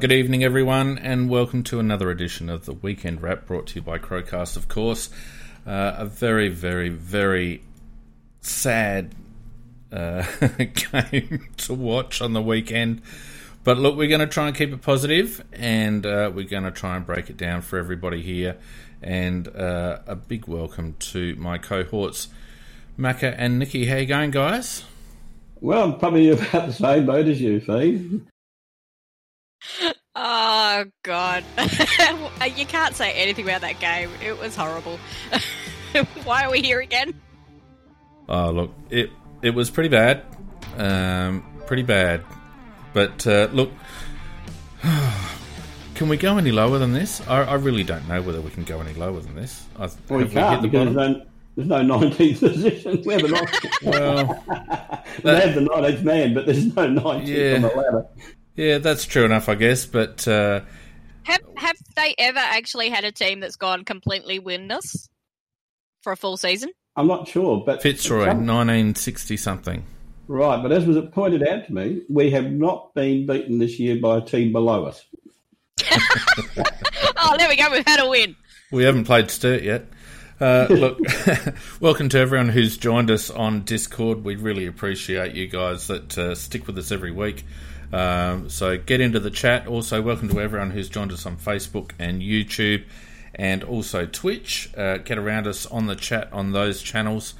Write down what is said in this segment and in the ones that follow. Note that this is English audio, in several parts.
good evening, everyone, and welcome to another edition of the Weekend Wrap brought to you by Crowcast, of course. Uh, a very, very, very sad uh, game to watch on the weekend. But look, we're going to try and keep it positive, and uh, we're going to try and break it down for everybody here. And uh, a big welcome to my cohorts, Macca and Nikki. How you going, guys? Well, I'm probably about the same boat as you, Fee. Oh God! you can't say anything about that game. It was horrible. Why are we here again? Oh look, it it was pretty bad, um, pretty bad. But uh, look, can we go any lower than this? I, I, really don't know whether we can go any lower than this. I, well, we can't we because there's no, there's no 19th position. We have a well, that, they have the 19th man, but there's no 19th yeah. on the ladder. Yeah, that's true enough, I guess. But uh, have have they ever actually had a team that's gone completely winless for a full season? I'm not sure, but Fitzroy, 1960 something. Right, but as was pointed out to me, we have not been beaten this year by a team below us. oh, there we go. We've had a win. We haven't played Sturt yet. Uh, look, welcome to everyone who's joined us on Discord. We really appreciate you guys that uh, stick with us every week. Um, so get into the chat. Also, welcome to everyone who's joined us on Facebook and YouTube and also Twitch. Uh, get around us on the chat on those channels.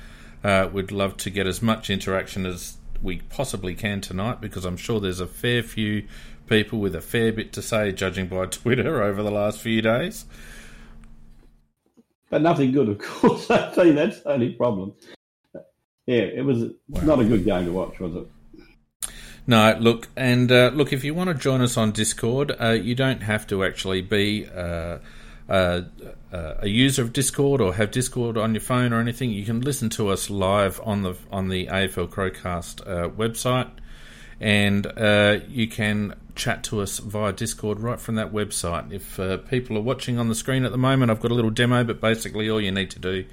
Uh, we'd love to get as much interaction as we possibly can tonight because I'm sure there's a fair few people with a fair bit to say, judging by Twitter over the last few days. But nothing good, of course. I think that's the only problem. Yeah, it was wow. not a good game to watch, was it? No, look, and uh, look, if you want to join us on Discord, uh, you don't have to actually be uh, uh, uh, a user of Discord or have Discord on your phone or anything. You can listen to us live on the on the AFL Crowcast uh, website, and you can chat to us via Discord right from that website. If people are watching on the screen at the moment, I've got a little demo, but basically all you need to do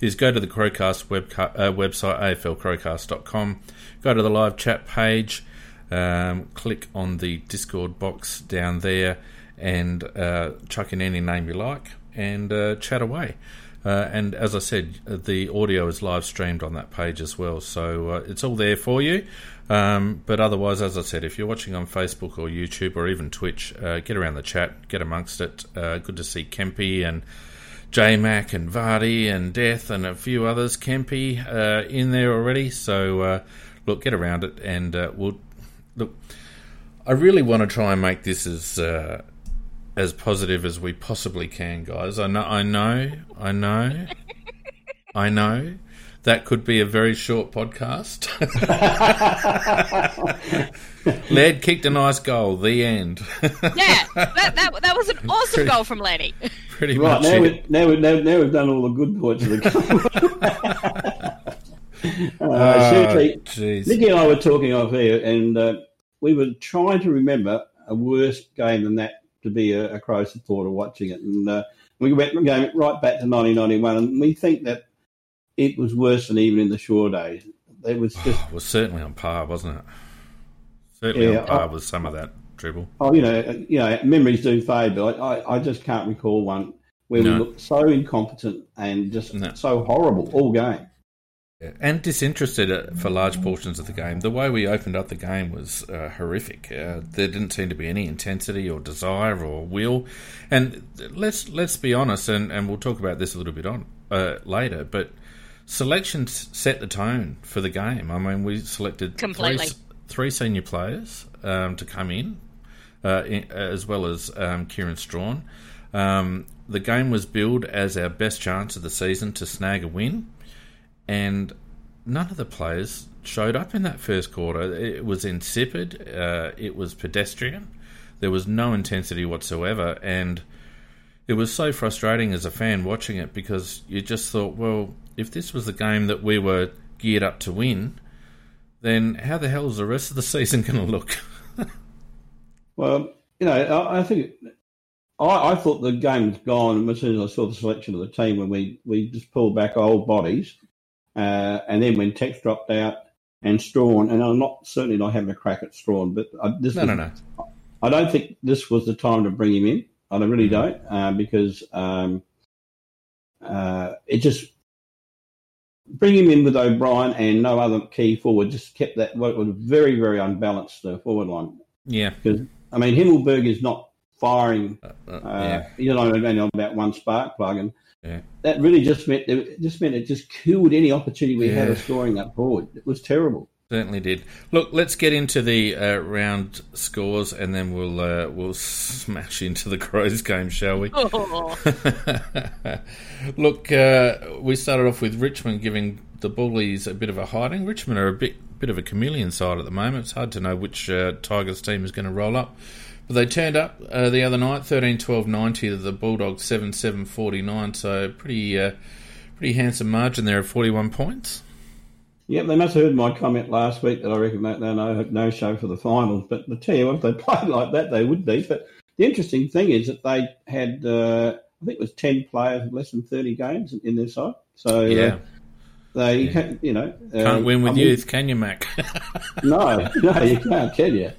is go to the Crowcast web, website, aflcrowcast.com, go to the live chat page um, click on the Discord box down there and uh, chuck in any name you like and uh, chat away. Uh, and as I said, the audio is live streamed on that page as well, so uh, it's all there for you. Um, but otherwise, as I said, if you're watching on Facebook or YouTube or even Twitch, uh, get around the chat, get amongst it. Uh, good to see Kempy and J Mac and Vardy and Death and a few others, Kempy, in there already. So look, get around it, and we'll I really want to try and make this as uh, as positive as we possibly can, guys. I know, I know, I know, I know. That could be a very short podcast. Led kicked a nice goal. The end. yeah, that, that, that was an awesome pretty, goal from Lenny. Pretty right, much. Now, we, now, we, now, now we've done all the good points of the game. uh, oh, seriously, Nicky and I were talking off here, and uh, we were trying to remember a worse game than that to be a, a Crow supporter watching it. And uh, we went going right back to 1991, and we think that it was worse than even in the Shaw days. It was just. it was certainly on par, wasn't it? Certainly yeah, on par I, with some of that dribble. Oh, you know, you know, memories do fade, but I, I, I just can't recall one where no. we looked so incompetent and just no. so horrible all game and disinterested uh, for large portions of the game. The way we opened up the game was uh, horrific. Uh, there didn't seem to be any intensity or desire or will. And let's let's be honest, and, and we'll talk about this a little bit on uh, later. But selections set the tone for the game. I mean, we selected three, three, senior players um, to come in, uh, in, as well as um, Kieran Strachan. Um, the game was billed as our best chance of the season to snag a win and none of the players showed up in that first quarter. It was insipid. Uh, it was pedestrian. There was no intensity whatsoever, and it was so frustrating as a fan watching it because you just thought, well, if this was the game that we were geared up to win, then how the hell is the rest of the season going to look? well, you know, I, think I, I, thought the game was gone as soon as I saw the selection of the team when we, we just pulled back old bodies uh, and then when Tex dropped out and Strachan, and I'm not certainly not having a crack at Strachan, but I, this no, was, no, no. I don't think this was the time to bring him in. I really don't, uh, because um, uh, it just bring him in with O'Brien and no other key forward just kept that what was very very unbalanced uh, forward line. Yeah, because I mean Himmelberg is not firing. Uh, uh, Uh, yeah. You know, only on about one spark plug, and Yeah. that really just meant it just meant it just killed any opportunity we had of scoring that forward. It was terrible. Certainly did. Look, let's get into the uh, round scores, and then we'll uh, we'll smash into the Crows game, shall we? Oh, Look, uh, we started off with Richmond giving the Bullies a bit of a hiding. Richmond are a bit bit of a chameleon side at the moment. It's hard to know which uh, Tigers team is going to roll up. But they turned up uh, the other night, 13-12-90 to the Bulldogs 7-7-49, so pretty uh, pretty handsome margin there of 41 points. Yep, they must have heard my comment last week that I reckon they no, no, no show for the finals. But I tell you what, if they played like that, they would be. But the interesting thing is that they had, uh, I think it was 10 players with less than 30 games in their side. So Yeah. uh, they, Yeah. can, you know. Can't um, win with I mean, youth, can you, Mac? No, no, you can't, can you?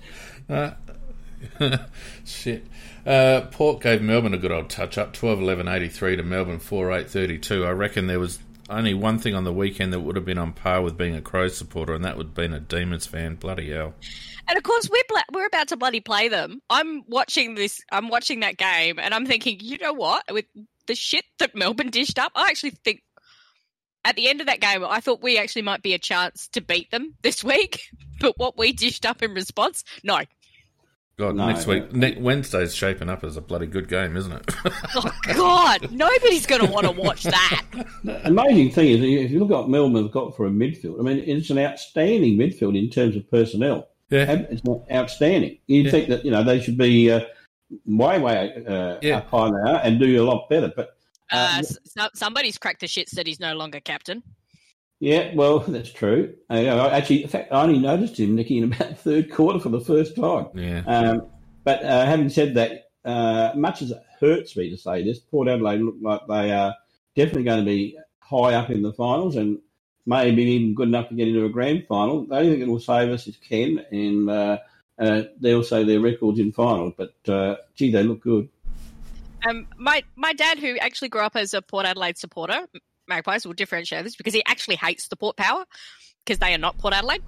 Shit. Uh, Port gave Melbourne a good old touch up, 12 11 83 to Melbourne 4 8 32. I reckon there was only one thing on the weekend that would have been on par with being a Crows supporter, and that would have been a Demons fan. Bloody hell. and of course we're bla- we're about to bloody play them. I'm watching this. I'm watching that game, and I'm thinking, you know what? With the shit that Melbourne dished up, I actually think at the end of that game, I thought we actually might be a chance to beat them this week. But what we dished up in response, no. God, No, next week, ne- Wednesday's shaping up as a bloody good game, isn't it? Oh God, nobody's going to want to watch that. The amazing thing is, if you look at what Melbourne have got for a midfield, I mean, it's an outstanding midfield in terms of personnel. yeah. It's outstanding. You'd Yeah. think that, you know, they should be uh, way, way uh, Yeah. up high now and do a lot better. But Uh, Uh, so- somebody's cracked the shits that he's no longer captain. Yeah, well, that's true. Uh, I actually, in fact, I only noticed him, Nicky, in about the third quarter for the first time. Yeah. Um, but uh, having said that, uh, much as it hurts me to say this, Port Adelaide look like they are definitely going to be high up in the finals and maybe even good enough to get into a grand final. The only thing that will save us is Ken, and uh, uh, they'll say their records in finals. But uh, gee, they look good. Um, my my dad, who actually grew up as a Port Adelaide supporter, Magpies will differentiate this because he actually hates the Port Power because they are not Port Adelaide.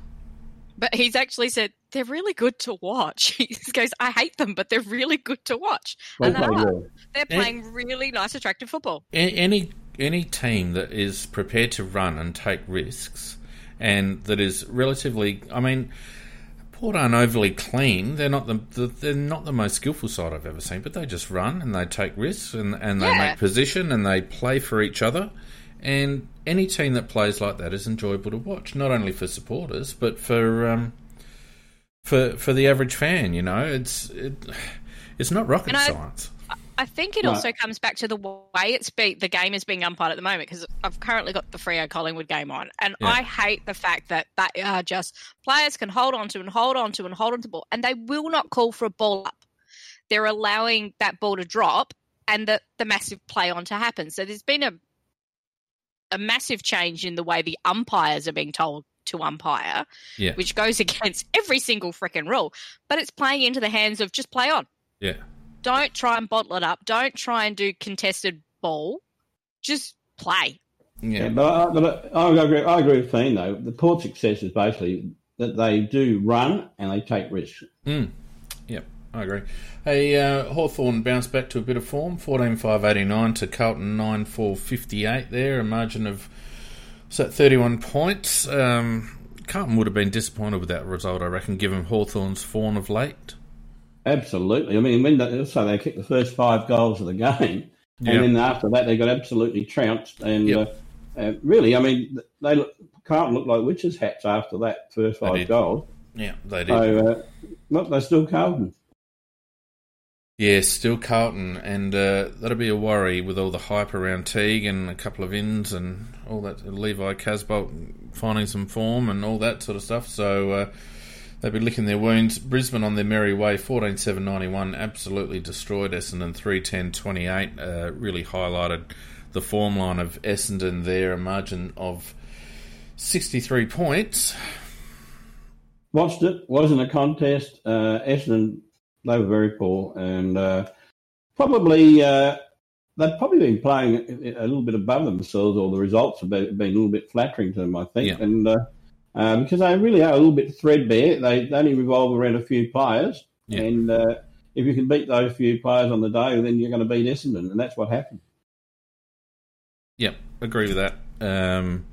But he's actually said they're really good to watch. He goes, I hate them, but they're really good to watch. They And they play are. well. They're Yeah. Eh. playing really nice, attractive football. Any any team that is prepared to run and take risks and that is relatively I mean Port aren't overly clean. They're not the, the they're not the most skillful side I've ever seen, but they just run and they take risks and, and they Yeah. make position and they play for each other. And any team that plays like that is enjoyable to watch, not only for supporters but for um, for for the average fan. You know, it's it, it's not rocket I- science. I think it Right. also comes back to the way it's be, the game is being umpired at the moment because I've currently got the Freo Collingwood game on, and Yeah. I hate the fact that they are just players can hold on to and hold on to and hold on to the ball, and they will not call for a ball up. They're allowing that ball to drop and the, the massive play on to happen. So there's been a a massive change in the way the umpires are being told to umpire, Yeah, which goes against every single freaking rule. But it's playing into the hands of just play on yeah. don't try and bottle it up. Don't try and do contested ball. Just play. Yeah, Yeah, but, I, but I, I agree. I agree with Fiend though. The Port success is basically that they do run and they take risks. Mm. I agree. Hey, uh, Hawthorn bounced back to a bit of form, 14-5-89 to Carlton 9-4-58 there, a margin of so 31 points. Um, Carlton would have been disappointed with that result, I reckon, given Hawthorn's form of late. Absolutely. I mean, when they, so they kicked the first five goals of the game, Yeah. and then after that they got absolutely trounced. And Yep. uh, uh, really, I mean, they look, Carlton looked like witches' hats after that first five goals. Yeah, they did. So, uh, look, they're still Carlton. Yeah, still Carlton, and uh, that'll be a worry with all the hype around Teague and a couple of ins and all that. Levi Casboult finding some form and all that sort of stuff. So uh, they'll be licking their wounds. Brisbane on their merry way, 14 7 91, absolutely destroyed Essendon 3 10 28. Uh, really highlighted the form line of Essendon there, a margin of 63 points. Watched it. Wasn't a contest. Uh, Essendon They were very poor, and uh, probably uh, they've probably been playing a little bit above themselves, or the results have been, been a little bit flattering to them, I think. Yeah. And uh, uh, because they really are a little bit threadbare, they, they only revolve around a few players, yeah. and uh, if you can beat those few players on the day, then you're going to beat Essendon, and that's what happened. Yep, agree with that. Um,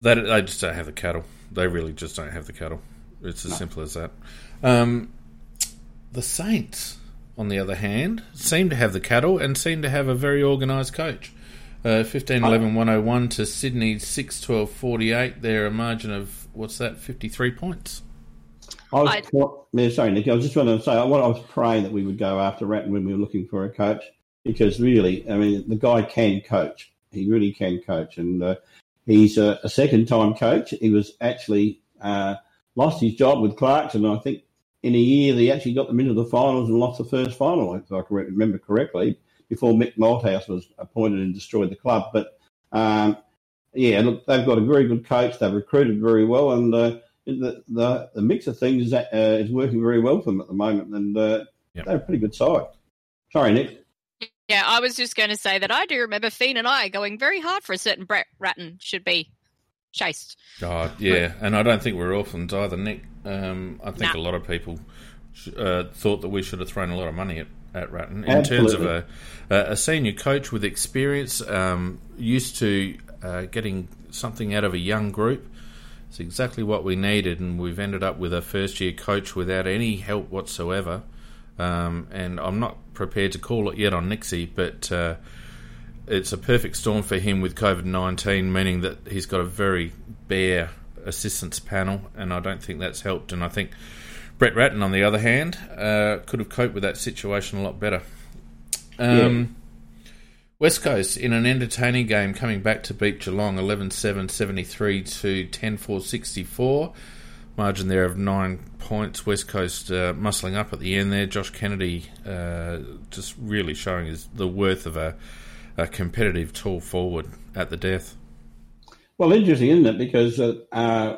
they, they just don't have the cattle. They really just don't have the cattle. It's as no. simple as that. Um, the Saints, on the other hand, seem to have the cattle and seem to have a very organised coach. Uh, 15 11 101 to Sydney 6 12 48. They're a margin of, what's that, 53 points. I was, I, sorry, Nick. I was just going to say, what I was praying that we would go after Ratten when we were looking for a coach, because really, I mean, the guy can coach. He really can coach, and uh, he's a, a second-time coach. He was actually uh, lost his job with Clarkson. I think in a year they actually got them into the finals and lost the first final, if I can remember correctly, before Mick Malthouse was appointed and destroyed the club. But um, yeah, look, they've got a very good coach. They've recruited very well, and uh, the, the, the mix of things is, uh, is working very well for them at the moment, and uh, yep. they're a pretty good side. Sorry, Nick. Yeah, I was just going to say that I do remember Fiend and I going very hard for a certain Brett Ratten should be chased. God, yeah, and I don't think we're orphans either, Nick. Um, I think nah. a lot of people uh, thought that we should have thrown a lot of money at, at Ratten in Absolutely. terms of a, a senior coach with experience, um, used to uh, getting something out of a young group. It's exactly what we needed, and we've ended up with a first year coach without any help whatsoever. Um, and I'm not prepared to call it yet on Nixie, but uh, it's a perfect storm for him with COVID 19, meaning that he's got a very bare assistance panel, and I don't think that's helped. And I think Brett Ratten, on the other hand, uh, could have coped with that situation a lot better. Um, yeah. West Coast in an entertaining game coming back to beat Geelong 11 7 73 to 10 4 64. Margin there of nine points. West Coast uh, muscling up at the end there. Josh Kennedy uh, just really showing his, the worth of a a competitive tall forward at the death. Well, interesting, isn't it? Because uh, uh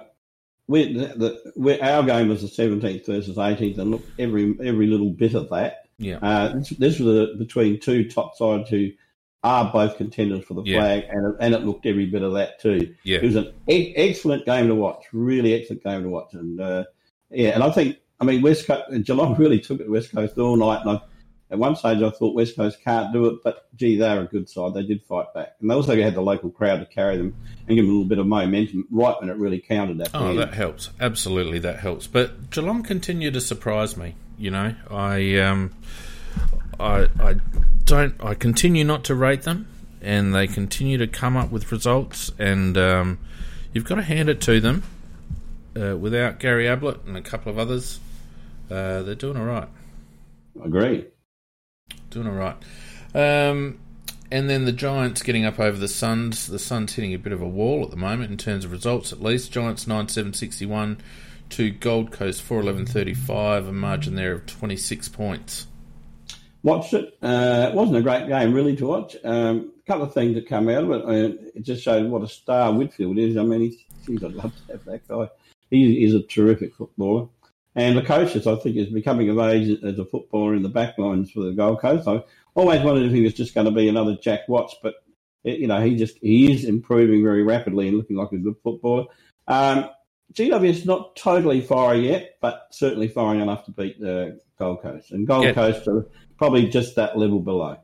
we, the, we, our game was the 17th versus 18th, and look, every every little bit of that. Yeah. Uh, this, this, was a, between two top sides who are both contenders for the yeah. flag, and, and it looked every bit of that too. Yeah. It was an e- excellent game to watch, really excellent game to watch, and uh, yeah, and I think I mean West Coast, Geelong really took it to West Coast all night, and I at one stage, I thought West Coast can't do it, but gee, they're a good side. They did fight back, and they also had the local crowd to carry them and give them a little bit of momentum right when it really counted. That oh, that helps. Absolutely, that helps. But Geelong continue to surprise me. You know, I um, I I don't. I continue not to rate them, and they continue to come up with results. And um, you've got to hand it to them. Uh, without Gary Ablett and a couple of others, uh, they're doing all right. I Agree doing all right. Um, and then the Giants getting up over the Suns. The Suns hitting a bit of a wall at the moment in terms of results, at least. Giants nine seven sixty one to Gold Coast four eleven thirty five, a margin there of twenty six points. Watched it. Uh, it wasn't a great game really to watch. Um, a couple of things that come out of it. Uh, it just showed what a star Whitfield is. I mean, I'd love to have that guy. He is a terrific footballer. And the coaches, I think, is becoming of age as a footballer in the backlines for the Gold Coast. I always wondered if he was just going to be another Jack Watts, but you know, he just he is improving very rapidly and looking like a good footballer. Um, GW is not totally firing yet, but certainly firing enough to beat the Gold Coast. And Gold yeah. Coast are probably just that level below.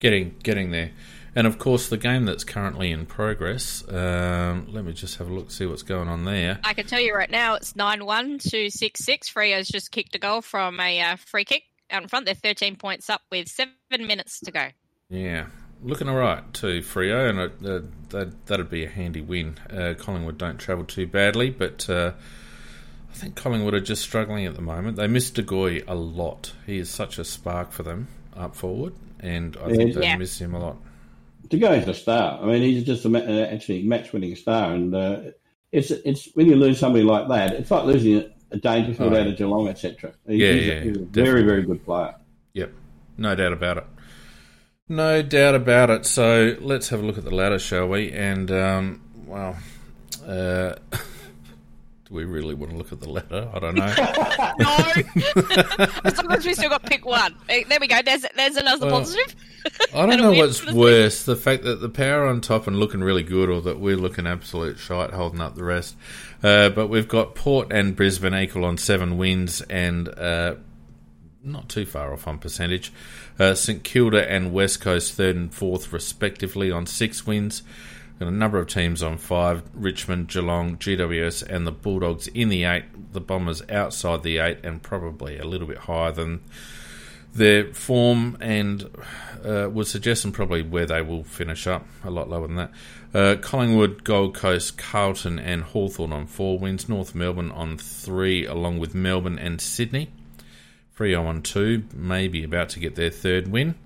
Getting getting there. And of course, the game that's currently in progress. Um, let me just have a look, see what's going on there. I can tell you right now, it's nine one to six six. Freo's just kicked a goal from a uh, free kick out in front. They're thirteen points up with seven minutes to go. Yeah, looking all right too, Freo, and uh, that that'd be a handy win. Uh, Collingwood don't travel too badly, but. Uh, I think Collingwood are just struggling at the moment. They miss De Goey a lot. He is such a spark for them up forward, and I think they yeah. miss him a lot to go into a star. I mean, he's just a, uh, actually match-winning star, and uh, it's it's when you lose somebody like that, it's like losing a, Dangerfield oh, out of Geelong, etc. yeah, he's, yeah, a, he's a very very good player. Yep, no doubt about it. No doubt about it. So let's have a look at the ladder, shall we? And um, well, uh, Do we really want to look at the letter? I don't know. no. long we still got pick one. There we go. There's there's another well, positive. I don't know what's worse: the fact that the power on top and looking really good, or that we're looking absolute shite, holding up the rest. Uh, but we've got Port and Brisbane equal on seven wins, and uh, not too far off on percentage. Uh, St Kilda and West Coast third and fourth, respectively, on six wins. Got a number of teams on five Richmond, Geelong, GWS, and the Bulldogs in the eight. The Bombers outside the eight and probably a little bit higher than their form and uh, would suggest and probably where they will finish up, a lot lower than that. Uh, Collingwood, Gold Coast, Carlton, and Hawthorn on four wins. North Melbourne on three, along with Melbourne and Sydney. Freo on two, maybe about to get their third win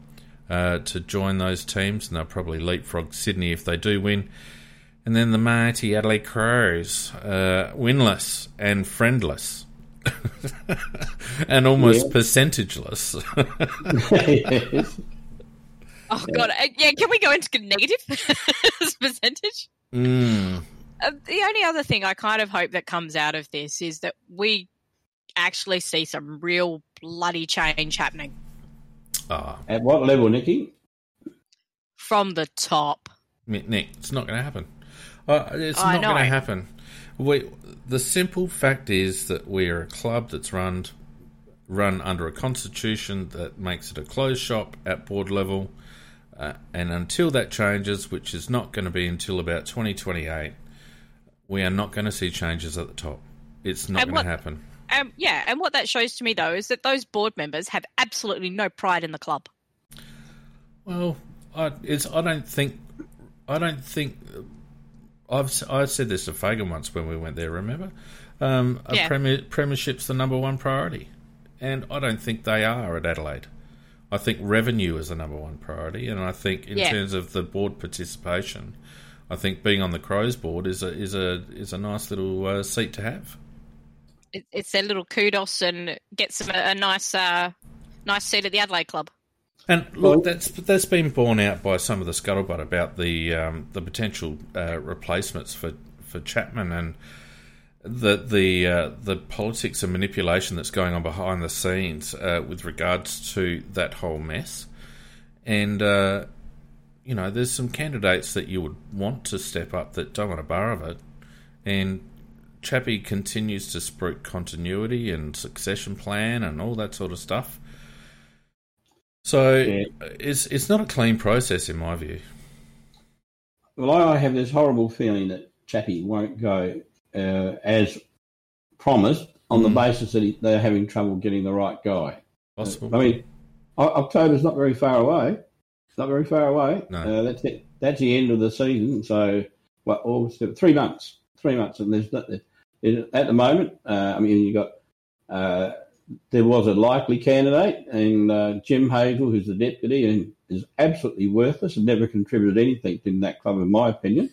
uh, to join those teams, and they'll probably leapfrog Sydney if they do win. And then the mighty Adelaide Crows, uh, winless and friendless, and almost yeah. percentageless. yes. Oh god, uh, yeah. Can we go into negative percentage? Mm. Uh, the only other thing I kind of hope that comes out of this is that we actually see some real bloody change happening. Oh. At what level, Nikki? From the top. Nick, it's not going to happen. Uh, it's I not going to happen. We, the simple fact is that we are a club that's run run under a constitution that makes it a closed shop at board level, uh, and until that changes, which is not going to be until about 2028, we are not going to see changes at the top. It's not going to happen. Um, yeah, and what that shows to me though is that those board members have absolutely no pride in the club. Well, I, it's I don't think I don't think I've I said this to Fagan once when we went there. Remember, um, a yeah. premier, premiership's the number one priority, and I don't think they are at Adelaide. I think revenue is the number one priority, and I think in yeah. terms of the board participation, I think being on the Crows board is a is a is a nice little uh, seat to have it's their little kudos and gets them a, a nice uh, nice seat at the Adelaide Club. And look, that's that's been borne out by some of the scuttlebutt about the um, the potential uh, replacements for, for Chapman and the the uh, the politics and manipulation that's going on behind the scenes uh, with regards to that whole mess. And uh, you know, there's some candidates that you would want to step up that don't want a bar of it, and Chappie continues to spruik continuity and succession plan and all that sort of stuff. So yeah. it's it's not a clean process in my view. Well, I have this horrible feeling that Chappie won't go uh, as promised on mm. the basis that he, they're having trouble getting the right guy. Possible. I mean, October's not very far away. It's not very far away. No. Uh, that's it. That's the end of the season. So, what? Well, three months. Three months, and there's not, at the moment, uh, I mean, you got uh, there was a likely candidate, and uh, Jim Hazel, who's the deputy, and is absolutely worthless and never contributed anything to that club, in my opinion,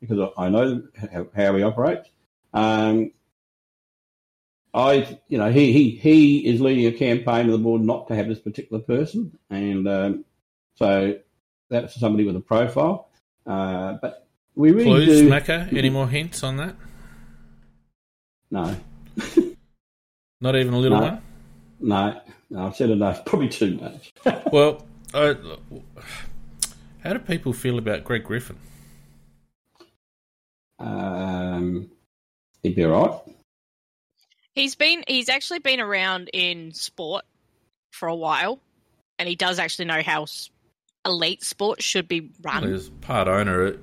because I, know how, how, he operates. Um, I, you know, he, he he is leading a campaign of the board not to have this particular person, and um, so that's somebody with a profile. Uh, but we really Clues, do. Any more hints on that? No. Not even a little no. one? No. No, I've said enough. Probably too much. well, uh, how do people feel about Greg Griffin? Um, he'd be all right. He's been he's actually been around in sport for a while, and he does actually know how elite sport should be run. Well, he's part owner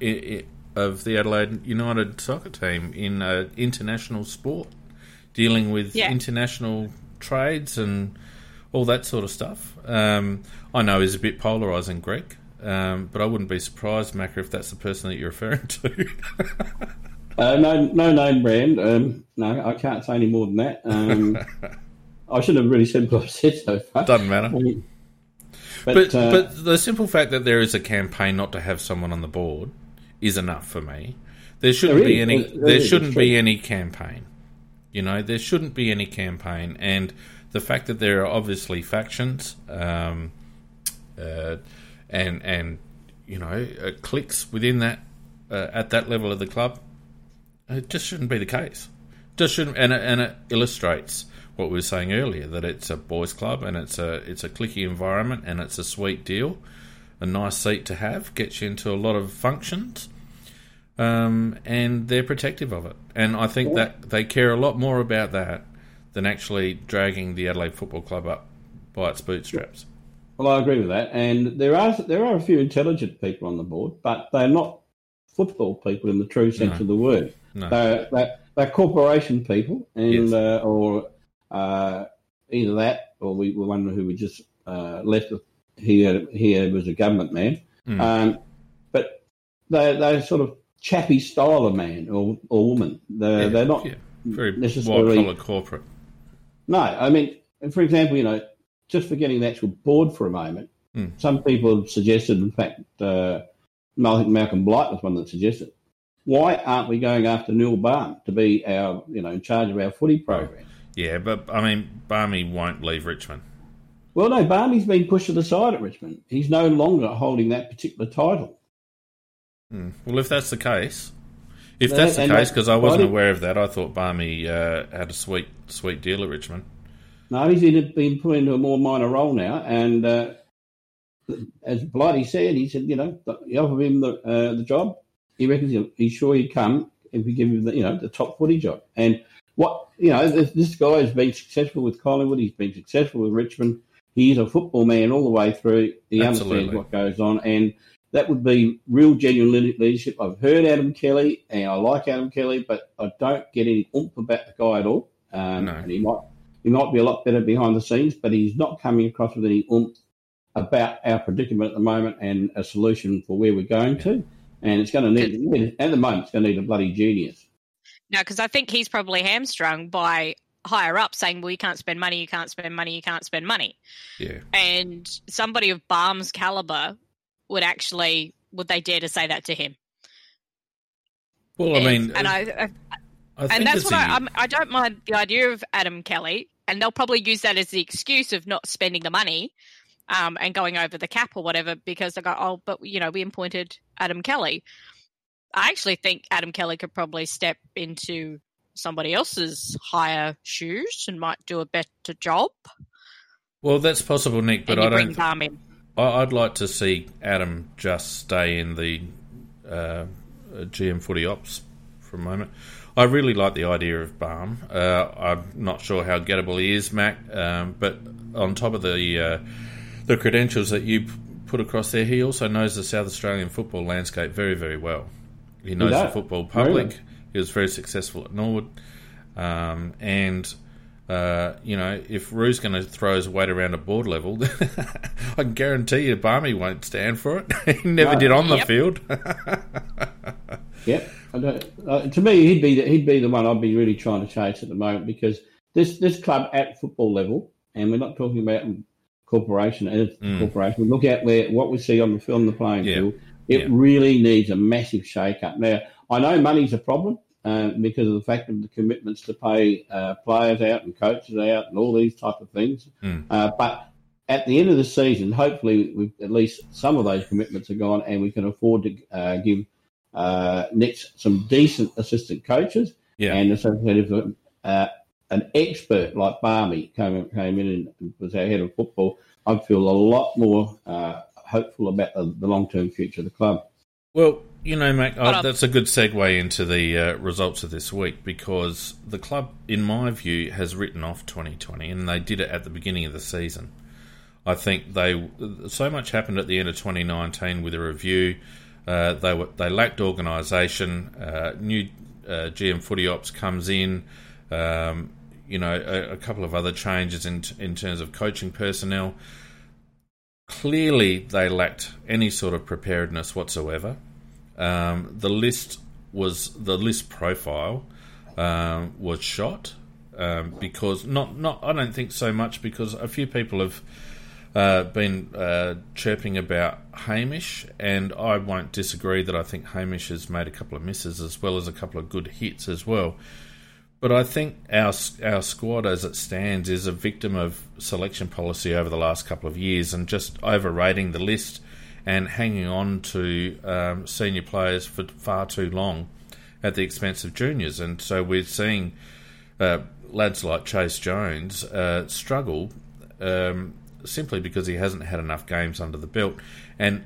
of the Adelaide United soccer team in uh, international sport, dealing with yeah. international trades and all that sort of stuff. Um, I know he's a bit polarising, Greg, um, but I wouldn't be surprised, Macca, if that's the person that you're referring to. uh, no, no name brand. Um, no, I can't say any more than that. Um, I shouldn't have really said what I said so far. Doesn't matter. but but, uh, but the simple fact that there is a campaign not to have someone on the board is enough for me. There shouldn't be any. There, there shouldn't be any campaign. You know, there shouldn't be any campaign, and the fact that there are obviously factions, um, uh, and and you know, uh, cliques within that uh, at that level of the club, it just shouldn't be the case. just shouldn't, and it, and it illustrates what we were saying earlier that it's a boys' club and it's a it's a clicky environment and it's a sweet deal, a nice seat to have, gets you into a lot of functions, um, and they're protective of it. And I think that they care a lot more about that than actually dragging the Adelaide Football Club up by its bootstraps. Well, I agree with that, and there are there are a few intelligent people on the board, but they're not football people in the true sense no. of the word. No. They're, they're, they're, corporation people, and yes. uh, or uh, either that, or we were one who we just uh, left. Here, here was a government man, mm. um, but they they're sort of chappy style of man or, or woman. They're, yeah, they're not yeah. very necessarily white collar corporate. No, I mean, for example, you know, just forgetting the actual board for a moment, mm. some people have suggested, in fact, uh, I think Malcolm Blight was one that suggested, why aren't we going after Neil Balme to be our, you know, in charge of our footy program? Yeah, but I mean, Balme won't leave Richmond. Well, no, Balme's been pushed to the side at Richmond. He's no longer holding that particular title. Hmm. Well, if that's the case, if that's the case, because I wasn't aware of that, I thought Balme uh, had a sweet, sweet deal at Richmond. No, he's been put into a more minor role now, and uh, as Blighty said, he said, you know, he offered him the uh, the job. He reckons he's sure he'd come if we give him the, you know, the top footy job. And what you know, this, this guy has been successful with Collingwood. He's been successful with Richmond. He's a football man all the way through. He Absolutely. understands what goes on, and that would be real genuine leadership. I've heard Adam Kelly, and I like Adam Kelly, but I don't get any oomph about the guy at all. Um, no. And he might he might be a lot better behind the scenes, but he's not coming across with any oomph about our predicament at the moment and a solution for where we're going yeah. to. And it's going to need, at the moment, it's going to need a bloody genius. No, because I think he's probably hamstrung by higher up saying, well, you can't spend money, you can't spend money, you can't spend money. Yeah. And somebody of Balme's caliber would actually, would they dare to say that to him? Well, I mean, and I, I and that's what I, I don't mind the idea of Adam Kelly, and they'll probably use that as the excuse of not spending the money um, and going over the cap or whatever because they go, oh, but you know, we appointed Adam Kelly. I actually think Adam Kelly could probably step into somebody else's higher shoes and might do a better job. Well, that's possible, Nick, but I don't. I'd like to see Adam just stay in the uh, GM footy ops for a moment. I really like the idea of Balme. Uh, I'm not sure how gettable he is, Mac, um, but on top of the uh, the credentials that you put across there, he also knows the South Australian football landscape very, very well. He knows the football public. Really? He was very successful at Norwood, um, and uh, you know, if Roo's going to throw his weight around at board level, I can guarantee you Balme won't stand for it. he never no. did on yep. the field. yep. Uh, to me, he'd be the, he'd be the one I'd be really trying to chase at the moment because this this club at football level, and we're not talking about corporation as mm. corporation. We look at where what we see on the on the playing yeah. field. It yeah. really needs a massive shake up. Now, I know money's a problem uh, because of the fact of the commitments to pay uh, players out and coaches out and all these type of things. Mm. Uh, but at the end of the season, hopefully, at least some of those commitments are gone, and we can afford to uh, give uh, next some decent assistant coaches yeah. and associated uh, an expert like Balme came came in and was our head of football. I'd feel a lot more uh, hopeful about the, the long term future of the club. Well, you know, Mac, uh, that's a good segue into the uh, results of this week because the club, in my view, has written off 2020, and they did it at the beginning of the season. I think they so much happened at the end of 2019 with a review uh, they were they lacked organisation. Uh, new uh, GM Footy Ops comes in. Um, you know, a, a, couple of other changes in in terms of coaching personnel. Clearly, they lacked any sort of preparedness whatsoever. Um, the list was the list profile um, was shot um, because not not I don't think so much because a few people have uh, been uh, chirping about Hamish, and I won't disagree that I think Hamish has made a couple of misses as well as a couple of good hits as well. But I think our our squad, as it stands, is a victim of selection policy over the last couple of years and just overrating the list and hanging on to um, senior players for far too long at the expense of juniors. And so we're seeing uh, lads like Chayce Jones uh, struggle um, simply because he hasn't had enough games under the belt. And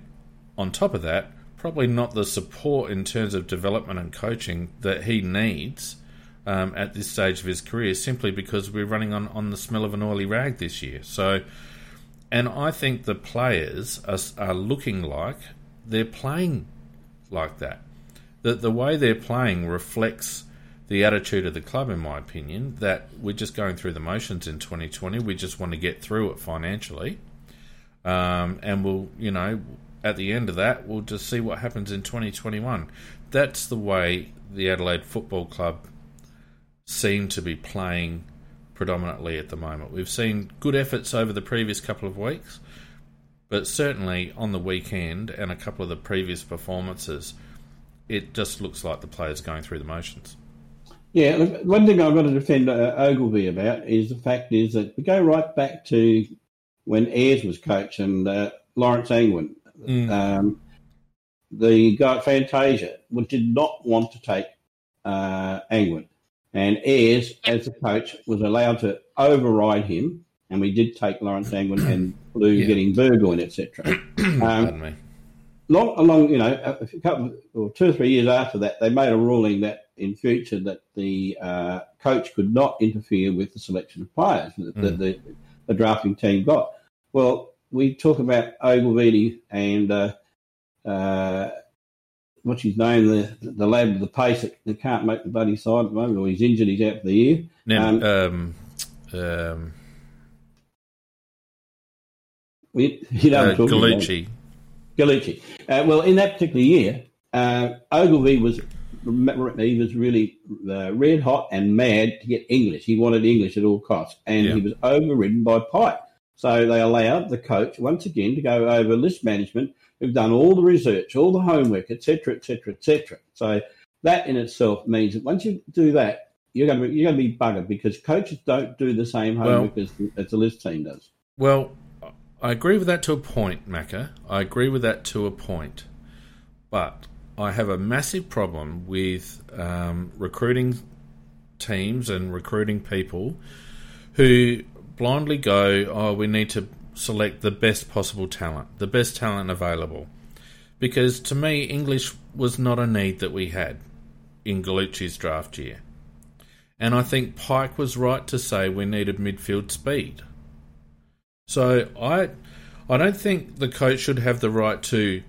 on top of that, probably not the support in terms of development and coaching that he needs um, at this stage of his career, simply because we're running on, on the smell of an oily rag this year. So, and I think the players are, are looking like they're playing like that. That the way they're playing reflects the attitude of the club, in my opinion, that we're just going through the motions in 2020. We just want to get through it financially. Um, and we'll, you know, at the end of that, we'll just see what happens in 2021. That's the way the Adelaide Football Club seem to be playing predominantly at the moment. We've seen good efforts over the previous couple of weeks, but certainly on the weekend and a couple of the previous performances, it just looks like the players going through the motions. Yeah, look, one thing I've got to defend uh, Ogilvie about is the fact is that we go right back to when Ayres was coach and uh, Lawrence Angwin. Mm. Um, the guy at Fantasia did not want to take uh, Angwin. And Ayres, as the coach, was allowed to override him. And we did take Lawrence Angwin and Blue yeah. getting Burgoyne, etc. Um, long along, you know, a couple or two or three years after that, they made a ruling that in future that the uh, coach could not interfere with the selection of players that, mm. the, the, drafting team got. Well, we talk about Ogilvie and uh, uh, what's his name, the the lad with the pace that, that, can't make the bloody side at the moment, or he's injured, he's out for the year. um, um, um, we, you know, uh, Galucci. Galucci. Uh, well, in that particular year, uh, Ogilvie was he was really uh, red hot and mad to get English. He wanted English at all costs, and yeah. he was overridden by Pyke. So they allowed the coach once again to go over list management, who've done all the research, all the homework, etc., etc., etc. So that in itself means that once you do that, you're going to be, you're going to be buggered because coaches don't do the same homework well, as, the, as the list team does. Well, I agree with that to a point, Macca. I agree with that to a point, but I have a massive problem with um, recruiting teams and recruiting people who blindly go, oh, we need to select the best possible talent, the best talent available. Because to me, English was not a need that we had in Galucci's draft year. And I think Pyke was right to say we needed midfield speed. So I, I don't think the coach should have the right to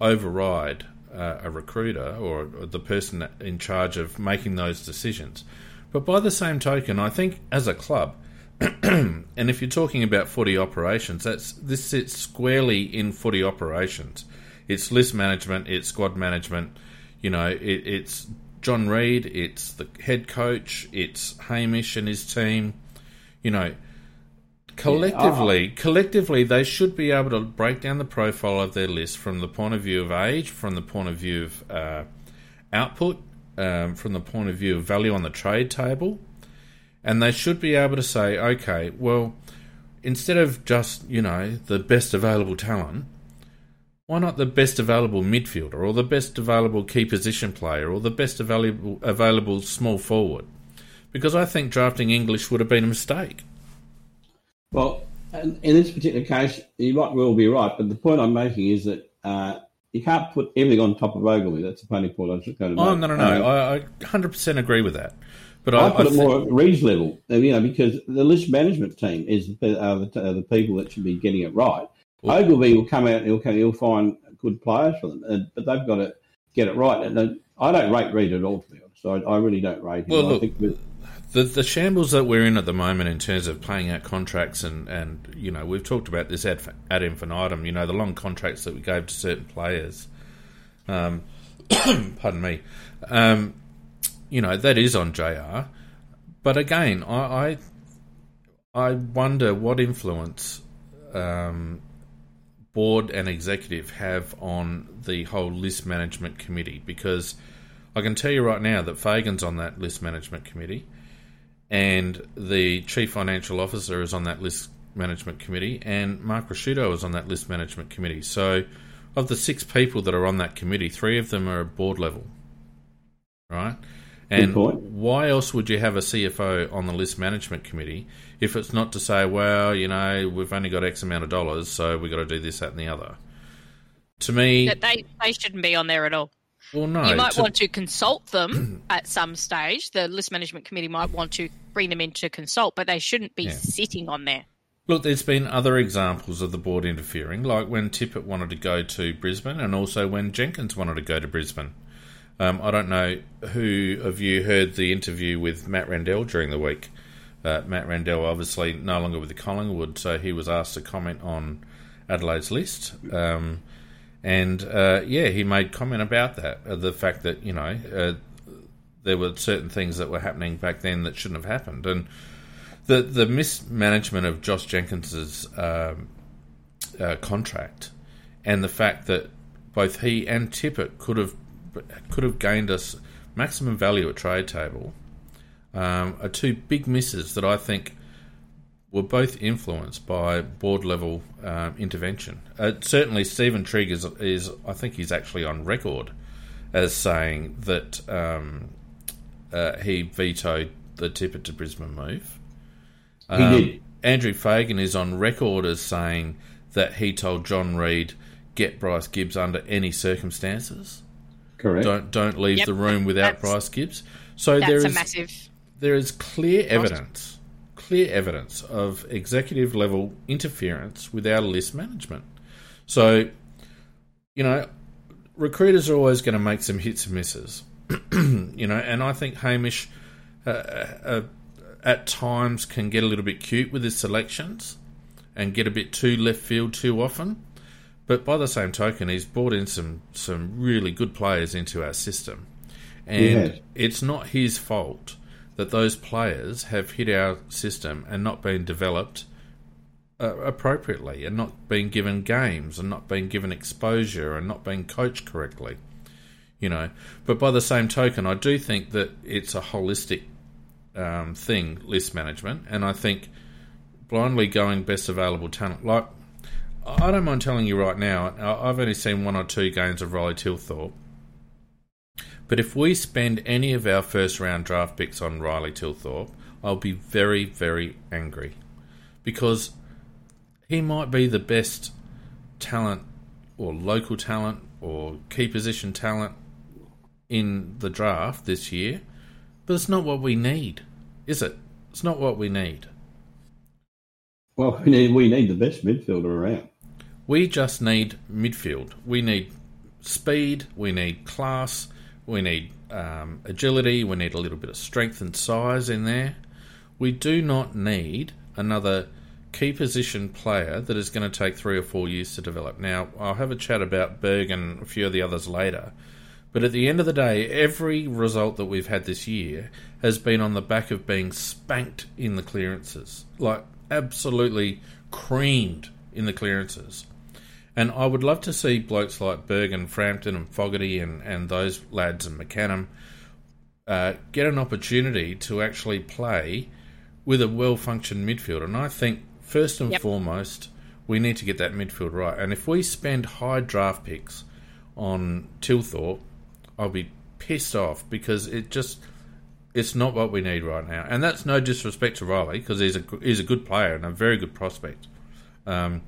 override uh, a recruiter or, or the person in charge of making those decisions. But by the same token, I think as a club, and if you're talking about footy operations, that's this sits squarely in footy operations. It's list management, it's squad management. You know, it, it's John Reid, it's the head coach, it's Hamish and his team. You know, collectively, yeah. collectively, they should be able to break down the profile of their list from the point of view of age, from the point of view of uh, output, um, from the point of view of value on the trade table, and they should be able to say, okay, well, instead of just you know the best available talent. Why not the best available midfielder, or the best available key position player, or the best available available small forward? Because I think drafting English would have been a mistake. Well, in this particular case, you might well be right, but the point I'm making is that uh, you can't put everything on top of Ogilvie. That's the only point I was going to oh, make. Oh, no, no, no. Um, I, I 100% agree with that. But I, I put I it more at Reid's level, you know, because the list management team is are the, are the people that should be getting it right. Well, Ogilvie will come out and he'll, he'll find good players for them, but they've got to get it right. And I don't rate Reid at all, to be honest. I, I really don't rate him. Well, look, the the shambles that we're in at the moment in terms of playing out contracts and, and you know we've talked about this ad, ad infinitum. You know the long contracts that we gave to certain players. Um, pardon me. Um, you know that is on Jr. But again, I I, I wonder what influence um, board and executive have on the whole list management committee because I can tell you right now that Fagan's on that list management committee and the chief financial officer is on that list management committee, and Mark Ricciuto is on that list management committee. So, of the six people that are on that committee, three of them are at board level, right? And why else would you have a CFO on the list management committee if it's not to say, well, you know, we've only got X amount of dollars, so we've got to do this, that, and the other? To me, they they shouldn't be on there at all. Well, no. You might to... want to consult them at some stage. The list management committee might want to bring them in to consult, but they shouldn't be yeah. sitting on there. Look, there's been other examples of the board interfering, like when Tippett wanted to go to Brisbane and also when Jenkins wanted to go to Brisbane. Um, I don't know who of you heard the interview with Matt Rendell during the week. Uh, Matt Rendell, obviously no longer with the Collingwood, so he was asked to comment on Adelaide's list. Um, and uh, yeah, he made comment about that uh, the fact that, you know, uh, there were certain things that were happening back then that shouldn't have happened. And the, the mismanagement of Josh Jenkins's um, uh, contract and the fact that both he and Tippett could have could have gained us maximum value at trade table um, are two big misses that I think were both influenced by board level um, intervention. Uh, certainly, Stephen Trigg is, is, I think he's actually on record as saying that um, uh, he vetoed the Tippett to Brisbane move. Um, he did. Andrew Fagan is on record as saying that he told John Reid, get Bryce Gibbs under any circumstances. Correct. Don't don't leave yep. the room without that's, Bryce Gibbs. So there is massive. There is clear evidence, clear evidence of executive level interference with our list management. So, you know, recruiters are always going to make some hits and misses. you know, and I think Hamish uh, uh, at times can get a little bit cute with his selections and get a bit too left field too often. But by the same token, he's brought in some some really good players into our system, and it's not his fault that those players have hit our system and not been developed uh, appropriately, and not been given games, and not been given exposure, and not been coached correctly. You know, but by the same token, I do think that it's a holistic um, thing, list management, and I think blindly going best available talent, like I don't mind telling you right now, I've only seen one or two games of Riley Thilthorpe. But if we spend any of our first round draft picks on Riley Thilthorpe, I'll be very, very angry. Because he might be the best talent or local talent or key position talent in the draft this year, but it's not what we need, is it? It's not what we need. Well, we need, we need the best midfielder around. We just need midfield. We need speed. We need class. We need um, agility. We need a little bit of strength and size in there. We do not need another key position player that is going to take three or four years to develop. Now, I'll have a chat about Berg and a few of the others later. But at the end of the day, every result that we've had this year has been on the back of being spanked in the clearances. Like, absolutely creamed in the clearances. And I would love to see blokes like Bergen, Frampton, and Fogarty, and, and those lads and McCannum uh, get an opportunity to actually play with a well functioned midfield. And I think, first and yep. foremost, we need to get that midfield right. And if we spend high draft picks on Thilthorpe, I'll be pissed off because it just it's not what we need right now. And that's no disrespect to Riley because he's a he's a good player and a very good prospect. Um,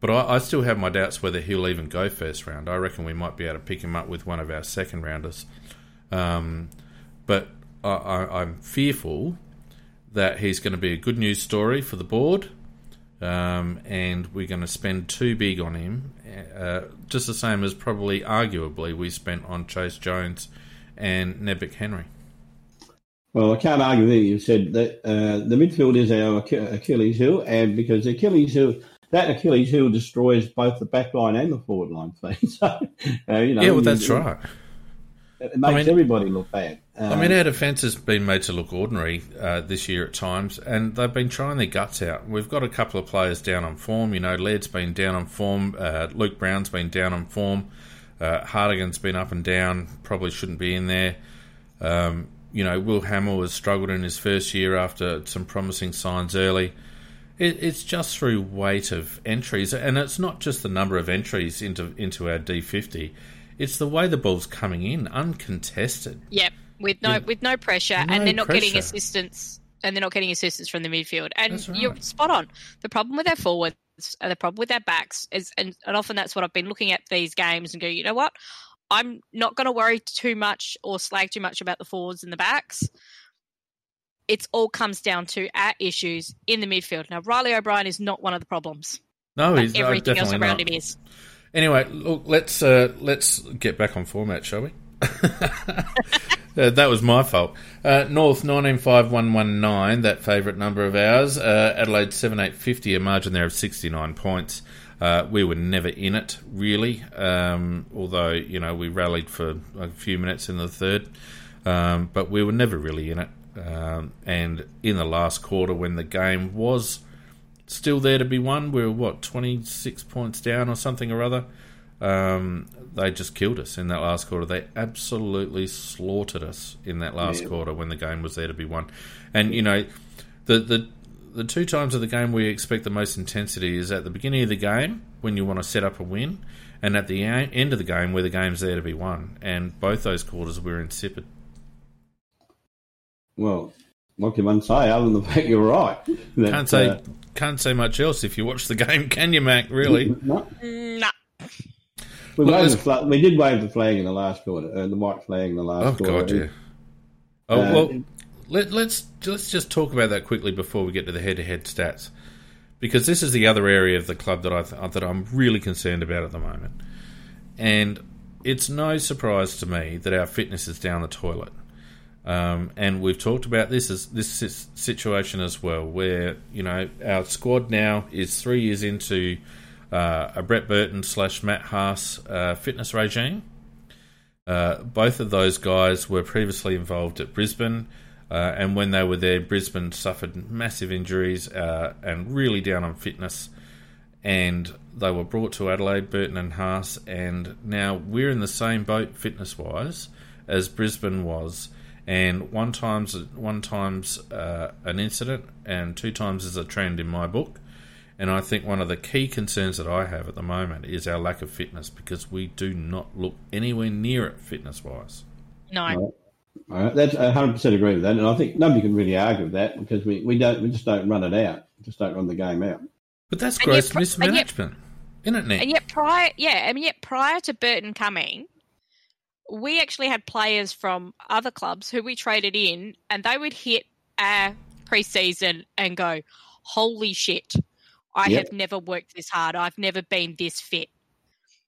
but I, I, still have my doubts whether he'll even go first round. I reckon we might be able to pick him up with one of our second rounders. Um, but I, am fearful that he's going to be a good news story for the board. Um, and we're going to spend too big on him, uh, just the same as probably, arguably, we spent on Chayce Jones and Ned McHenry. Well, I can't argue with you. You said that uh, the midfield is our Achilles heel, and because Achilles heel that Achilles heel destroys both the back line and the forward line. so, uh, you know, yeah, well, that's right. It makes I mean, everybody look bad. Um, I mean, our defence has been made to look ordinary uh, this year at times, and they've been trying their guts out. We've got a couple of players down on form. You know, Laird's been down on form. Uh, Luke Brown's been down on form. Uh, Hartigan's been up and down. Probably shouldn't be in there. Um, you know, Will Hamill has struggled in his first year after some promising signs early. It, it's just through weight of entries, and it's not just the number of entries into into our D50. It's the way the ball's coming in, uncontested. Yep. with no yeah. with no pressure, no and they're not pressure. getting assistance, and they're not getting assistance from the midfield. And right. you're spot on. The problem with their forwards, and the problem with their backs is, and, and often that's what I've been looking at these games and go, you know what, I'm not going to worry too much or slag too much about the forwards and the backs. It's all comes down to our issues in the midfield. Now, Reilly O'Brien is not one of the problems. No, he's everything else around not. him is. Anyway, look, let's uh, let's get back on format, shall we? uh, that was my fault. Uh, North nineteen five one one nine, that favourite number of ours. Uh, Adelaide seven eight fifty, a margin there of sixty nine points. Uh, we were never in it really, um, although you know we rallied for a few minutes in the third, um, but we were never really in it. Um, and in the last quarter, when the game was still there to be won. We were what twenty six points down or something or other. Um, they just killed us in that last quarter. They absolutely slaughtered us in that last yeah. quarter when the game was there to be won. And you know, the the the two times of the game we expect the most intensity is at the beginning of the game when you want to set up a win, and at the end of the game where the game's there to be won. And both those quarters were insipid. Well, what can one say other than the fact you're right? That, can't say uh, can't say much else if you watch the game, can you, Mac? Really? No. no. We, Look, flag, we did wave the flag in the last quarter, uh, the white flag in the last oh, quarter. Oh God, yeah. Oh uh, well, let, let's let's just talk about that quickly before we get to the head-to-head stats, because this is the other area of the club that I th- that I'm really concerned about at the moment, and it's no surprise to me that our fitness is down the toilet. Um, and we've talked about this as this situation as well, where you know our squad now is three years into uh, a Brett Burton slash Matt Haas uh, fitness regime. Uh, both of those guys were previously involved at Brisbane, uh, and when they were there, Brisbane suffered massive injuries uh, and really down on fitness. And they were brought to Adelaide, Burton and Haas, and now we're in the same boat fitness wise as Brisbane was and one times one times uh, an incident, and two times is a trend in my book. And I think one of the key concerns that I have at the moment is our lack of fitness because we do not look anywhere near it fitness wise. No. Right. That's I 100% agree with that, and I think nobody can really argue with that because we, we don't we just don't run it out, we just don't run the game out. But that's gross mismanagement, isn't it, Nick? And yet prior, yeah, and yet prior to Burton coming, we actually had players from other clubs who we traded in, and they would hit our preseason and go, "Holy shit! I yep. have never worked this hard. I've never been this fit."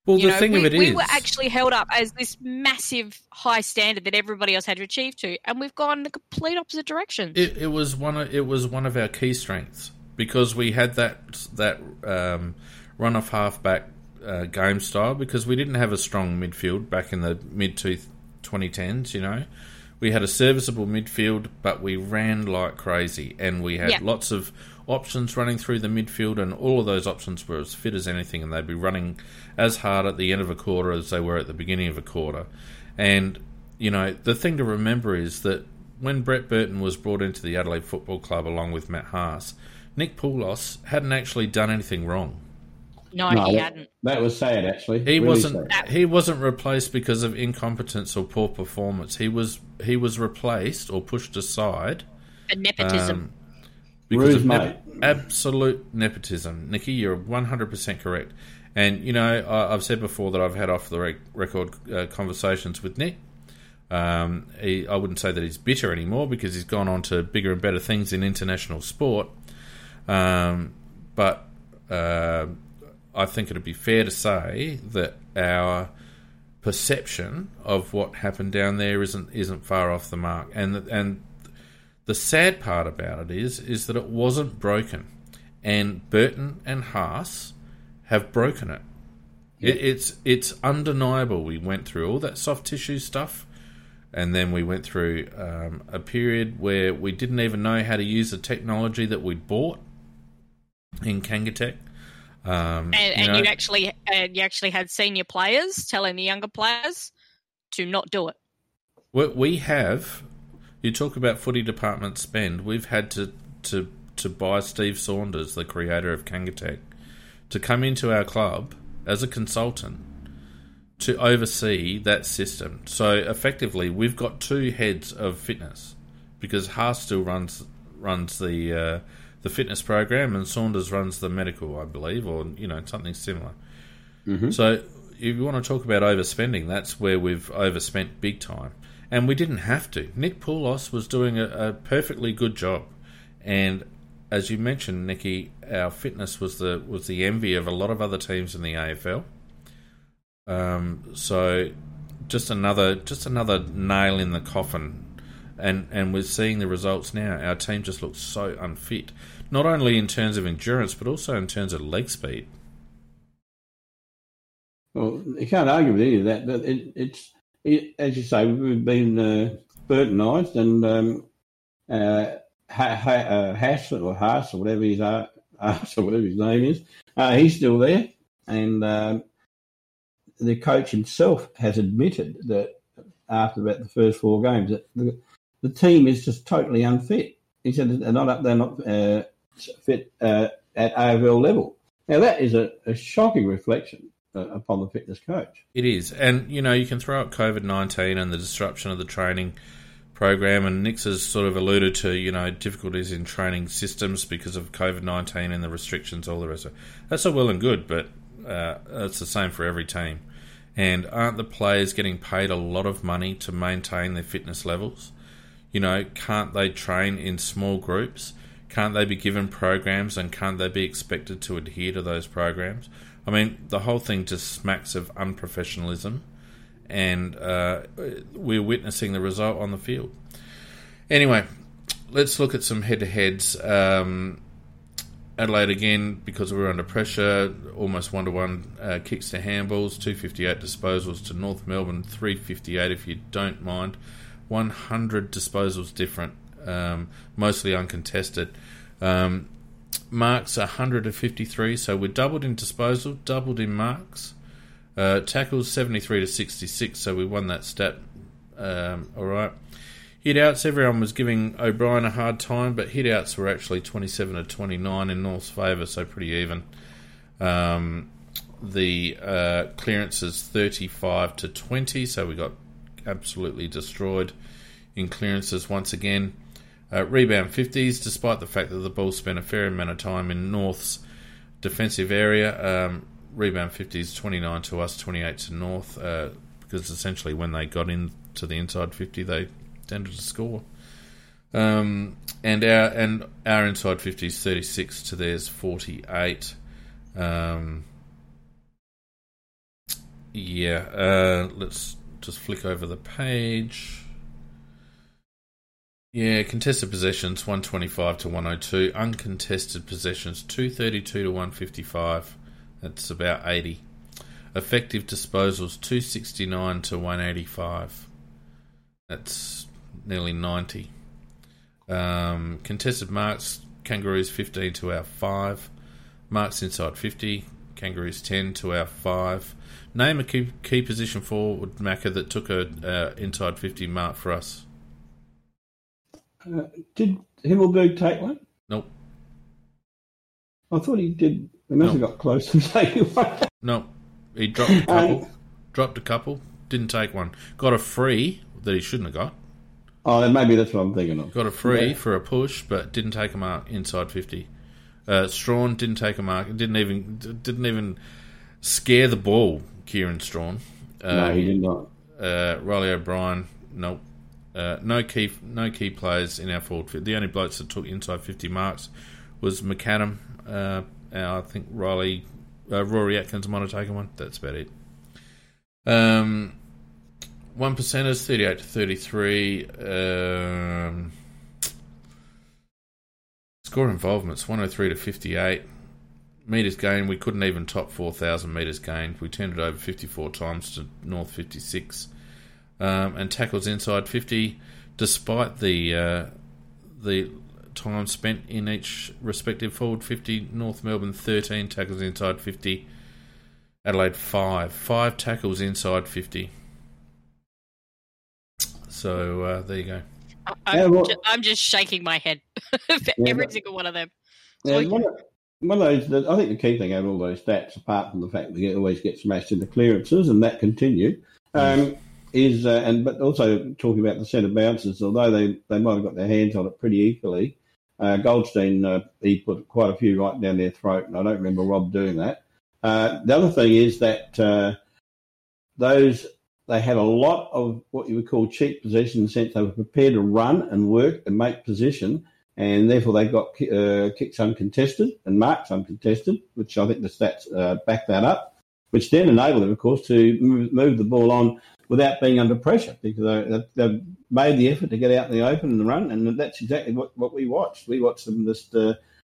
Well, you the know, thing we, of it we is, were actually held up as this massive high standard that everybody else had to achieve to, and we've gone in the complete opposite direction. It, it was one of it was one of our key strengths because we had that that um, run off halfback uh, game style because we didn't have a strong midfield back in the mid 2010s, you know. We had a serviceable midfield, but we ran like crazy, and we had yeah. lots of options running through the midfield, and all of those options were as fit as anything, and they'd be running as hard at the end of a quarter as they were at the beginning of a quarter. And, you know, the thing to remember is that when Brett Burton was brought into the Adelaide Football Club along with Matt Haas, Nick Poulos hadn't actually done anything wrong. No, no he that, hadn't. That was sad, actually. He really wasn't. Sad. He wasn't replaced because of incompetence or poor performance. He was. He was replaced or pushed aside. For nepotism. Um, because of ne- absolute nepotism. Nikki, you're 100% correct. And, you know, I, have said before that I've had off the rec- record uh, conversations with Nick. Um, he, I wouldn't say that he's bitter anymore because he's gone on to bigger and better things in international sport. Um, but uh, I think it'd be fair to say that our perception of what happened down there isn't isn't far off the mark. And the, and the sad part about it is is that it wasn't broken, and Burton and Haas have broken it. it it's it's undeniable. We went through all that soft tissue stuff. And then we went through um, a period where we didn't even know how to use the technology that we'd bought in Kangatech um, and, and you, know, you, actually uh, you actually had senior players telling the younger players to not do it. We have. You talk about footy department spend. We've had to to to buy Steve Saunders, the creator of Kangatech, to come into our club as a consultant to oversee that system. So effectively, we've got two heads of fitness because Haas still runs runs the uh, the fitness program and Saunders runs the medical, I believe, or you know something similar. Mm-hmm. So if you want to talk about overspending, that's where we've overspent big time, and we didn't have to. Nick Poulos was doing a, a perfectly good job, and as you mentioned, Nikki, our fitness was the was the envy of a lot of other teams in the AFL. Um, so just another just another nail in the coffin, and and we're seeing the results now. Our team just looks so unfit, not only in terms of endurance but also in terms of leg speed. Well, you can't argue with any of that, but it, it's it, as you say, we've been uh, and um, uh, ha, ha, uh, Haas or Haas or whatever his uh, or whatever his name is, uh, he's still there, and um, the coach himself has admitted that after about the first four games that the team is just totally unfit. He said they're not up, they're not uh, fit uh, at AFL level. Now that is a, a shocking reflection uh, upon the fitness coach. It is, and you know you can throw out COVID nineteen and the disruption of the training program, and Nicks has sort of alluded to you know difficulties in training systems because of COVID nineteen and the restrictions, all the rest of it. That's all well and good, but uh, it's the same for every team. And aren't the players getting paid a lot of money to maintain their fitness levels? You know, can't they train in small groups? Can't they be given programs and can't they be expected to adhere to those programs? I mean, the whole thing just smacks of unprofessionalism, and uh, we're witnessing the result on the field. Anyway, let's look at some head to heads. Um, Adelaide again, because we were under pressure, almost one to one kicks to handballs, 258 disposals to North Melbourne, 358 if you don't mind. 100 disposals different, um, mostly uncontested. Um, marks 153, so we're doubled in disposal, doubled in marks. Uh, tackles 73 to 66, so we won that stat. Um, all right. Hit outs, everyone was giving O'Brien a hard time, but hit outs were actually 27 to 29 in North's favour, so pretty even. Um, the uh, clearances 35 to 20, so we got absolutely destroyed in clearances once again. Uh, rebound 50s, despite the fact that the ball spent a fair amount of time in North's defensive area. Um, rebound 50s, 29 to us, 28 to North, uh, because essentially when they got into the inside 50, they tended to score. Um, and our and our inside 50s 36 to theirs 48. Um, yeah, uh, let's just flick over the page. Yeah, contested possessions 125 to 102, uncontested possessions 232 to 155. That's about 80. Effective disposals 269 to 185. That's nearly 90. Um, contested marks Kangaroos 15 to our 5. Marks inside 50, Kangaroos 10 to our 5. Name a key, key position forward, Macca, that took a uh, inside 50 mark for us. Uh, did Himmelberg take one? Nope. I thought he did. He must nope. have got close to taking one. No, he dropped a couple. Um, dropped a couple. Didn't take one. Got a free that he shouldn't have got. Oh, then maybe that's what I'm thinking of. Got a free yeah. for a push, but didn't take a mark inside fifty. Uh, Strachan didn't take a mark. Didn't even didn't even scare the ball. Kieran Strachan. Uh, no, he did not. Uh, Reilly O'Brien. Nope. Uh, no key no key players in our forward. Field. The only blokes that took inside fifty marks was McAdam. Uh, I think Riley, uh, Rory Atkins might have taken one. That's about it. Um, one percenters, thirty-eight to thirty-three. Um, score involvements, one hundred three to fifty-eight. Meters gained, we couldn't even top four thousand meters gained. We turned it over fifty-four times to North fifty-six um, and tackles inside 50, despite the uh, the time spent in each respective forward 50. North Melbourne 13 tackles inside 50, Adelaide 5. 5 tackles inside 50. So uh, there you go. I'm, yeah, well, just, I'm, just, shaking my head for yeah, every single one of them. Yeah, one, of, one of those, I think the key thing out of all those stats, apart from the fact that we always get smashed in the clearances and that continued, um, is uh, and but also talking about the centre bounces, although they, they might have got their hands on it pretty equally. Uh, Goldstein uh, he put quite a few right down their throat, and I don't remember Rob doing that. Uh, the other thing is that uh, those they had a lot of what you would call cheap possession in the sense they were prepared to run and work and make position, and therefore they got uh, kicks uncontested and marks uncontested, which I think the stats uh, back that up, which then enabled them, of course, to move, move the ball on without being under pressure because they, they've made the effort to get out in the open and run, and that's exactly what, what we watched. We watched them just uh,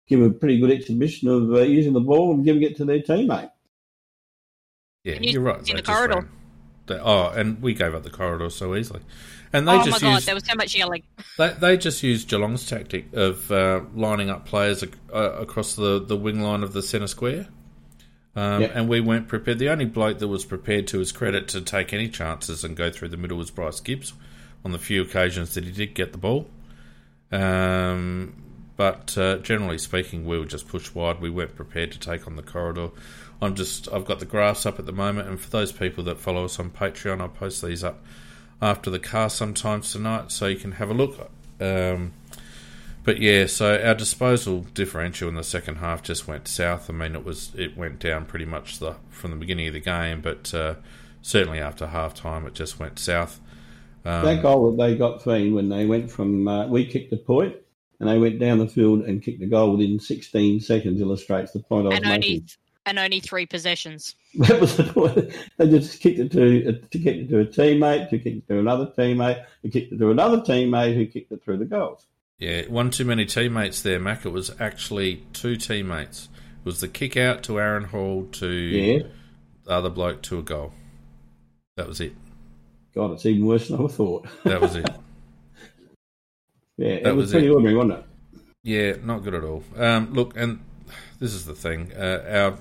give a pretty good exhibition of uh, using the ball and giving it to their teammate. Yeah, you, are right. In the corridor. They, oh, and we gave up the corridor so easily. And they oh just my god, used, there was so much yelling. They, they just used Geelong's tactic of uh, lining up players uh, across the, the wing line of the centre square. Um, yep. And we weren't prepared. The only bloke that was prepared, to his credit, to take any chances and go through the middle was Bryce Gibbs on the few occasions that he did get the ball. Um, but uh, generally speaking, we were just pushed wide. We weren't prepared to take on the corridor. I'm just I've got the graphs up at the moment, and for those people that follow us on Patreon, I'll post these up after the car sometimes tonight, so you can have a look. Um, but yeah, so our disposal differential in the second half just went south. I mean, it was it went down pretty much the, from the beginning of the game, but uh, certainly after half time, it just went south. Um, that goal that they got Fiend when they went from uh, we kicked the point and they went down the field and kicked the goal within 16 seconds illustrates the point I was and only, making. And only three possessions. That was the point. They just kicked it to uh, to kick it to a teammate, to kick it to another teammate, to kick it to another teammate who kicked it through the goals. Yeah, one too many teammates there, Mac. It was actually two teammates. It was the kick out to Aaron Hall to yeah. the other bloke to a goal. That was it. God, it's even worse than I thought. That was it. yeah, that it was, was pretty it. ordinary, wasn't it? Yeah, not good at all. Um, look, and this is the thing. Uh, our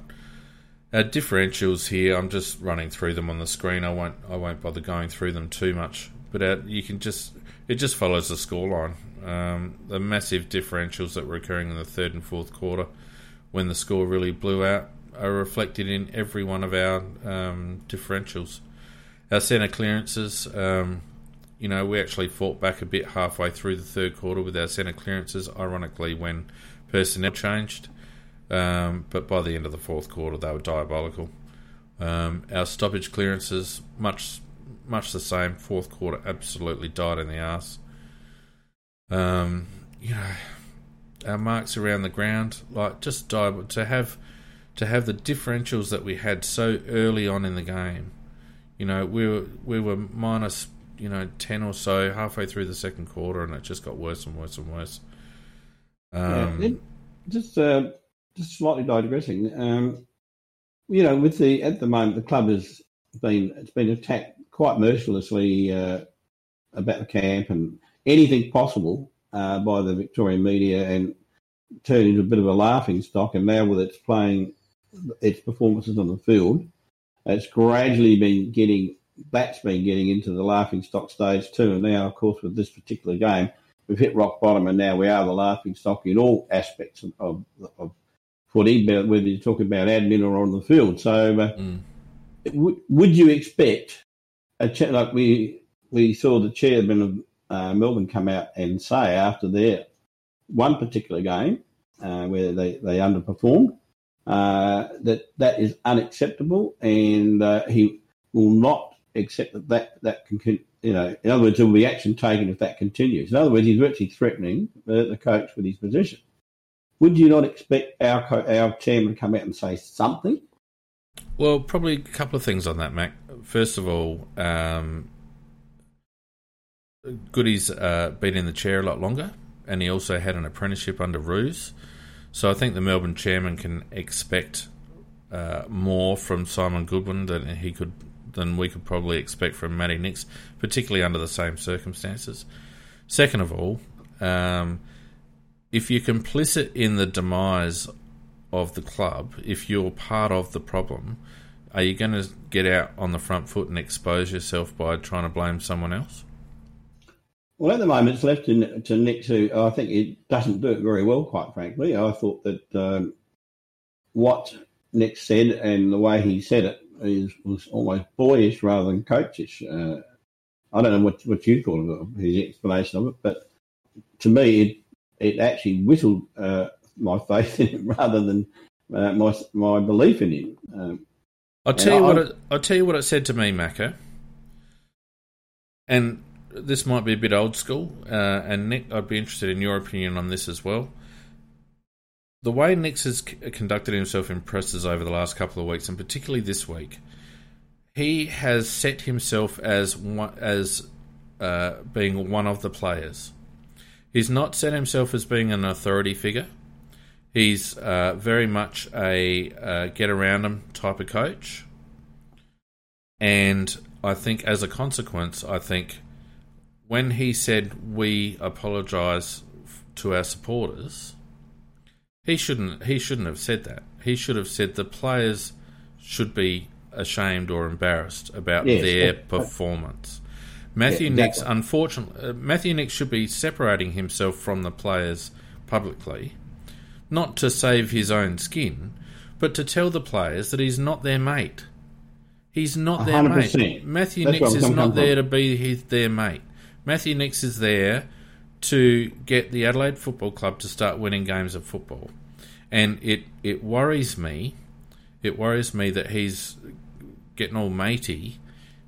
our differentials here. I'm just running through them on the screen. I won't I won't bother going through them too much. But uh, you can just it just follows the scoreline. Um, the massive differentials that were occurring in the third and fourth quarter when the score really blew out are reflected in every one of our um, differentials. Our centre clearances, um, you know, we actually fought back a bit halfway through the third quarter with our centre clearances, ironically, when personnel changed. Um, but by the end of the fourth quarter, they were diabolical. Um, our stoppage clearances, much much the same. Fourth quarter, absolutely died in the ass. Um, you know, our marks around the ground, like just die to have to have the differentials that we had so early on in the game. You know, we were we were minus you know ten or so halfway through the second quarter, and it just got worse and worse and worse. Um, yeah, just uh, just slightly digressing. Um, you know, with the at the moment the club has been it's been attacked quite mercilessly uh, about the camp and anything possible uh, by the Victorian media and turned into a bit of a laughing stock. And now with its playing its performances on the field, it's gradually been getting that's been getting into the laughing stock stage too. And now, of course, with this particular game, we've hit rock bottom, and now we are the laughing stock in all aspects of, of, of footy, whether you're talking about admin or on the field. So, uh, mm. w- would you expect a ch- like we we saw the chairman of uh, Melbourne come out and say after their one particular game uh, where they, they underperformed uh, that that is unacceptable and uh, he will not accept that that, that can, you know, in other words, there will be action taken if that continues. In other words, he's virtually threatening the, the coach with his position. Would you not expect our co- our chairman to come out and say something? Well, probably a couple of things on that, Mac. First of all, um, Goody's uh, been in the chair a lot longer, and he also had an apprenticeship under Roos. So I think the Melbourne chairman can expect uh, more from Simon Goodwin than he could than we could probably expect from Matty Nicks, particularly under the same circumstances. Second of all, um, if you're complicit in the demise of the club, if you're part of the problem, are you going to get out on the front foot and expose yourself by trying to blame someone else? Well, at the moment, it's left to, to Nick, who I think it doesn't do it very well, quite frankly. I thought that um, what Nick said and the way he said it is, was almost boyish rather than coachish. Uh, I don't know what, what you thought of his explanation of it, but to me, it, it actually whittled uh, my faith in him rather than uh, my my belief in him. Um, I'll tell you I, what it, I'll tell you what it said to me, Macca. And this might be a bit old school, uh, and Nick, I'd be interested in your opinion on this as well. The way Nick's has conducted himself in presses over the last couple of weeks, and particularly this week, he has set himself as one, as uh, being one of the players. He's not set himself as being an authority figure. He's uh, very much a uh, get around him type of coach. And I think as a consequence, I think when he said we apologise to our supporters, he shouldn't he shouldn't have said that. He should have said the players should be ashamed or embarrassed about yes, their performance. Matthew yeah, Nicks, unfortunately, uh, Matthew Nicks should be separating himself from the players publicly not to save his own skin, but to tell the players that he's not their mate. He's not their 100%. mate. Matthew That's Nicks is not there to be his, their mate. Matthew Nicks is there to get the Adelaide Football Club to start winning games of football. And it, it worries me, it worries me that he's getting all matey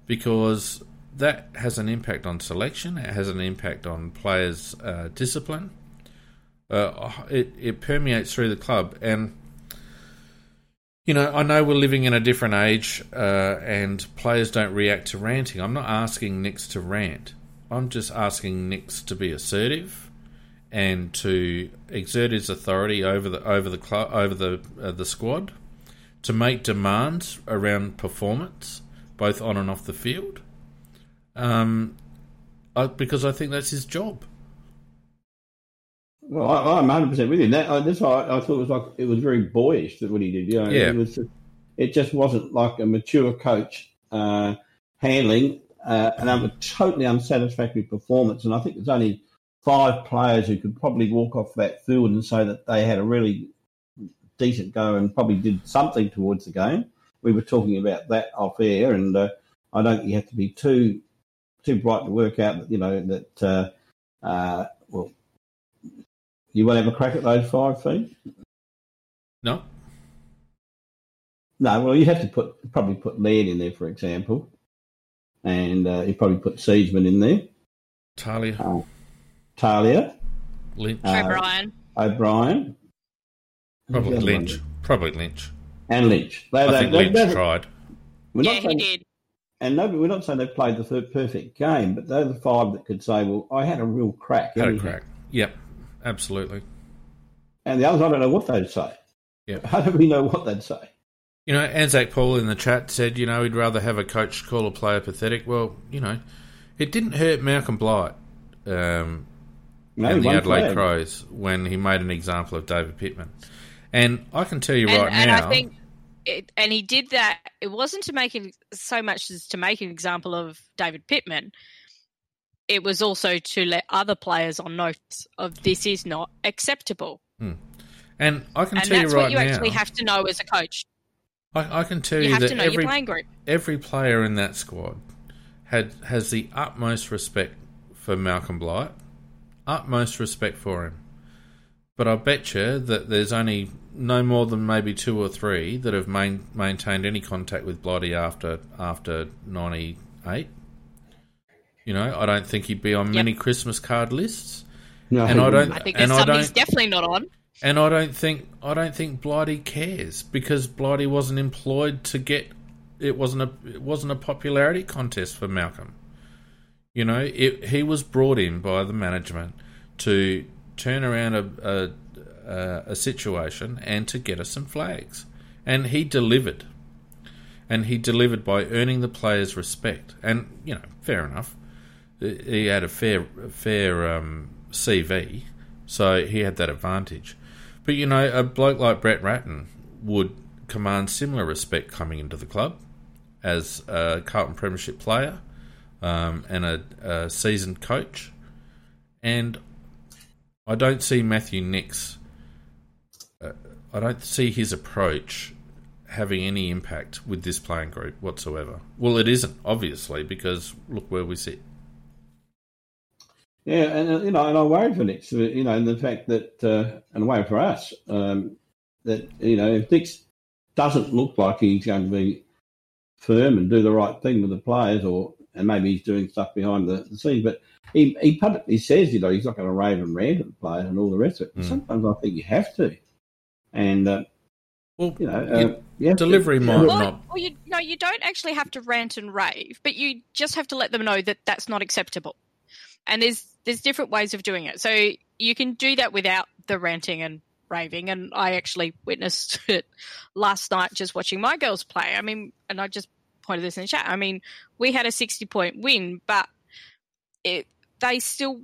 because that has an impact on selection, it has an impact on players' uh, discipline uh, it it permeates through the club, and you know I know we're living in a different age, uh, and players don't react to ranting. I'm not asking Nicks to rant. I'm just asking Nicks to be assertive and to exert his authority over the over the club over the uh, the squad, to make demands around performance, both on and off the field. Um, I, because I think that's his job. Well, I, am 100 percent with you. That, uh, that's why I, I, thought it was like it was very boyish that what he did. You know, yeah. it was. It just wasn't like a mature coach uh, handling uh, an totally unsatisfactory performance. And I think there's only five players who could probably walk off that field and say that they had a really decent go and probably did something towards the game. We were talking about that off air, and uh, I don't think you have to be too too bright to work out that you know that uh, uh, well you want to have a crack at those five feet? No. No, well, you have to put probably put Laird in there, for example, and uh, you probably put Seedsman in there. Talia. Uh, Talia. Lynch. Uh, O'Brien. O'Brien. Probably Lynch. One? Probably Lynch. And Lynch. They, I they, think they, Lynch they, tried. yeah, saying, he did. And no, we're not saying they played the perfect game, but they're the five that could say, "Well, I had a real crack." Had a crack. Yep. Absolutely. And the others, I don't know what they'd say. Yeah. How do we know what they'd say? You know, Anzac Paul in the chat said, you know, he'd rather have a coach call a player pathetic. Well, you know, it didn't hurt Malcolm Blight um, no, and the Adelaide flag. Crows when he made an example of David Pittman. And I can tell you and, right and now. It, and he did that. It wasn't to make it so much as to make an example of David Pittman it was also to let other players on notice of this is not acceptable. Hmm. And I can and tell you right now, that's what you actually have to know as a coach. I, I can tell you, you that every, every player in that squad had has the utmost respect for Malcolm Blight, utmost respect for him. But I bet you that there's only no more than maybe two or three that have main, maintained any contact with Blighty after after '98. You know, I don't think he'd be on yep. many Christmas card lists. No, and I don't. I think there's and something he's definitely not on. And I don't think I don't think Blighty cares because Blighty wasn't employed to get. It wasn't a it wasn't a popularity contest for Malcolm. You know, it, he was brought in by the management to turn around a, a, a situation and to get us some flags, and he delivered. And he delivered by earning the players' respect, and you know, fair enough he had a fair fair um, CV, so he had that advantage. But you know, a bloke like Brett Ratten would command similar respect coming into the club as a Carlton Premiership player um, and a, a, seasoned coach. And I don't see Matthew Nicks. Uh, I don't see his approach having any impact with this playing group whatsoever. Well, it isn't obviously because look where we sit. Yeah, and uh, you know, and I worry for Nicks, you know, and the fact that, uh, and worry for us, um, that you know, if doesn't look like he's going to be firm and do the right thing with the players, or and maybe he's doing stuff behind the, the scenes, but he he publicly says, you know, he's not going to rave and rant at the players and all the rest of it. Mm. Sometimes I think you have to, and uh, well, you know, uh, yeah, delivery might well, not. Well, you, no, you don't actually have to rant and rave, but you just have to let them know that that's not acceptable. And there's there's different ways of doing it. So you can do that without the ranting and raving. And I actually witnessed it last night just watching my girls play. I mean, and I just pointed this in the chat. I mean, we had a 60 point win, but it, they still it,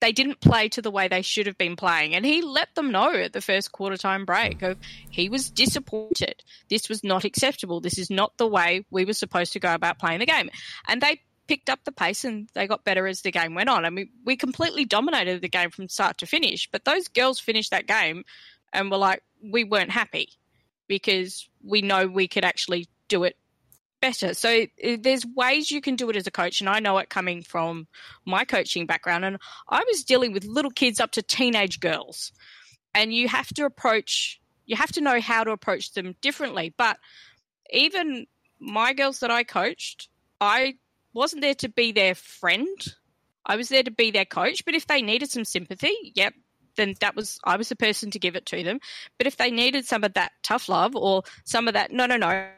they didn't play to the way they should have been playing. And he let them know at the first quarter time break of he was disappointed. This was not acceptable. This is not the way we were supposed to go about playing the game. And they picked up the pace and they got better as the game went on. I mean, we completely dominated the game from start to finish, but those girls finished that game and were like, we weren't happy because we know we could actually do it better. So there's ways you can do it as a coach, and I know it coming from my coaching background. And I was dealing with little kids up to teenage girls, and you have to approach, you have to know how to approach them differently. But even my girls that I coached, I wasn't there to be their friend. I was there to be their coach. But if they needed some sympathy, yep, then that was I was the person to give it to them. But if they needed some of that tough love or some of that, no, no, no,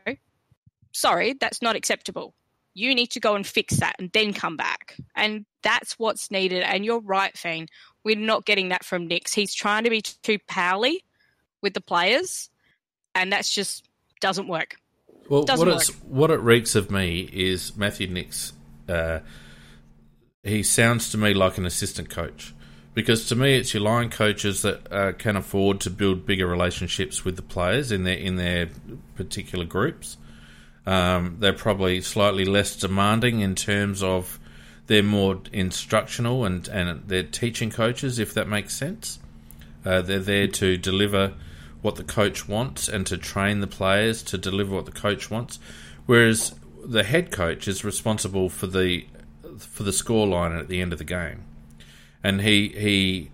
sorry, that's not acceptable. You need to go and fix that and then come back. And that's what's needed. And you're right, Fiend. We're not getting that from Nicks. He's trying to be too pally with the players, and that's just doesn't work. Well, what, it's, what it reeks of me is Matthew Nicks. Uh, he sounds to me like an assistant coach because to me it's your line coaches that uh, can afford to build bigger relationships with the players in their in their particular groups. Um, they're probably slightly less demanding in terms of they're more instructional and, and they're teaching coaches, if that makes sense. Uh, they're there to deliver what the coach wants and to train the players to deliver what the coach wants. Whereas the head coach is responsible for the for the score line at the end of the game, and he he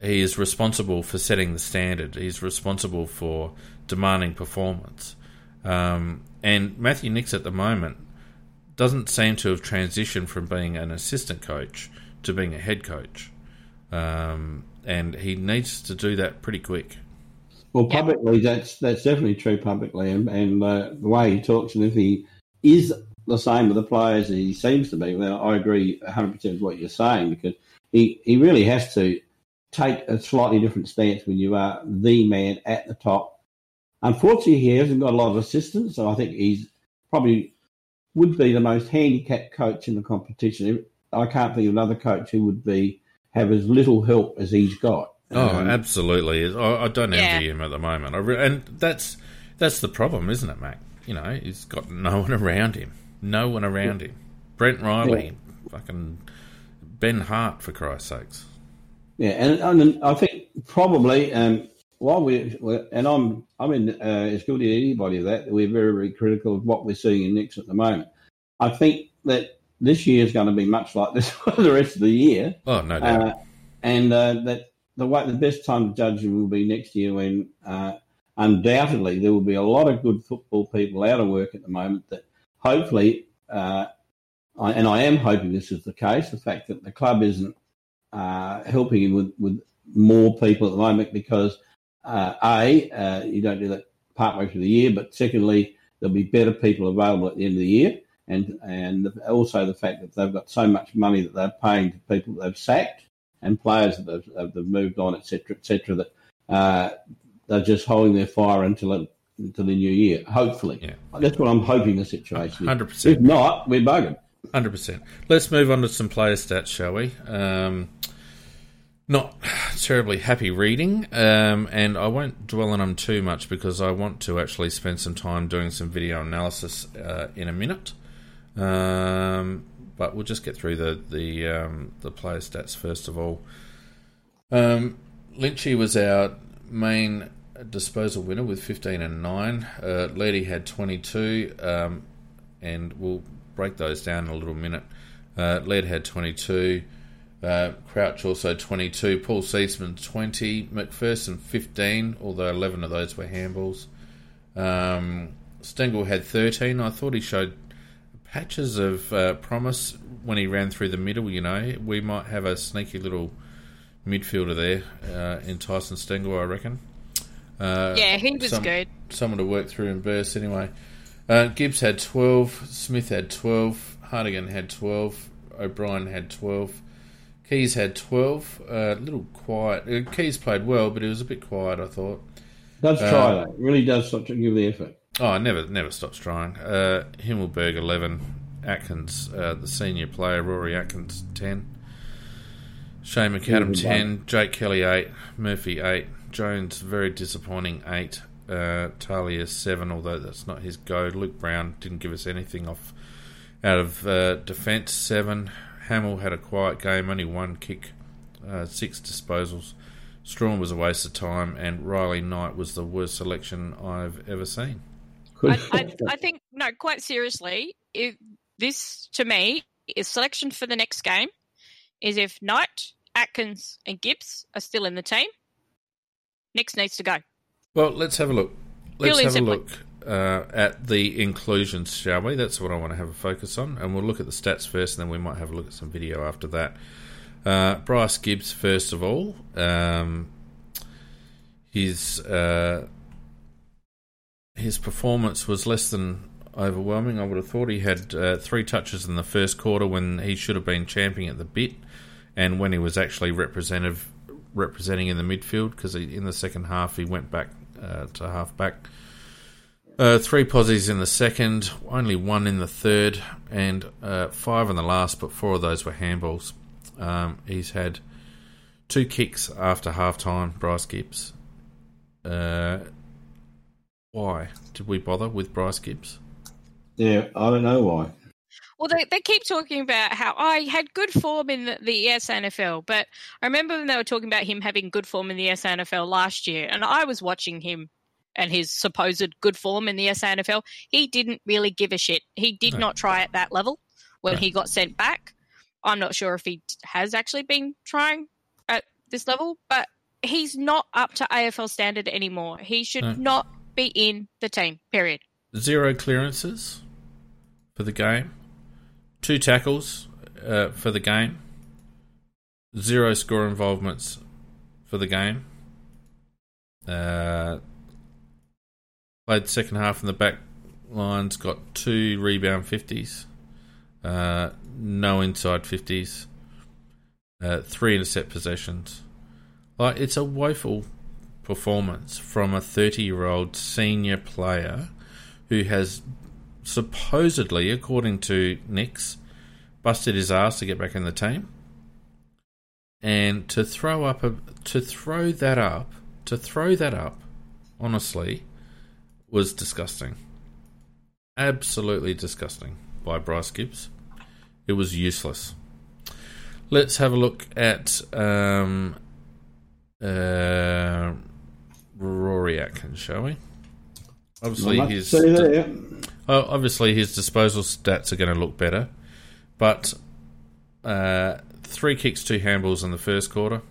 he is responsible for setting the standard. He's responsible for demanding performance. Um, and Matthew Nicks at the moment doesn't seem to have transitioned from being an assistant coach to being a head coach. Um, and he needs to do that pretty quick. Well, publicly, that's that's definitely true publicly, and, and uh, the way he talks, and if he is the same with the players as he seems to be, well, I agree 100% with what you're saying because he, he really has to take a slightly different stance when you are the man at the top Unfortunately, he hasn't got a lot of assistance, so I think he's probably would be the most handicapped coach in the competition. I can't think of another coach who would be have as little help as he's got. Oh, um, absolutely! I, I don't envy yeah. him at the moment, re- and that's that's the problem, isn't it, Mac? You know, he's got no one around him, no one around yeah. him. Brent Riley, yeah. fucking Ben Hart, for Christ's sakes. Yeah, and, and I think probably um, while we and I'm I'm in uh, as good as anybody of that. We're very very critical of what we're seeing in Nicks at the moment. I think that this year is going to be much like this for the rest of the year. Oh no doubt. Uh, and uh, that the way the best time to judge will be next year when uh, undoubtedly there will be a lot of good football people out of work at the moment. That hopefully, uh, I, and I am hoping this is the case. The fact that the club isn't uh, helping with with more people at the moment because uh, a, uh, you don't do that partway through the year, but secondly, there'll be better people available at the end of the year, and and also the fact that they've got so much money that they're paying to people that they've sacked and players that they've, they've moved on, etc., etc. That uh, they're just holding their fire until it, until the new year. Hopefully, yeah. that's what I'm hoping the situation. Hundred percent. If not, we're buggered. Hundred percent. Let's move on to some player stats, shall we? Um, not terribly happy reading, um, and I won't dwell on them too much because I want to actually spend some time doing some video analysis uh, in a minute. Um, but we'll just get through the the um, the player stats first of all. Um, Lynchy was our main disposal winner with 15 and 9. Uh, Leedy had 22, um, and we'll break those down in a little minute. Uh, had 22. Uh, Crouch also 22. Paul Seedsman 20. McPherson 15, although 11 of those were handballs. Um, Stengel had 13. I thought he showed patches of uh, promise when he ran through the middle. You know, we might have a sneaky little midfielder there uh, in Tyson Stengel, I reckon. Uh, yeah, he was some, good. Someone to work through and burst anyway. Uh, Gibbs had 12. Smith had 12. Hartigan had 12. O'Brien had 12. Keays had 12. A uh, little quiet. Uh, Keays played well, but he was a bit quiet, I thought. Does try, uh, though. Really does stop to give the effort. Oh, never never stops trying. Uh, Himmelberg, 11. Atkins, uh, the senior player, Rory Atkins, 10. Shane McAdam, 10. Jake Kelly, 8. Murphy, 8. Jones, very disappointing, 8. Uh, Talia, 7, although that's not his go. Luke Brown didn't give us anything off out of uh, defence, 7. Hamill had a quiet game, only one kick, uh, 6 disposals. Strachan was a waste of time, and Riley Knight was the worst selection I've ever seen. I, I, I, think no, quite seriously, if this to me is selection for the next game. Is if Knight, Atkins, and Gibbs are still in the team, Nicks needs to go. Well, let's have a look. Let's have a look uh, at the inclusions, shall we? That's what I want to have a focus on, and we'll look at the stats first, and then we might have a look at some video after that. Uh, Bryce Gibbs, first of all, um, his uh, his performance was less than overwhelming. I would have thought he had uh, three touches in the first quarter when he should have been champing at the bit, and when he was actually representative representing in the midfield because in the second half he went back uh, to half back. Uh, three posies in the second, only one in the third, and uh, five in the last, but four of those were handballs. Um, he's had two kicks after half time, Bryce Gibbs. Uh, why did we bother with Bryce Gibbs? Yeah, I don't know why. Well, they, they keep talking about how oh, I had good form in the, the SANFL, but I remember when they were talking about him having good form in the SANFL last year, and I was watching him and his supposed good form in the SANFL. He didn't really give a shit. He did no. not try at that level when no. he got sent back. I'm not sure if he has actually been trying at this level, but he's not up to AFL standard anymore. He should no. not be in the team, period. Zero clearances for the game, two tackles uh, for the game, zero score involvements for the game. Uh, played second half in the back lines, got two rebound 50s, uh, no inside 50s, uh, three intercept possessions. Like, it's a woeful performance from a 30 year old senior player who has supposedly, according to Nicks, busted his ass to get back in the team. And to throw up a to throw that up to throw that up, honestly, was disgusting. Absolutely disgusting by Bryce Gibbs. It was useless. Let's have a look at um, uh, Rory Atkins, shall we? Obviously, his that, yeah. oh, obviously his disposal stats are going to look better, but uh, three kicks, two handballs in the first quarter.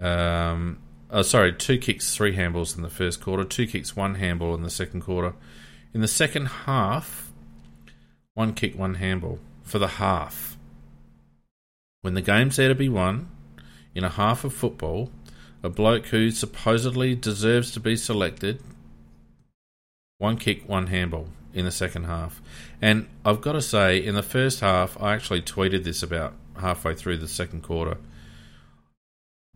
Um, oh, sorry, two kicks, three handballs in the first quarter. Two kicks, one handball in the second quarter. In the second half, one kick, one handball for the half. When the game's there to be won, in a half of football, a bloke who supposedly deserves to be selected. One kick, one handball in the second half. And I've got to say, in the first half, I actually tweeted this about halfway through the second quarter.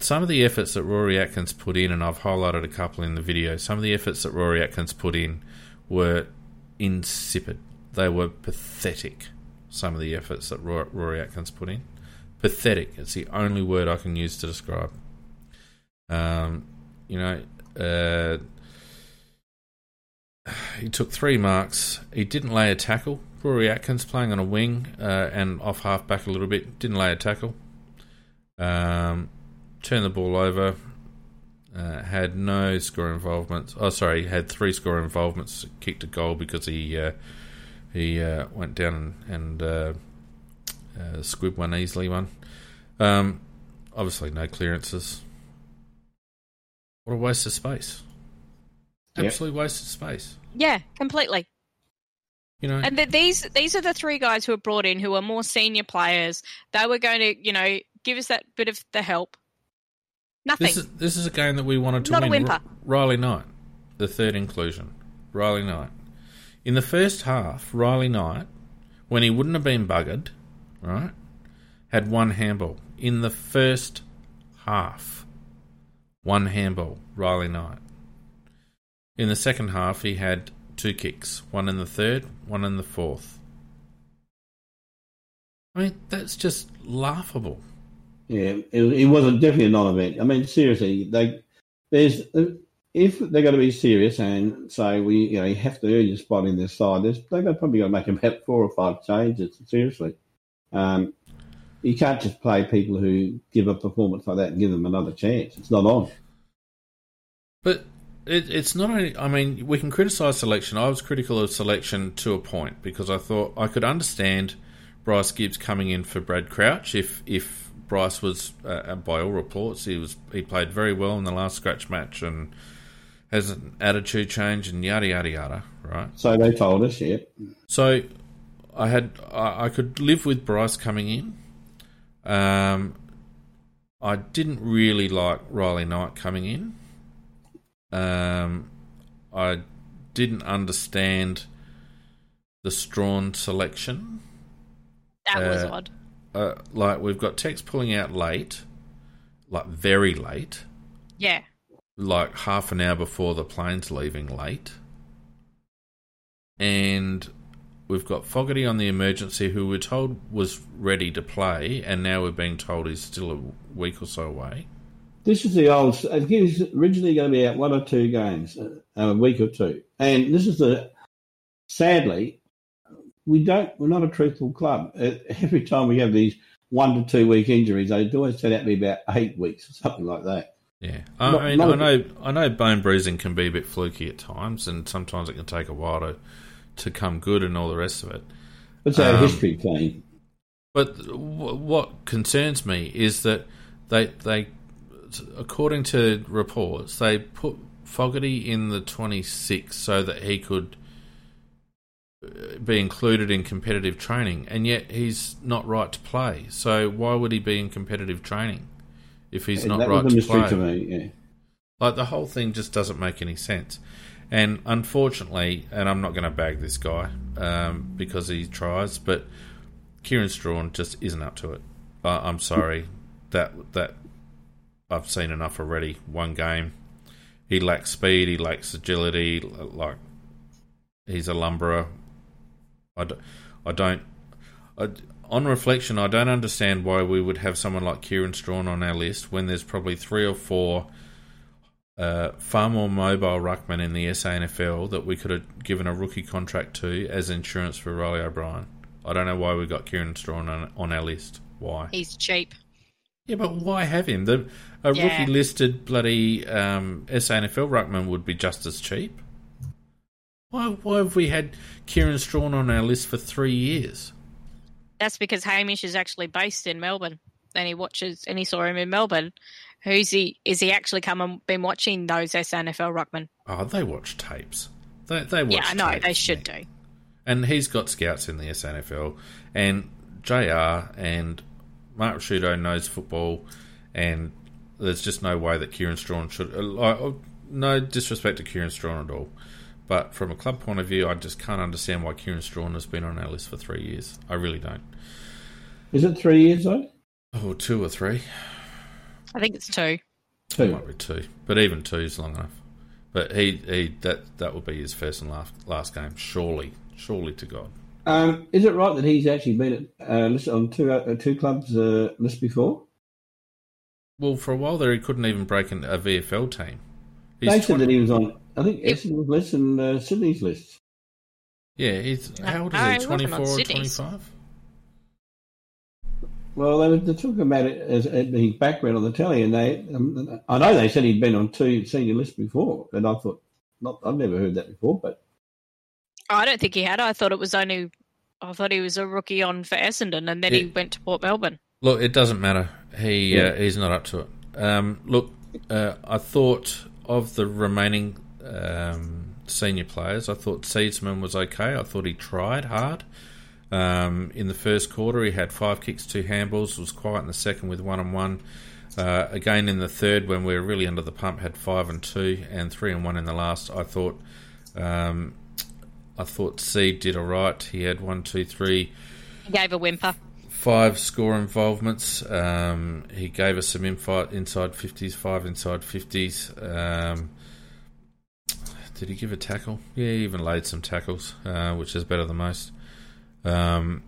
Some of the efforts that Rory Atkins put in, and I've highlighted a couple in the video, some of the efforts that Rory Atkins put in were insipid. They were pathetic, some of the efforts that Rory Atkins put in. Pathetic. It's the only word I can use to describe. Um, you know, uh, he took three marks. He didn't lay a tackle. Rory Atkins playing on a wing uh, and off half back a little bit. Didn't lay a tackle. Um, turned the ball over. Uh, had no score involvements. Oh, sorry, had three score involvements. Kicked a goal because he uh, he uh, went down and, and uh, uh, squib one easily one. Um, obviously, no clearances. What a waste of space! Absolute yep. waste of space. Yeah, completely. You know, and the, these these are the three guys who are brought in who are more senior players. They were going to, you know, give us that bit of the help. Nothing. This is, this is a game that we wanted to Not win. A whimper. Riley Knight, the third inclusion. Riley Knight. In the first half, Riley Knight, when he wouldn't have been buggered, right, had one handball. In the first half, one handball, Riley Knight. In the second half, he had two kicks, one in the third, one in the fourth. I mean, that's just laughable. Yeah, it, it wasn't definitely a non-event. I mean, seriously, they there's if they're going to be serious and say we you know you have to earn your spot in this side, they've probably got to make about four or five changes. Seriously, um, you can't just play people who give a performance like that and give them another chance. It's not on. But it, it's not only. I mean, we can criticise selection. I was critical of selection to a point because I thought I could understand Bryce Gibbs coming in for Brad Crouch if if Bryce was, uh, by all reports, he was he played very well in the last scratch match and has an attitude change and yada yada yada. Right. So they told us, yeah. So I had I, I could live with Bryce coming in. Um, I didn't really like Riley Knight coming in. Um, I didn't understand the Strachan selection. That was uh, odd uh, like we've got Tex pulling out late, like very late. Yeah. Like half an hour before the plane's leaving late. And we've got Fogarty on the emergency who we're told was ready to play and now we're being told he's still a week or so away. This is the old. He's originally going to be out one or two games, uh, a week or two, and this is the. Sadly, we don't. We're not a truthful club. Every time we have these one to two week injuries, they always turn out to be about eight weeks or something like that. Yeah, I, not, mean, I know. I know bone bruising can be a bit fluky at times, and sometimes it can take a while to to come good and all the rest of it. It's our um, history playing. But w- what concerns me is that they they, according to reports, they put Fogarty in the twenty six so that he could be included in competitive training, and yet he's not right to play. So why would he be in competitive training if he's not right to play? To me, yeah. Like the whole thing just doesn't make any sense. And unfortunately, and I'm not going to bag this guy um, because he tries, but Kieran Strachan just isn't up to it. Uh, I'm sorry that that I've seen enough already. One game, he lacks speed, he lacks agility. Like he's a lumberer I don't, I on reflection, I don't understand why we would have someone like Kieran Strachan on our list when there's probably three or four uh, far more mobile ruckmen in the SANFL that we could have given a rookie contract to as insurance for Reilly O'Brien. I don't know why we got Kieran Strachan on, on our list. Why? He's cheap. Yeah, but why have him? The a yeah. rookie listed bloody um, SANFL ruckman would be just as cheap. Why, why have we had Kieran Strachan on our list for three years? That's because Hamish is actually based in Melbourne, and he watches and he saw him in Melbourne. Who's he? Is he actually come and been watching those SANFL ruckmen? Oh, they watch tapes. They they watch. Yeah, I know they should do. And he's got scouts in the SANFL, and Jr. and Mark Ricciuto knows football, and there's just no way that Kieran Strachan should. Uh, no disrespect to Kieran Strachan at all, but from a club point of view, I just can't understand why Kieran Strachan has been on our list for three years. I really don't. Is it three years though? Oh, two or three. I think it's two. Two. It might be two, but even two is long enough. But he, he that that will be his first and last last game, surely, surely to God. Um, is it right that he's actually been at, uh, listed on two uh, two clubs uh, list before? Well, for a while there, he couldn't even break a VFL team. He's they said 20... that he was on I think Essendon's list and uh, Sydney's list. Yeah, he's how old is he? Twenty four or twenty five? Well, they were talking about it as, as his background on the telly, and they, um, I know they said he'd been on two senior lists before, and I thought, not, I've never heard that before, but I don't think he had. I thought it was only, I thought he was a rookie on for Essendon, and then it, he went to Port Melbourne. Look, it doesn't matter. He yeah. uh, he's not up to it. Um, look, uh, I thought of the remaining um, senior players. I thought Seedsman was okay. I thought he tried hard. Um, in the first quarter, he had five kicks, two handballs. Was quiet in the second with one and one. Uh, again, in the third, when we were really under the pump, had five and two and three and one in the last. I thought, um, I thought Seed did all right. He had one, two, three. He gave a whimper. Five score involvements. Um, he gave us some infight inside fifties, five inside fifties. Um, did he give a tackle? Yeah, he even laid some tackles, uh, which is better than most. Um,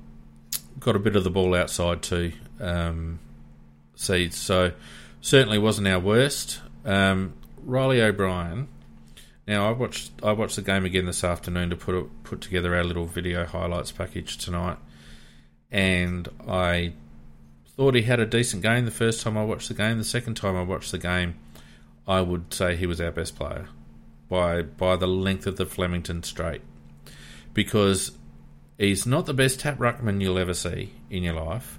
got a bit of the ball outside too, um, seeds. So certainly wasn't our worst. Um, Reilly O'Brien. Now I watched I watched the game again this afternoon to put a, put together our little video highlights package tonight, and I thought he had a decent game the first time I watched the game. The second time I watched the game, I would say he was our best player by by the length of the Flemington straight because He's not the best tap ruckman you'll ever see in your life,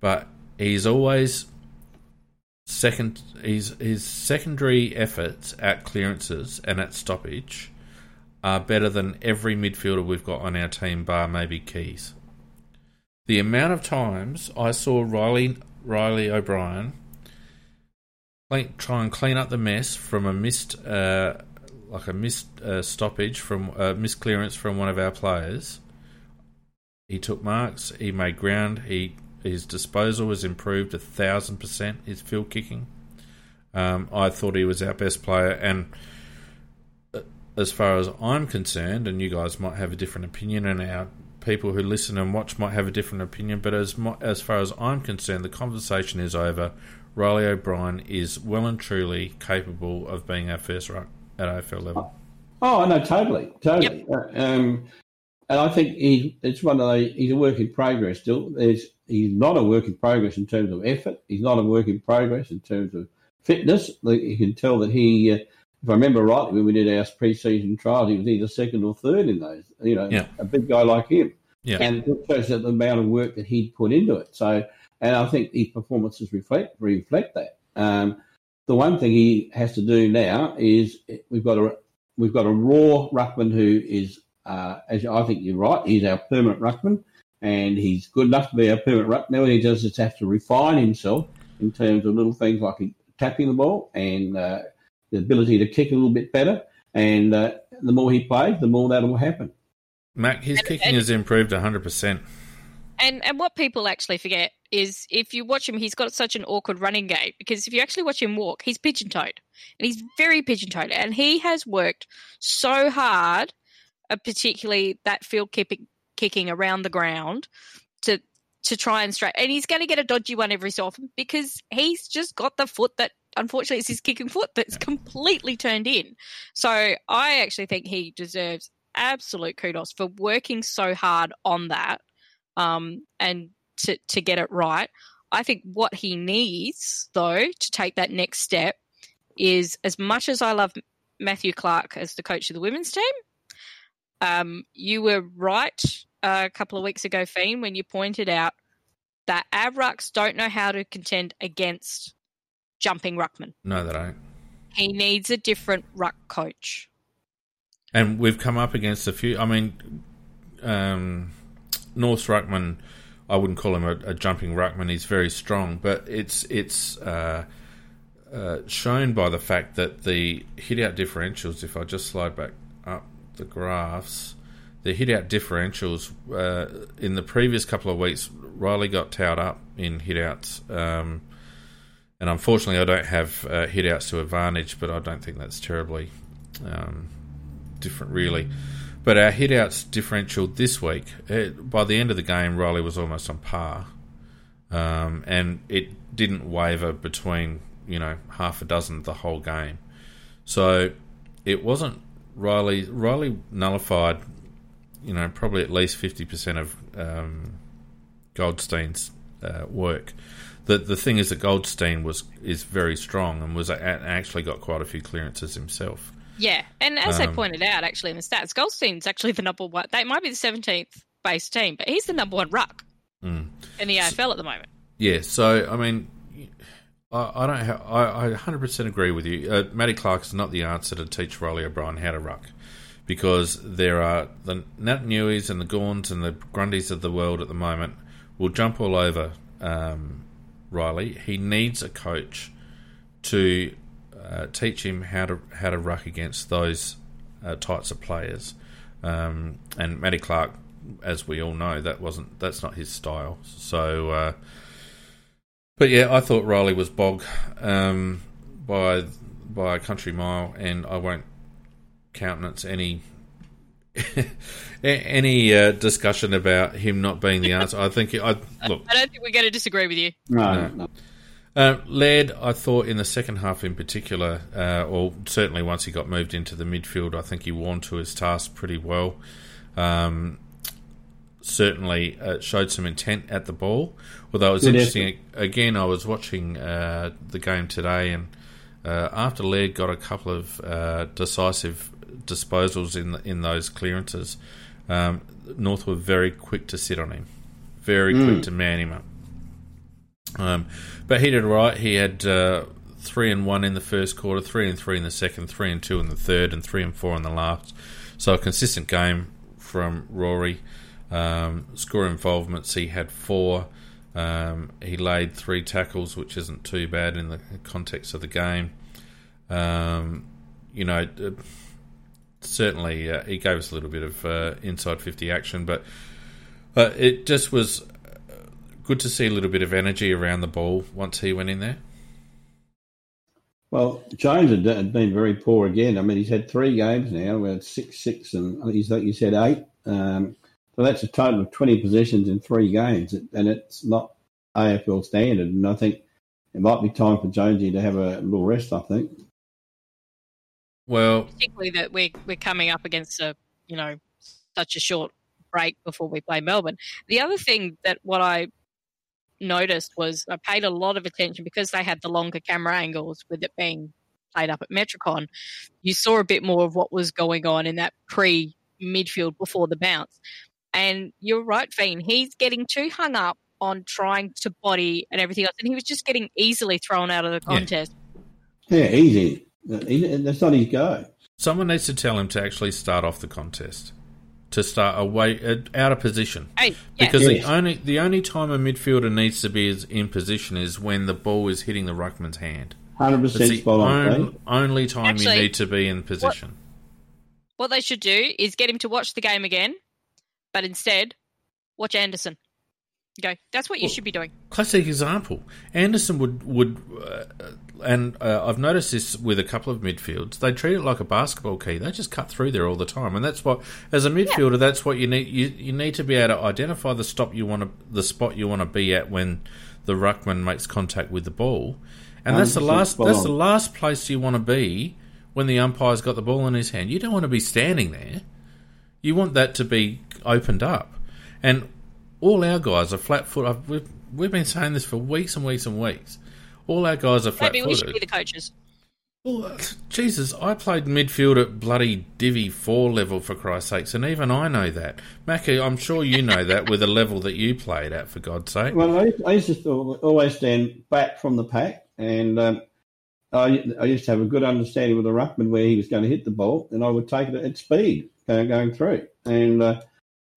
but he's always second. His his secondary efforts at clearances and at stoppage are better than every midfielder we've got on our team, bar maybe Keays. The amount of times I saw Reilly Reilly O'Brien try and clean up the mess from a missed uh, like a missed uh, stoppage from a uh, missed clearance from one of our players he took marks. He made ground. He his disposal was improved a thousand percent. His field kicking. Um, I thought he was our best player, and uh, as far as I'm concerned, and you guys might have a different opinion, and our people who listen and watch might have a different opinion, but as as far as I'm concerned, the conversation is over. Reilly O'Brien is well and truly capable of being our first ruck at AFL level. Oh, no, totally, totally. Yep. Uh, um, and I think he it's one of the he's a work in progress still. There's he's not a work in progress in terms of effort. He's not a work in progress in terms of fitness. You can tell that he, uh, if I remember rightly, when we did our pre-season trials, he was either second or third in those. You know, yeah. a big guy like him. Yeah. And it shows that the amount of work that he'd put into it. So, and I think his performances reflect reflect that. Um, the one thing he has to do now is we've got a we've got a raw ruckman who is uh, as I think you're right, he's our permanent ruckman, and he's good enough to be our permanent ruck. Now what he does just have to refine himself in terms of little things like tapping the ball and uh, the ability to kick a little bit better. And uh, the more he plays, the more that will happen. Mac, his and, kicking and, has improved 100%. And and what people actually forget is if you watch him, he's got such an awkward running gait because if you actually watch him walk, he's pigeon toed. And he's very pigeon toed. And he has worked so hard – uh, particularly that field keeping, kicking around the ground to to try and straight. And he's going to get a dodgy one every so often because he's just got the foot that unfortunately it's his kicking foot that's completely turned in. So I actually think he deserves absolute kudos for working so hard on that um, and to to get it right. I think what he needs though to take that next step is as much as I love Matthew Clarke as the coach of the women's team, um, you were right uh, a couple of weeks ago, Fiend, when you pointed out that Avrucks don't know how to contend against jumping ruckman. No, they don't. He needs a different ruck coach. And we've come up against a few. I mean, um, North ruckman. I wouldn't call him a, a, jumping ruckman. He's very strong, but it's it's uh, uh, shown by the fact that the hit out differentials. If I just slide back up the graphs, the hit out differentials uh, in the previous couple of weeks, Reilly got towed up in hit outs. Um, and unfortunately, I don't have uh, hit outs to advantage, but I don't think that's terribly um, different, really. But our hit outs differential this week, it, by the end of the game, Reilly was almost on par. Um, and it didn't waver between, you know, half a dozen the whole game. So it wasn't Reilly Reilly nullified, you know, probably at least fifty percent of um, Goldstein's uh, work. The the thing is that Goldstein was is very strong and was actually got quite a few clearances himself. Yeah, and as um, they pointed out, actually in the stats, Goldstein's actually the number one. They might be the seventeenth base team, but he's the number one ruck mm. in the AFL at the moment. Yeah, so I mean, I, I don't. Ha- I, I 100% agree with you. Uh, Matty Clarke is not the answer to teach Reilly O'Brien how to ruck, because there are the Naitanuis and the Gawns and the Grundys of the world at the moment will jump all over um, Reilly. He needs a coach to uh, teach him how to how to ruck against those uh, types of players. Um, and Matty Clarke, as we all know, that wasn't that's not his style. So, uh, but yeah, I thought Reilly was bog um, by by a country mile, and I won't countenance any any uh, discussion about him not being the answer. I think I look. I don't think we're going to disagree with you. No, no. no. Uh, Laird, I thought in the second half in particular, uh, or certainly once he got moved into the midfield, I think he won to his task pretty well. Um, certainly uh, showed some intent at the ball. Although it was interesting, again, I was watching uh, the game today, and uh, after Laird got a couple of uh, decisive disposals in in those clearances, um, North were very quick to sit on him, very mm. quick to man him up. Um, but he did right. He had uh, three and one in the first quarter, three and three in the second, three and two in the third, and three and four in the last. So a consistent game from Rory. Um, score involvements, he had four. Um, he laid three tackles, which isn't too bad in the context of the game. Um, you know, certainly uh, he gave us a little bit of uh, inside 50 action, but uh, it just was good to see a little bit of energy around the ball once he went in there. Well, Jones had been very poor again. I mean, he's had three games now. We had six, six, and he's like you said eight. Um, so that's a total of twenty possessions in three games, and it's not AFL standard. And I think it might be time for Jonesy to have a little rest. I think. Well, particularly that we're we're coming up against a you know such a short break before we play Melbourne. The other thing that what I noticed was I paid a lot of attention because they had the longer camera angles with it being played up at Metricon. You saw a bit more of what was going on in that pre midfield before the bounce. And you're right, Fiend. He's getting too hung up on trying to body and everything else, and he was just getting easily thrown out of the contest. Yeah, yeah easy. That's not his go. Someone needs to tell him to actually start off the contest to start away uh, out of position. Hey, yeah. Because yes. the only the only time a midfielder needs to be in position is when the ball is hitting the ruckman's hand. Hundred percent spot on. only time Actually, you need to be in position. What, what they should do is get him to watch the game again, but instead watch Anderson. Go. That's what you well, should be doing. Classic example. Anderson would would, uh, and uh, I've noticed this with a couple of midfields. They treat it like a basketball key. They just cut through there all the time, and that's what, as a midfielder, yeah. that's what you need. You you need to be able to identify the stop you want to, the spot you want to be at when the ruckman makes contact with the ball, and that's the last. That's the last place you want to be when the umpire's got the ball in his hand. You don't want to be standing there. You want that to be opened up, and all our guys are flat footed. We've, we've been saying this for weeks and weeks and weeks. All our guys are flat footed. Maybe we should be the coaches. Well, Jesus, I played midfield at bloody Divi 4 level, for Christ's sakes, and even I know that. Mackie, I'm sure you know that with the level that you played at, for God's sake. Well, I, I used to always stand back from the pack, and um, I, I, used to have a good understanding with the ruckman where he was going to hit the ball, and I would take it at speed going, going through. And uh,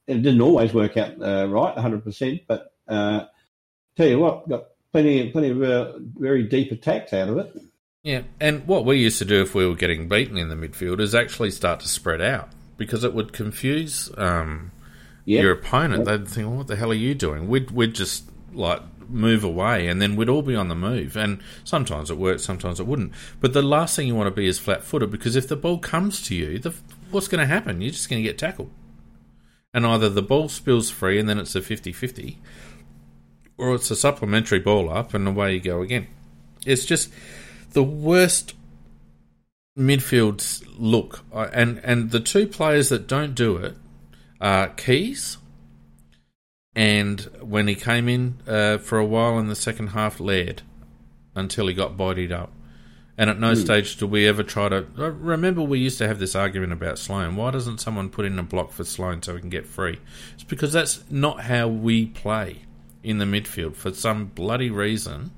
it didn't always work out uh, right, 100%, but uh, tell you what, got plenty, plenty of uh, very deep attacks out of it. Yeah, and what we used to do if we were getting beaten in the midfield is actually start to spread out because it would confuse um, yep. your opponent. Yep. They'd think, well, "What the hell are you doing?" We'd we'd just like move away, and then we'd all be on the move. And sometimes it worked, sometimes it wouldn't. But the last thing you want to be is flat-footed because if the ball comes to you, the, what's going to happen? You're just going to get tackled and either the ball spills free and then it's a 50 50, or it's a supplementary ball up and away you go again. It's just the worst midfield look. And, and the two players that don't do it are Keays and when he came in uh, for a while in the second half, led until he got bodied up. And at no mm. stage do we ever try to. Remember, we used to have this argument about Sloane. Why doesn't someone put in a block for Sloane so we can get free? It's because that's not how we play in the midfield. For some bloody reason,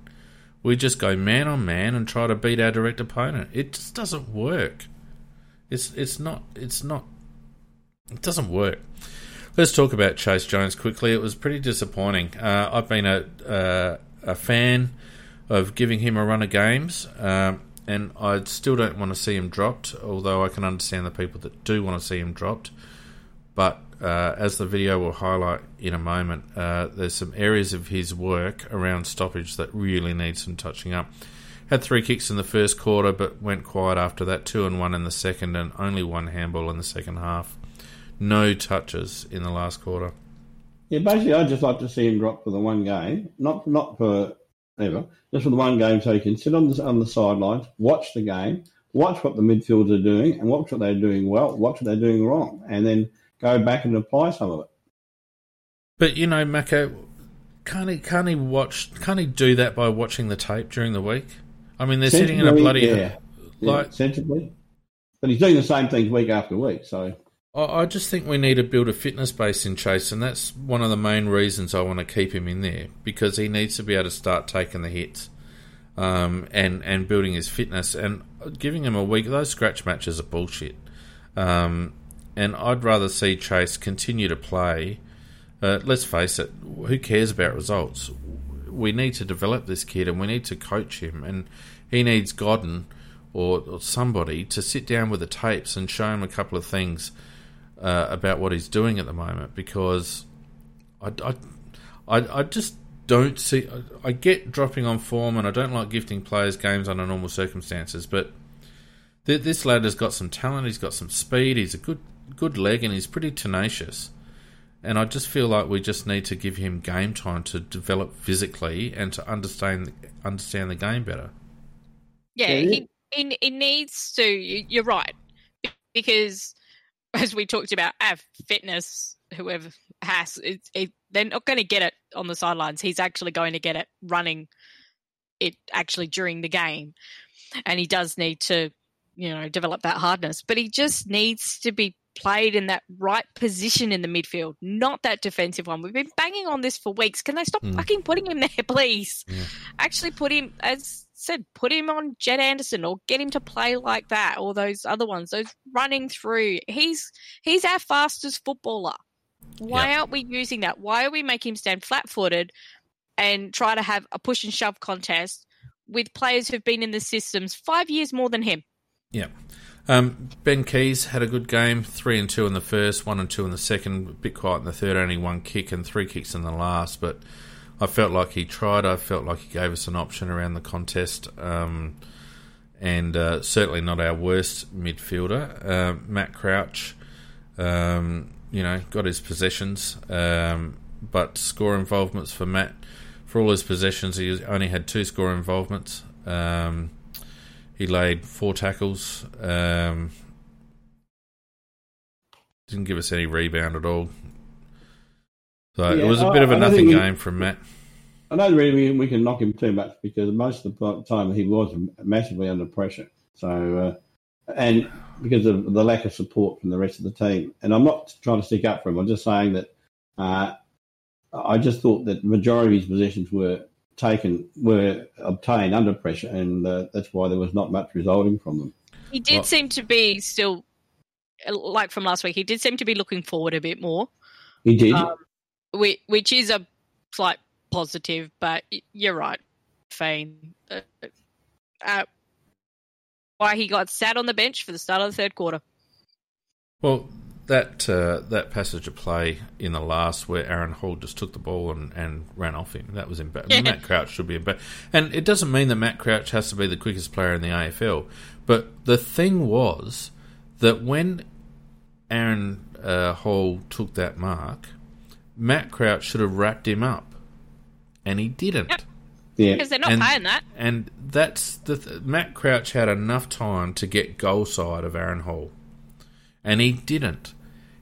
we just go man on man and try to beat our direct opponent. It just doesn't work. It's it's not it's not it doesn't work. Let's talk about Chayce Jones quickly. It was pretty disappointing. Uh, I've been a uh, a fan of giving him a run of games, uh, and I still don't want to see him dropped. Although I can understand the people that do want to see him dropped. But uh, as the video will highlight in a moment, uh, there's some areas of his work around stoppage that really need some touching up. Had three kicks in the first quarter, but went quiet after that. Two and one in the second, and only one handball in the second half no touches in the last quarter. Yeah, basically, I'd just like to see him drop for the one game, not not for ever, just for the one game, so he can sit on the on the sidelines, watch the game, watch what the midfielders are doing, and watch what they're doing well, watch what they're doing wrong, and then go back and apply some of it. But you know, Mako, can't he can't he watch? Can't he do that by watching the tape during the week? I mean, they're sitting in a bloody yeah, like yeah, sensibly, but he's doing the same things week after week, so. I just think we need to build a fitness base in Chayce, and that's one of the main reasons I want to keep him in there because he needs to be able to start taking the hits um, and and building his fitness and giving him a week. Those scratch matches are bullshit, um, and I'd rather see Chayce continue to play. Uh, let's face it, who cares about results? We need to develop this kid, and we need to coach him, and he needs Godden or, or somebody to sit down with the tapes and show him a couple of things uh, about what he's doing at the moment because I, I, I, I just don't see. I get dropping on form, and I don't like gifting players games under normal circumstances. But th- this lad has got some talent. He's got some speed. He's a good good leg, and he's pretty tenacious. And I just feel like we just need to give him game time to develop physically and to understand understand the game better. Yeah, he he, he needs to. You're right because as we talked about, have fitness, whoever has, it, it, they're not going to get it on the sidelines. He's actually going to get it running it actually during the game. And he does need to, you know, develop that hardness. But he just needs to be played in that right position in the midfield, not that defensive one. We've been banging on this for weeks. Can they stop mm. fucking putting him there, please? Yeah. Actually put him as said, put him on Jed Anderson or get him to play like that or those other ones, those running through. He's he's our fastest footballer. Why yep. aren't we using that? Why are we making him stand flat footed and try to have a push and shove contest with players who've been in the systems five years more than him? Yeah. Um, ben Keays had a good game, three and two in the first, one and two in the second, a bit quiet in the third, only one kick and three kicks in the last, but I felt like he tried. I felt like he gave us an option around the contest, um, and uh, certainly not our worst midfielder. Uh, Matt Crouch, um, you know, got his possessions, um, but score involvements for Matt for all his possessions, he only had two score involvements. Um, he laid four tackles. Um, didn't give us any rebound at all. So yeah, it was a bit of a nothing we, game from Matt. I don't really we can knock him too much because most of the time he was massively under pressure. So, uh, and because of the lack of support from the rest of the team. And I'm not trying to stick up for him. I'm just saying that uh, I just thought that the majority of his positions were taken, were obtained under pressure, and uh, that's why there was not much resulting from them. He did well, seem to be still, like from last week, he did seem to be looking forward a bit more. He did. Um, which, which is a slight positive, but you're right, Fane. Uh, uh, why he got sat on the bench for the start of the third quarter. Well, that uh, that passage of play in the last where Aaron Hall just took the ball and, and ran off him, that was embarrassing. Yeah. Matt Crouch should be embarrassed. And it doesn't mean that Matt Crouch has to be the quickest player in the AFL, but the thing was that when Aaron uh, Hall took that mark, Matt Crouch should have wrapped him up, and he didn't. Yep. Yeah. Because they're not and, paying that. And that's the th- Matt Crouch had enough time to get goal side of Aaron Hall, and he didn't.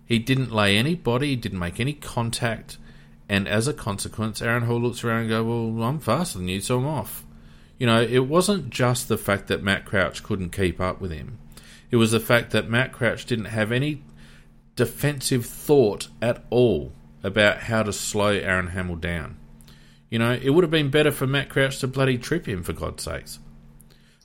He didn't lay any body. He didn't make any contact, and as a consequence, Aaron Hall looks around and goes, Well, I'm faster than you, so I'm off. You know, it wasn't just the fact that Matt Crouch couldn't keep up with him, it was the fact that Matt Crouch didn't have any defensive thought at all about how to slow Aaron Hamill down. You know, it would have been better for Matt Crouch to bloody trip him, for God's sakes.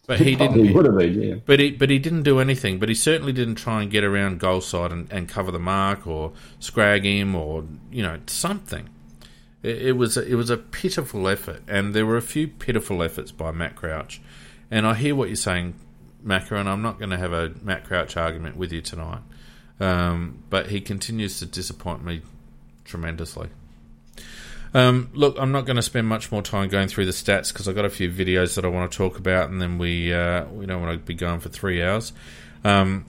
But he didn't. He would have been, yeah. But he, but he didn't do anything. But he certainly didn't try and get around goal side and, and cover the mark or scrag him or you know something. It, it was a, it was a pitiful effort, and there were a few pitiful efforts by Matt Crouch. And I hear what you're saying, Macca, and I'm not going to have a Matt Crouch argument with you tonight. Um, but he continues to disappoint me tremendously. Um, look, I'm not going to spend much more time going through the stats because I've got a few videos that I want to talk about, and then we uh, we don't want to be going for three hours. Um,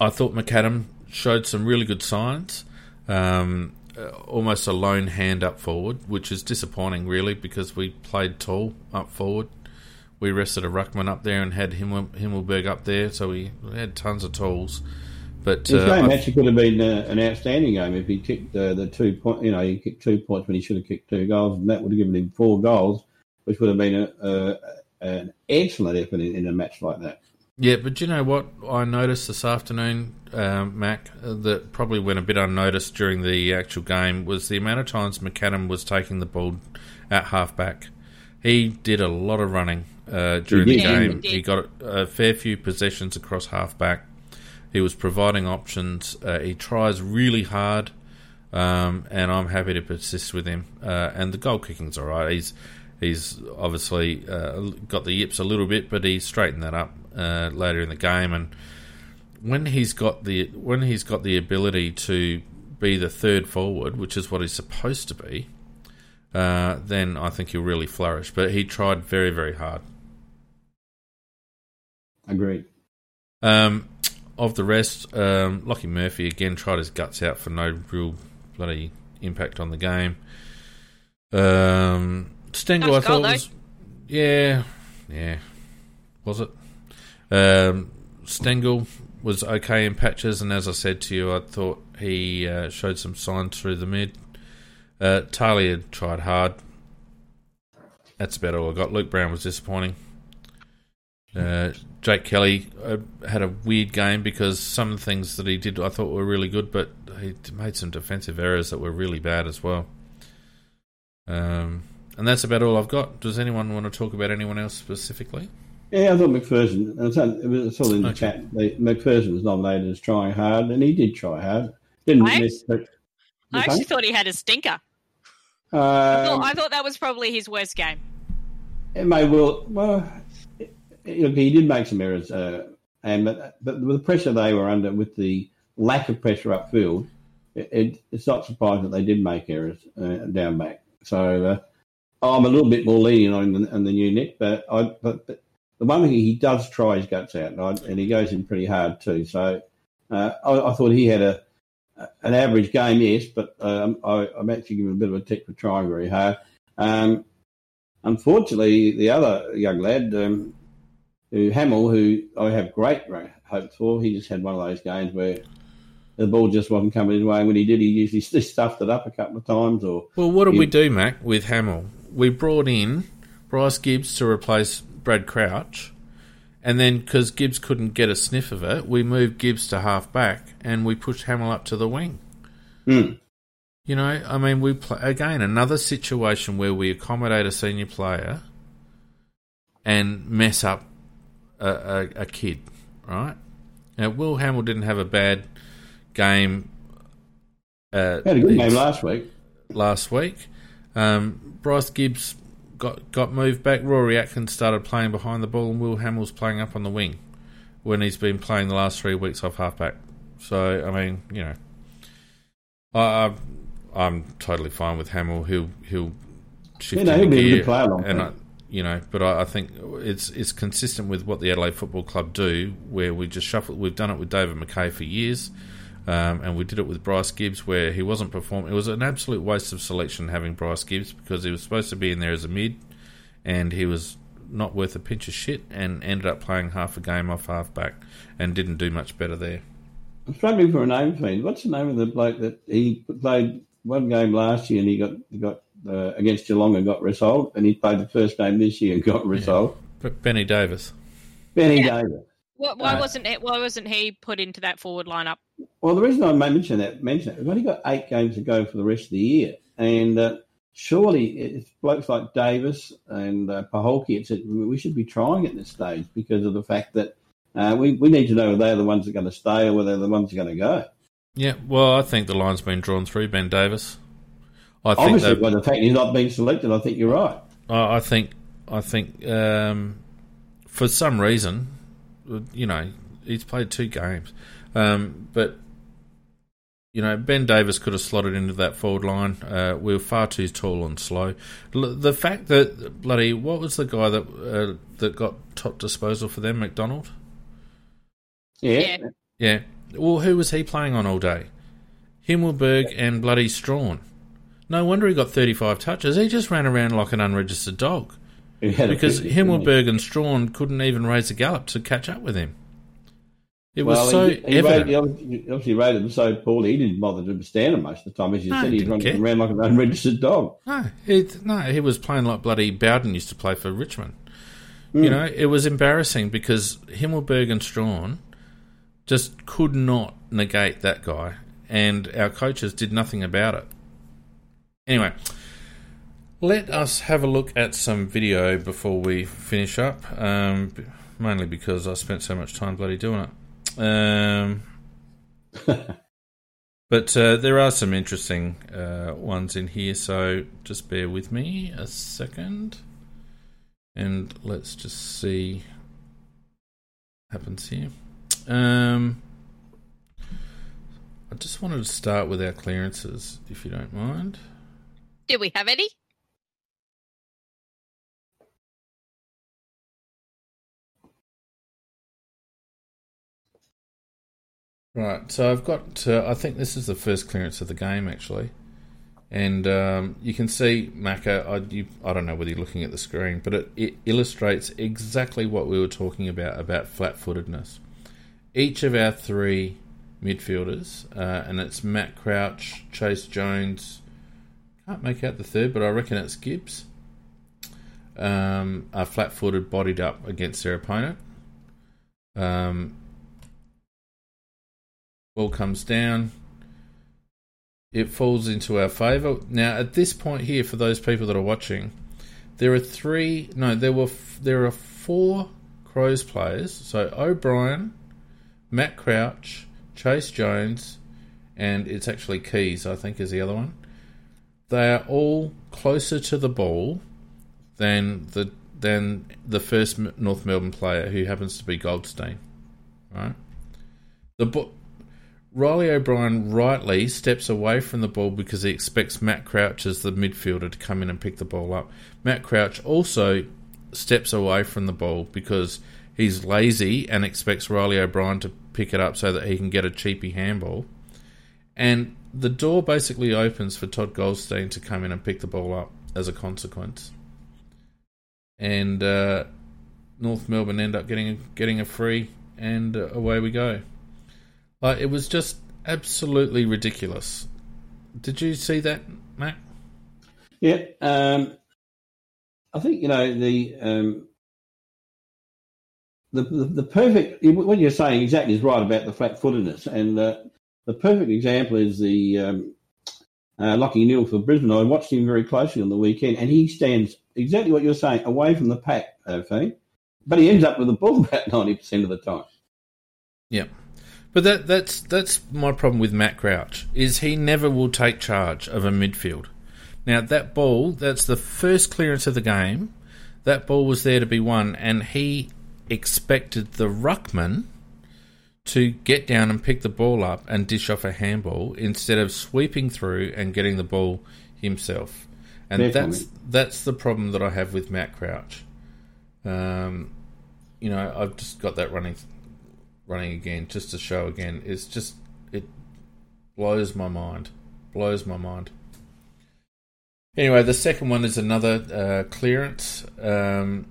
I thought McAdam showed some really good signs. Um, uh, almost a lone hand up forward, which is disappointing, really, because we played tall up forward. We rested a ruckman up there and had Himmel, Himmelberg up there, so we had tons of tools. But His uh, game actually could have been uh, an outstanding game if he kicked uh, the two point. You know, he kicked two points when he should have kicked two goals, and that would have given him four goals, which would have been a, a, an excellent effort in, in, a match like that. Yeah, but you know what I noticed this afternoon, um, Mac, uh, that probably went a bit unnoticed during the actual game was the amount of times McAdam was taking the ball at halfback. He did a lot of running uh, during the game. He got a fair few possessions across halfback. He was providing options. Uh, he tries really hard, um, and I'm happy to persist with him. Uh, and the goal kicking's all right. He's he's obviously uh, got the yips a little bit, but he straightened that up uh, later in the game. And when he's got the when he's got the ability to be the third forward, which is what he's supposed to be, uh, then I think he'll really flourish. But he tried very very hard. Agreed. Um, of the rest, um, Lockie Murphy again tried his guts out for no real bloody impact on the game. Um, Stengel, nice I thought was, yeah, yeah, was it? Um, Stengel was okay in patches, and as I said to you, I thought he uh, showed some signs through the mid. Uh, Talia tried hard. That's about all I got. Luke Brown was disappointing. Uh, Jake Kelly uh, had a weird game because some of the things that he did I thought were really good, but he made some defensive errors that were really bad as well. Um, and that's about all I've got. Does anyone want to talk about anyone else specifically? Yeah, I thought McPherson. It was all in the okay. chat. McPherson was nominated as trying hard, and he did try hard. Didn't I, miss, I actually thought he had a stinker. Um, I, thought, I thought that was probably his worst game. It may well. Well, look, he did make some errors, uh, and but, but with the pressure they were under, with the lack of pressure upfield, it, it, it's not surprising that they did make errors uh, down back. So uh, I'm a little bit more lenient on the, on the new Nick, but I but, but, the one thing he does try his guts out, and, I, and he goes in pretty hard too. So uh, I, I, thought he had a an average game, yes, but um, I, am actually giving a bit of a tick for trying very hard. Um, unfortunately, the other young lad, um, who Hamill, who I have great hopes for. He just had one of those games where the ball just wasn't coming his way. And when he did, he usually stuffed it up a couple of times. Or well, what did we do, Mac, with Hamill? We brought in Bryce Gibbs to replace Brad Crouch, and then because Gibbs couldn't get a sniff of it, we moved Gibbs to half back and we pushed Hamill up to the wing. Mm. You know, I mean, we play again another situation where we accommodate a senior player and mess up a, a, a kid, right? Now, Will Hamill didn't have a bad game. Uh, had a good game last week. Last week, um, Bryce Gibbs got got moved back. Rory Atkins started playing behind the ball, and Will Hamill's playing up on the wing when he's been playing the last three weeks off halfback. So, I mean, you know, I, I'm totally fine with Hamill. He'll he'll shift yeah, no, he'll be a good player and I, you know, but I, I, think it's it's consistent with what the Adelaide Football Club do, where we just shuffle. We've done it with David Mackay for years, um, and we did it with Bryce Gibbs, where he wasn't performing. It was an absolute waste of selection having Bryce Gibbs because he was supposed to be in there as a mid, and he was not worth a pinch of shit, and ended up playing half a game off half back, and didn't do much better there. I'm struggling for a name for What's the name of the bloke that he played one game last year and he got he got uh, against Geelong and got resolved, and he played the first game this year and got resolved. Yeah. Benny Davis. Benny yeah. Davis. Why, why uh, wasn't it? Why wasn't he put into that forward lineup? Well, the reason I mention that mention it, we've only got eight games to go for the rest of the year, and uh, surely it's blokes like Davis and uh, Paholke, it's, we should be trying at this stage because of the fact that uh, we, we need to know whether they're the ones that are going to stay or whether they're the ones that are going to go. Yeah, well, I think the line's been drawn through Ben Davis. I think Obviously, by the fact he's not being selected, I think you're right. I think I think um, for some reason, you know, he's played two games, um, but you know, Ben Davis could have slotted into that forward line. Uh, we were far too tall and slow. L- the fact that bloody what was the guy that uh, that got top disposal for them, McDonald? Yeah, yeah. Well, who was he playing on all day? Himmelberg and bloody Strachan. No wonder he got 35 touches. He just ran around like an unregistered dog. Because Himmelberg and Strachan couldn't even raise a gallop to catch up with him. It well, was so he, he, rated, he obviously rated him so poorly, he didn't bother to stand him most of the time. As you no, said, he ran around like an unregistered dog. No, it, no, he was playing like bloody Bowden used to play for Richmond. Mm. You know, it was embarrassing because Himmelberg and Strachan just could not negate that guy, and our coaches did nothing about it. Anyway, let us have a look at some video before we finish up, um, mainly because I spent so much time bloody doing it. Um, but uh, there are some interesting uh, ones in here, so just bear with me a second. And let's just see what happens here. Um, I just wanted to start with our clearances, if you don't mind. Do we have any? Right, so I've got. Uh, I think this is the first clearance of the game, actually, and um, you can see Macca. I, you, I don't know whether you're looking at the screen, but it, it illustrates exactly what we were talking about about flat-footedness. Each of our three midfielders, uh, and it's Matt Crouch, Chayce Jones, can't make out the third, but I reckon it's Gibbs. Um, flat footed, bodied up against their opponent. Um, ball comes down. It falls into our favour. Now, at this point here, for those people that are watching, there are three. No, there were there are four Crows players. So O'Brien, Matt Crouch, Chayce Jones, and it's actually Keays, I think, is the other one they are all closer to the ball than the than the first North Melbourne player, who happens to be Goldstein. Right, the bo- Reilly O'Brien rightly steps away from the ball because he expects Matt Crouch as the midfielder to come in and pick the ball up. Matt Crouch also steps away from the ball because he's lazy and expects Reilly O'Brien to pick it up so that he can get a cheapy handball. And the door basically opens for Todd Goldstein to come in and pick the ball up as a consequence. And uh, North Melbourne end up getting getting a free, and uh, away we go. Like it was just absolutely ridiculous. Did you see that, Matt? Yeah, um, I think you know the, um, the the, the perfect. What you're saying exactly is right about the flat-footedness, and uh, the perfect example is the um, uh, Lachie Neale for Brisbane. I watched him very closely on the weekend, and he stands exactly what you're saying, away from the pack, uh, but he ends up with the ball about ninety percent of the time. Yeah, but that that's that's my problem with Matt Crouch is he never will take charge of a midfield. Now that ball, that's the first clearance of the game. That ball was there to be won, and he expected the ruckman to get down and pick the ball up and dish off a handball instead of sweeping through and getting the ball himself. And Definitely. that's that's the problem that I have with Matt Crouch. Um, you know, I've just got that running running again just to show again. It's just it blows my mind. Blows my mind. Anyway, the second one is another uh, clearance. Um,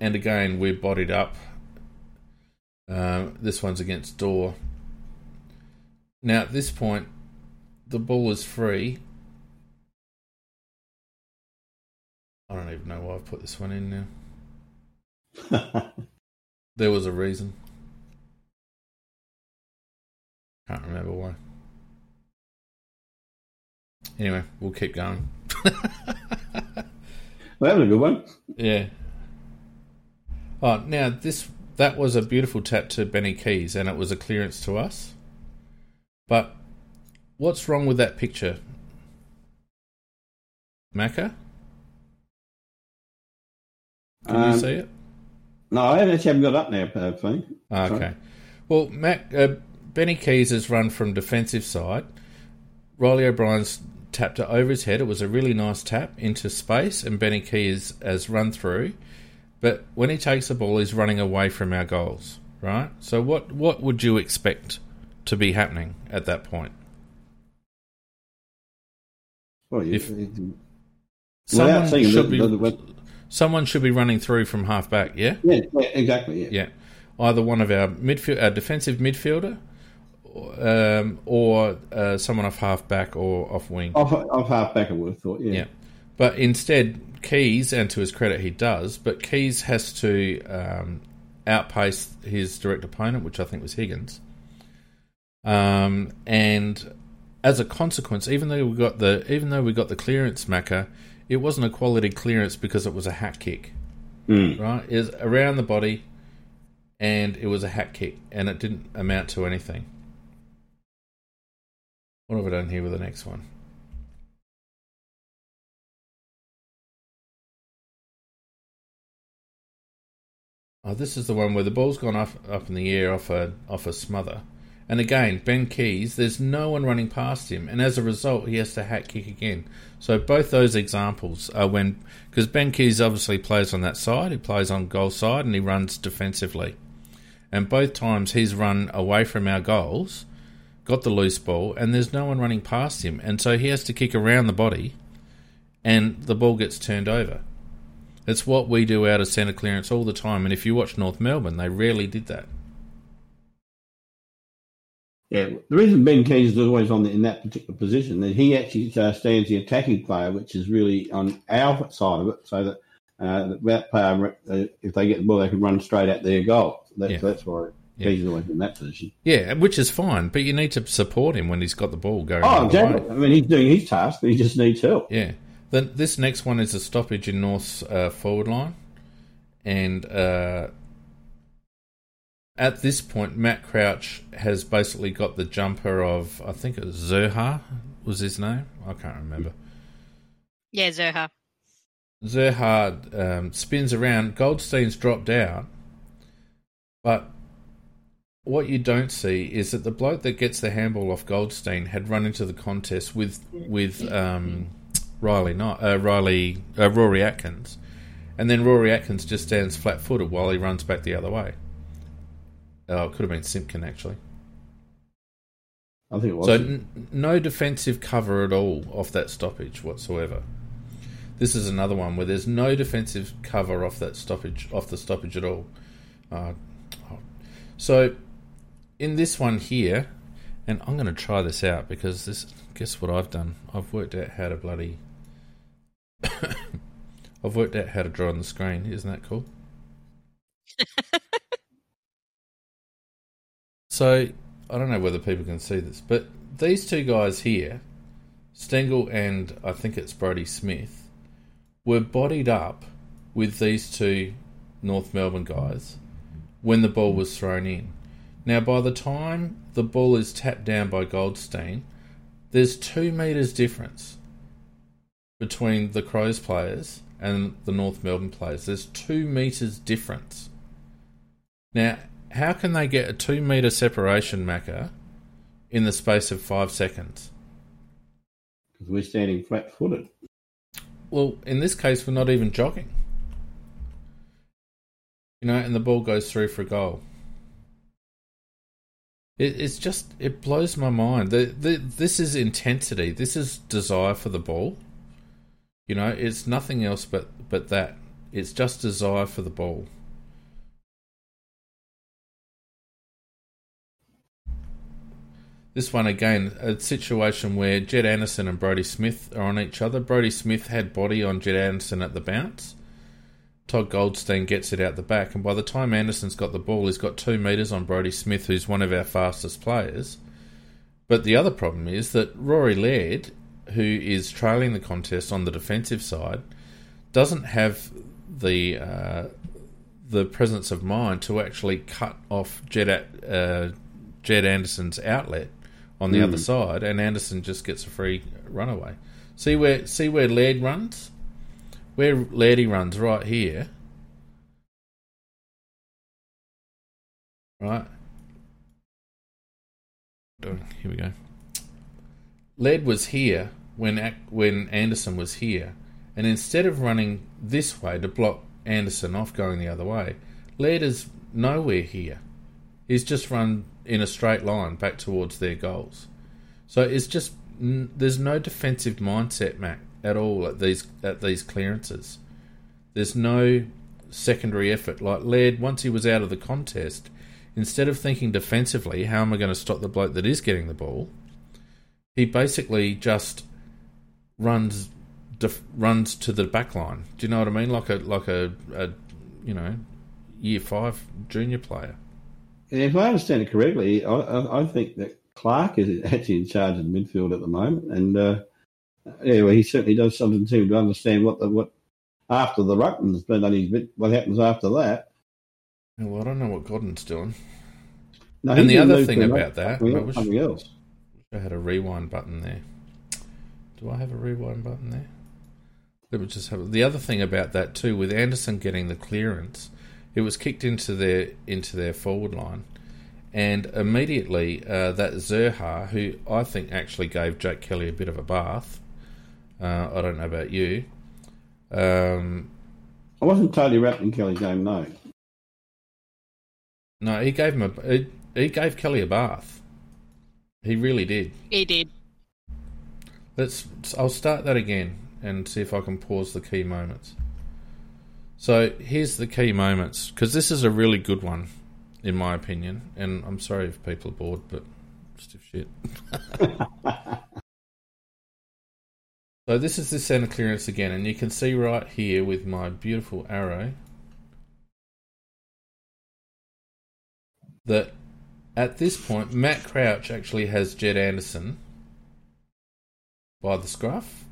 and again, we're bodied up. Um, this one's against Door. Now, at this point, the ball is free. I don't even know why I've put this one in now. there was a reason. Can't remember why. Anyway, we'll keep going. We're having a good one. Yeah. Oh, now this that was a beautiful tap to Benny Keays, and it was a clearance to us. But what's wrong with that picture, Macca? Can um, you see it? No, I actually haven't got up now, I think. Okay. Well, Mac, uh, Benny Keays has run from defensive side. Reilly O'Brien's tapped it over his head. It was a really nice tap into space, and Benny Keays has run through. But when he takes the ball, he's running away from our goals, right? So what what would you expect to be happening at that point? Well, if, someone should be someone should be running through from half back, yeah? Yeah, yeah exactly, yeah. Yeah. Either one of our midfield, our defensive midfielder, um, or uh, someone off half back or off wing. Off, off half back, I would have thought, yeah. yeah. But instead, Keays, and to his credit, he does, but Keays has to um, outpace his direct opponent, which I think was Higgins. Um, and as a consequence, even though we got the even though we got the clearance Macca, it wasn't a quality clearance because it was a hat kick. Mm. Right? It was around the body and it was a hat kick and it didn't amount to anything. What have I done here with the next one? Oh, this is the one where the ball's gone up up in the air off a off a smother. And again, Ben Keays, there's no one running past him, and as a result, he has to hat kick again. So both those examples are when because Ben Keays obviously plays on that side, he plays on goal side, and he runs defensively. And both times he's run away from our goals, got the loose ball, and there's no one running past him, and so he has to kick around the body, and the ball gets turned over. It's what we do out of centre clearance all the time. And if you watch North Melbourne, they rarely did that. Yeah, the reason Ben Keays is always on the, in that particular position that he actually uh, stands the attacking player, which is really on our side of it, so that uh, that player, uh, if they get the ball, they can run straight at their goal. That's, yeah. that's why yeah. he's always in that position. Yeah, which is fine, but you need to support him when he's got the ball going. Oh, exactly. I mean, he's doing his task, but he just needs help. Yeah. Then this next one is a stoppage in North's uh, forward line, and uh, at this point, Matt Crouch has basically got the jumper of I think it was Zurhaar was his name. I can't remember. Yeah, Zurhaar. Zurhaar um, spins around. Goldstein's dropped out, but what you don't see is that the bloke that gets the handball off Goldstein had run into the contest with with um, Reilly not uh, Reilly uh, Rory Atkins, and then Rory Atkins just stands flat-footed while he runs back the other way. Oh, it could have been Simpkin actually. I think it was. So n- no defensive cover at all off that stoppage whatsoever. This is another one where there's no defensive cover off that stoppage off the stoppage at all. Uh, so in this one here, and I'm going to try this out because this. Guess what I've done? I've worked out how to bloody I've worked out how to draw on the screen. Isn't that cool? so I don't know whether people can see this, but these two guys here, Stengle and I think it's Brodie Smith, were bodied up with these two North Melbourne guys when the ball was thrown in. Now, by the time the ball is tapped down by Goldstein, there's two metres difference between the Crows players and the North Melbourne players. There's two metres difference. Now, how can they get a two metre separation, Macca, in the space of five seconds? Because we're standing flat footed. Well, in this case, we're not even jogging. You know, and the ball goes through for a goal. It, it's just, it blows my mind. The, the, this is intensity. This is desire for the ball. You know, it's nothing else but but that. It's just desire for the ball. This one again, a situation where Jed Anderson and Brodie Smith are on each other. Brodie Smith had body on Jed Anderson at the bounce. Todd Goldstein gets it out the back, and by the time Anderson's got the ball, he's got two metres on Brodie Smith, who's one of our fastest players. But the other problem is that Rory Laird, who is trailing the contest on the defensive side, doesn't have the uh, the presence of mind to actually cut off Jed, uh, Jed Anderson's outlet on the mm. other side, and Anderson just gets a free runaway. See where see where Laird runs, where Lairdy runs right here, right. Here we go. Laird was here when when Anderson was here, and instead of running this way to block Anderson off going the other way, Laird is nowhere here. He's just run in a straight line back towards their goals. So it's just there's no defensive mindset, Mac, at all at these at these clearances. There's no secondary effort. Like Laird, once he was out of the contest, instead of thinking defensively, how am I going to stop the bloke that is getting the ball? He basically just runs def- runs to the back line. Do you know what I mean? Like a like a, a you know year five junior player. If I understand it correctly, I, I, think that Clarke is actually in charge of the midfield at the moment, and uh, anyway, he certainly does something too to understand what the what after the ruckman's been done his bit. What happens after that? Well, I don't know what Godden's doing. No, and the other thing about that, I wish, something else. I had a rewind button there. Do I have a rewind button there? Let me just have the other thing about that too. With Anderson getting the clearance, it was kicked into their into their forward line, and immediately uh, that Zurhaar, who I think actually gave Jake Kelly a bit of a bath. Uh, I don't know about you. Um, I wasn't totally wrapped in Kelly's game, no. No, he gave him a he, he gave Kelly a bath. He really did. He did. Let's. I'll start that again and see if I can pause the key moments. So here's the key moments because this is a really good one, in my opinion. And I'm sorry if people are bored, but stiff shit. so this is the center clearance again, and you can see right here with my beautiful arrow that at this point Matt Crouch actually has Jed Anderson by the scruff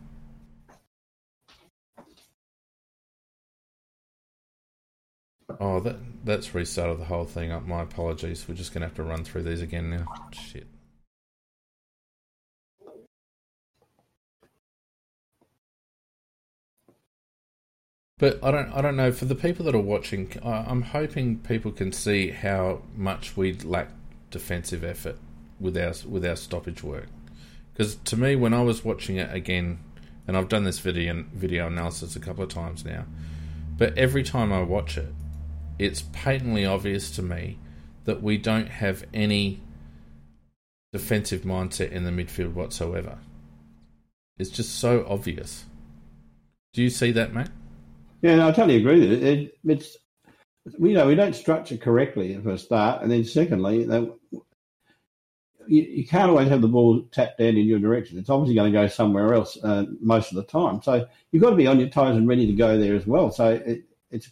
Oh, that that's restarted the whole thing up. My apologies. We're just going to have to run through these again now. Shit. But I don't, I don't know. For the people that are watching, I'm hoping people can see how much we lack defensive effort with our with our stoppage work. Because to me, when I was watching it again, and I've done this video video analysis a couple of times now, but every time I watch it, it's patently obvious to me that we don't have any defensive mindset in the midfield whatsoever. It's just so obvious. Do you see that, mate? Yeah, no, I totally agree it. it it's we know we don't structure correctly for a start, and then secondly, you, you, can't always have the ball tapped down in your direction. It's obviously going to go somewhere else uh, most of the time. So you've got to be on your toes and ready to go there as well. So it, it's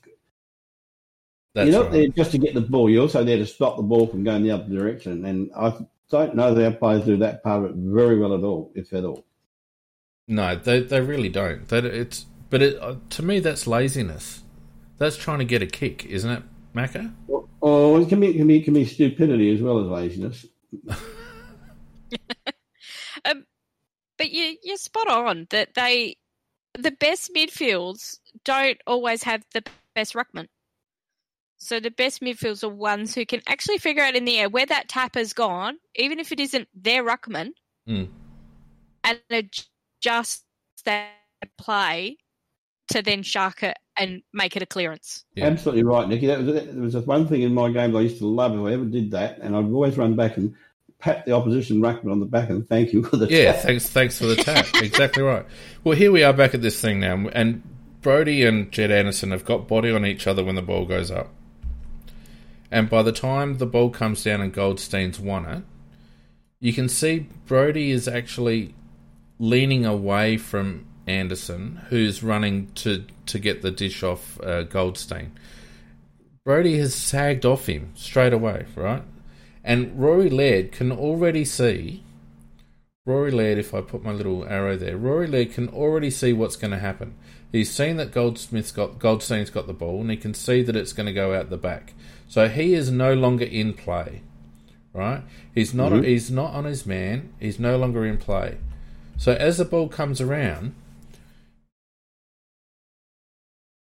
that's You're not right. there just to get the ball. You're also there to stop the ball from going the other direction. And I don't know that our players do that part of it very well at all, if at all. No, they they really don't. That it's but it, uh, to me that's laziness. That's trying to get a kick, isn't it, Macca? Oh, it can be it can be it can be stupidity as well as laziness. um, but you you're spot on that they the best midfields don't always have the best ruckman. So the best midfielders are ones who can actually figure out in the air where that tap has gone, even if it isn't their ruckman, mm. and adjust that play to then shark it and make it a clearance. Yeah. Absolutely right, Nicky. That was, that was one thing in my game I used to love if I ever did that, and I'd always run back and pat the opposition ruckman on the back and thank you for the yeah, tap. thanks, thanks for the tap. exactly right. Well, here we are back at this thing now, and Brodie and Jed Anderson have got body on each other when the ball goes up. And by the time the ball comes down and Goldstein's won it, you can see Brodie is actually leaning away from Anderson, who's running to to get the dish off uh, Goldstein. Brodie has sagged off him straight away, right? And Rory Laird can already see. Rory Laird, if I put my little arrow there, Rory Laird can already see what's going to happen. He's seen that Goldsmith's got Goldstein's got the ball, and he can see that it's going to go out the back. So he is no longer in play, right? He's not. Mm-hmm. He's not on his man. He's no longer in play. So as the ball comes around,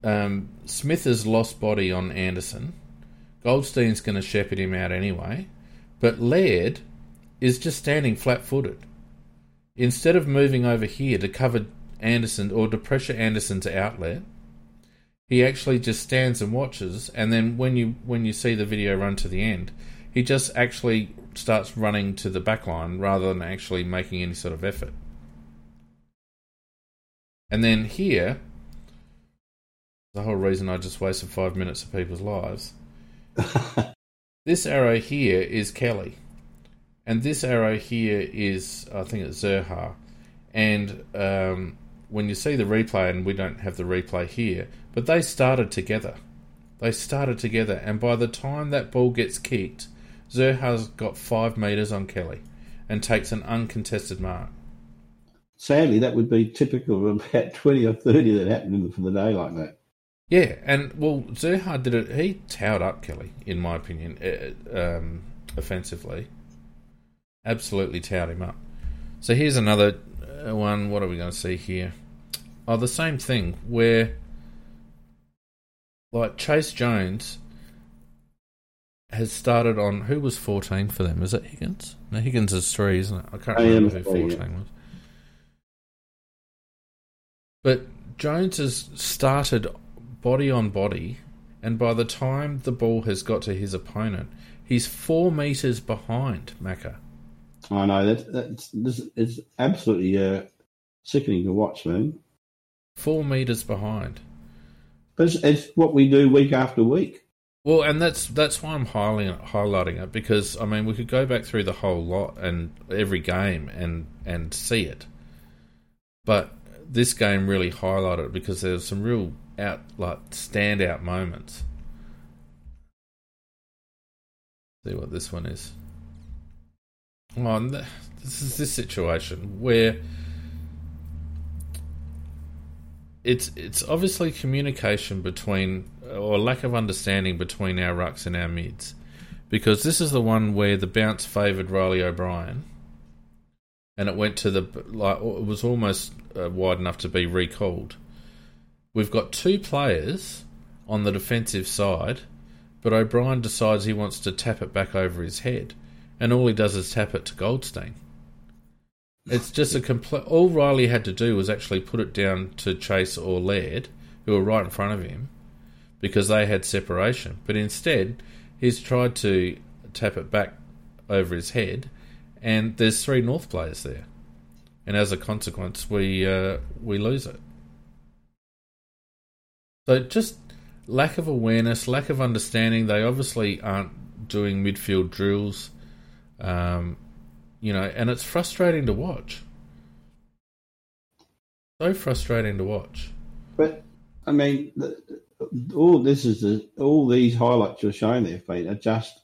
um, Smith has lost body on Anderson. Goldstein's going to shepherd him out anyway, but Laird is just standing flat-footed. Instead of moving over here to cover Anderson or to pressure Anderson's outlet, he actually just stands and watches. And then when you when you see the video run to the end, he just actually starts running to the back line rather than actually making any sort of effort. And then here, the whole reason I just wasted five minutes of people's lives. this arrow here is Kelly, and this arrow here is I think it's Zurhaar. And um, when you see the replay, and we don't have the replay here, but they started together. They started together, and by the time that ball gets kicked, Zurhaar's got five metres on Kelly and takes an uncontested mark. Sadly, that would be typical of about 20 or 30 that happened for the day like that. Yeah, and well, Zurhaar did it. He towed up Kelly, in my opinion, uh, um, offensively. Absolutely towed him up. So here's another uh, one. What are we going to see here? Oh, the same thing where, like Chayce Jones has started on who was 14 for them? Is it Higgins? No, Higgins is three, isn't it? I can't remember who 14 yeah. was. But Jones has started body on body, and by the time the ball has got to his opponent, he's four meters behind Macca. I know that that's this is absolutely uh, sickening to watch, man. Four meters behind. But it's, it's, what we do week after week. Well, and that's that's why I'm highlighting highlighting it because I mean we could go back through the whole lot and every game and and see it, but this game really highlighted it because there's some real out like standout moments. See what this one is. On oh, this is this situation where it's it's obviously communication between or lack of understanding between our rucks and our mids, because this is the one where the bounce favoured Reilly O'Brien, and it went to the like it was almost uh, wide enough to be recalled We've got two players on the defensive side, but O'Brien decides he wants to tap it back over his head, and all he does is tap it to Goldstein. It's just a complete. All Reilly had to do was actually put it down to Chayce or Laird, who were right in front of him, because they had separation. But instead, he's tried to tap it back over his head, and there's three North players there, and as a consequence, we uh, we lose it. So just lack of awareness, lack of understanding. They obviously aren't doing midfield drills, um, you know, and it's frustrating to watch. So frustrating to watch. But I mean, all this is the, all these highlights you're showing there, Pete, are just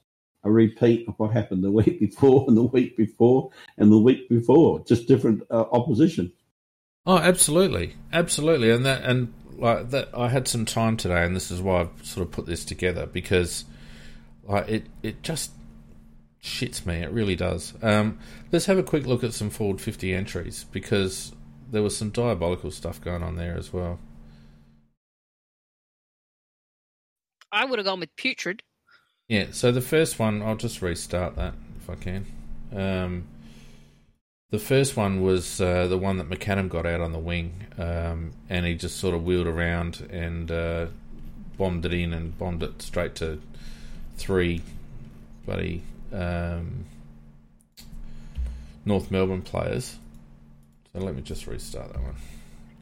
a repeat of what happened the week before and the week before and the week before, just different uh, opposition. Oh, absolutely, absolutely, and that and like that I had some time today, and this is why I've sort of put this together because like it it just shits me. It really does. Um, let's have a quick look at some forward fifty entries because there was some diabolical stuff going on there as well. I would have gone with putrid. Yeah. So the first one, I'll just restart that if I can. Um, the first one was uh, the one that McAdam got out on the wing, um, and he just sort of wheeled around and uh, bombed it in and bombed it straight to three bloody um, North Melbourne players. So let me just restart that one.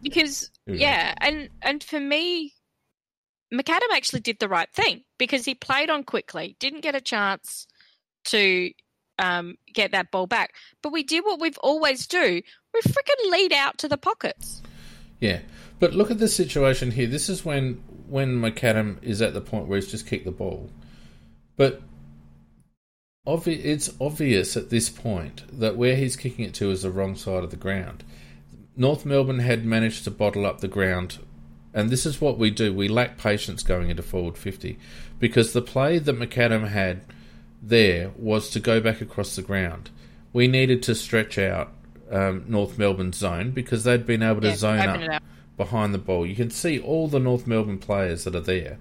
Because yeah, and and for me, McAdam actually did the right thing because he played on quickly, didn't get a chance to um, get that ball back. But we did what we've always do. We freaking lead out to the pockets. Yeah, but look at the situation here. This is when when McAdam is at the point where he's just kicked the ball, but obvi- it's obvious at this point that where he's kicking it to is the wrong side of the ground. North Melbourne had managed to bottle up the ground, and this is what we do. We lack patience going into forward 50 because the play that McAdam had there was to go back across the ground. We needed to stretch out um, North Melbourne's zone because they'd been able to yeah, zone up behind the ball. You can see all the North Melbourne players that are there.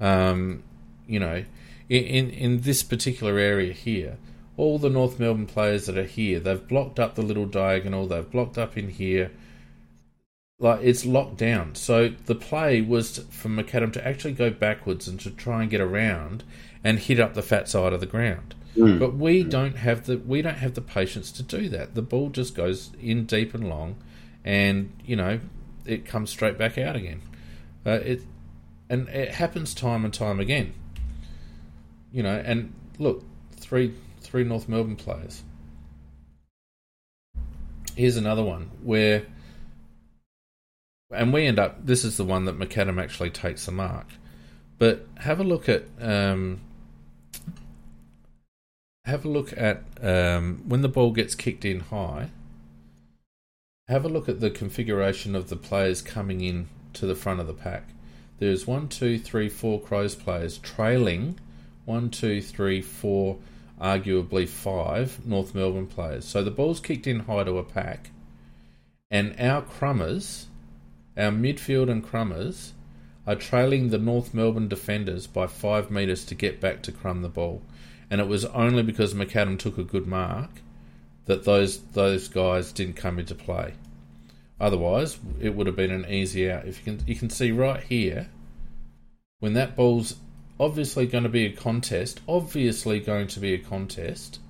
Um, you know, in in this particular area here, all the North Melbourne players that are here, they've blocked up the little diagonal, they've blocked up in here. Like it's locked down. So the play was for McAdam to actually go backwards and to try and get around and hit up the fat side of the ground. Mm. But we don't have the we don't have the patience to do that. The ball just goes in deep and long, and you know it comes straight back out again. Uh, it and it happens time and time again you know, and look, three three North Melbourne players. Here's another one where, and we end up. This is the one that McAdam actually takes the mark. But have a look at um, have a look at um, when the ball gets kicked in high. Have a look at the configuration of the players coming in to the front of the pack. There's one, two, three, four Crows players trailing one, two, three, four, arguably five North Melbourne players. So the ball's kicked in high to a pack, and our crummers, our midfield and crummers, are trailing the North Melbourne defenders by five metres to get back to crumb the ball. And it was only because McAdam took a good mark that those those guys didn't come into play. Otherwise, it would have been an easy out. If you can you can see right here, when that ball's obviously going to be a contest, obviously going to be a contest,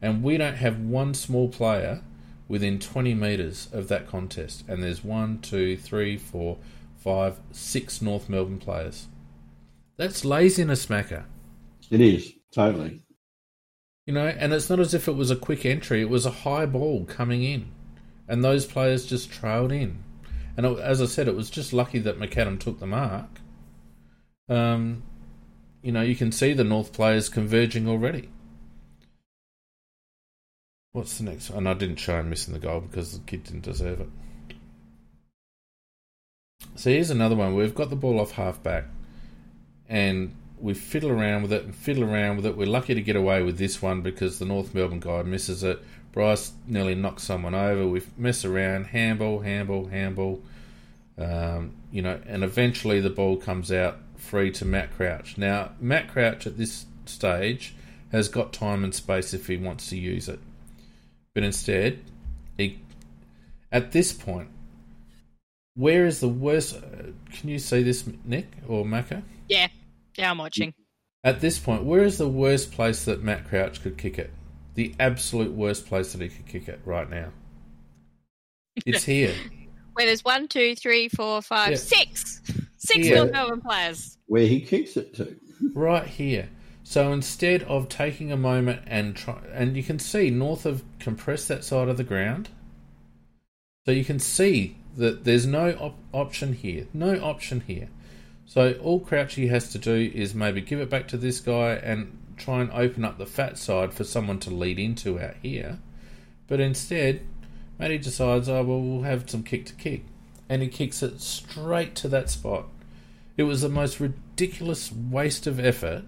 and we don't have one small player within 20 metres of that contest. And there's one, two, three, four, five, six North Melbourne players. That's laziness, Macca. It is, totally. You know, and it's not as if it was a quick entry, it was a high ball coming in. And those players just trailed in. And it, as I said, it was just lucky that McAdam took the mark. Um, you know, you can see the North players converging already. What's the next one? And I didn't show him missing the goal because the kid didn't deserve it. So here's another one. We've got the ball off half back and we fiddle around with it and fiddle around with it. We're lucky to get away with this one because the North Melbourne guy misses it. Bryce nearly knocks someone over. We mess around, handball, handball, handball. Um, you know, and eventually the ball comes out free to Matt Crouch. Now, Matt Crouch at this stage has got time and space if he wants to use it. But instead, he, at this point, where is the worst? Uh, can you see this, Nick or Macca? Yeah, yeah, I'm watching. At this point, where is the worst place that Matt Crouch could kick it? The absolute worst place that he could kick it right now. It's here. Where there's one, two, three, four, five, yeah. six, six here. North Melbourne players where he kicks it to. right here. So instead of taking a moment and try, and you can see North have compressed that side of the ground. So you can see that there's no op- option here, no option here. So all Crouchy has to do is maybe give it back to this guy and try and open up the fat side for someone to lead into out here. But instead, Matty decides, oh well, we'll have some kick to kick, and he kicks it straight to that spot. It was the most ridiculous waste of effort.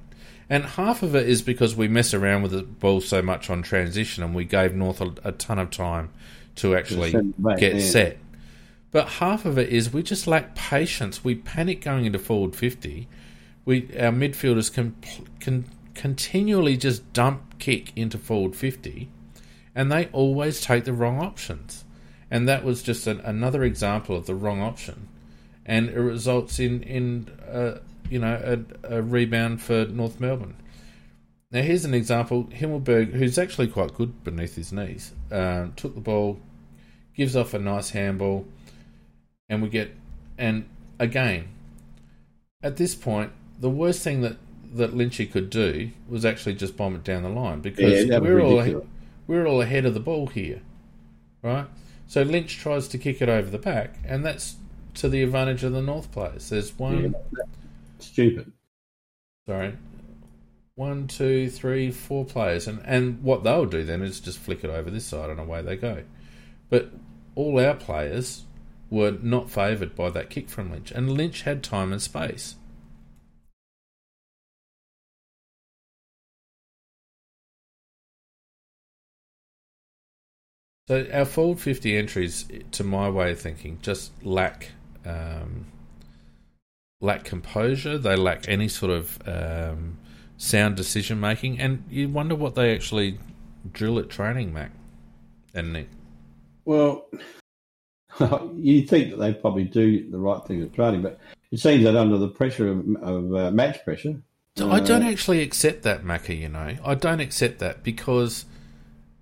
And half of it is because we mess around with the ball so much on transition and we gave North a, a ton of time to actually get set. But half of it is we just lack patience. We panic going into forward 50. We Our midfielders can, can continually just dump kick into forward 50 and they always take the wrong options. And that was just an, another example of the wrong option and it results in in uh, you know a, a, rebound for North Melbourne. Now here's an example: Himmelberg, who's actually quite good beneath his knees, uh, took the ball, gives off a nice handball, and we get and again at this point the worst thing that that Lynchy could do was actually just bomb it down the line because yeah, we're all we're all ahead of the ball here, right? So Lynch tries to kick it over the back, and that's to the advantage of the North players. There's one yeah, stupid. Sorry, one, two, three, four players, and and what they'll do then is just flick it over this side, and away they go. But all our players were not favoured by that kick from Lynch, and Lynch had time and space. So our forward fifty entries, to my way of thinking, just lack um, lack composure. They lack any sort of um, sound decision making, and you wonder what they actually drill at training, Mac and Nick. Well, you think that they probably do the right thing at training, but it seems that under the pressure of, of uh, match pressure. I don't uh, actually accept that, Macca, you know. I don't accept that because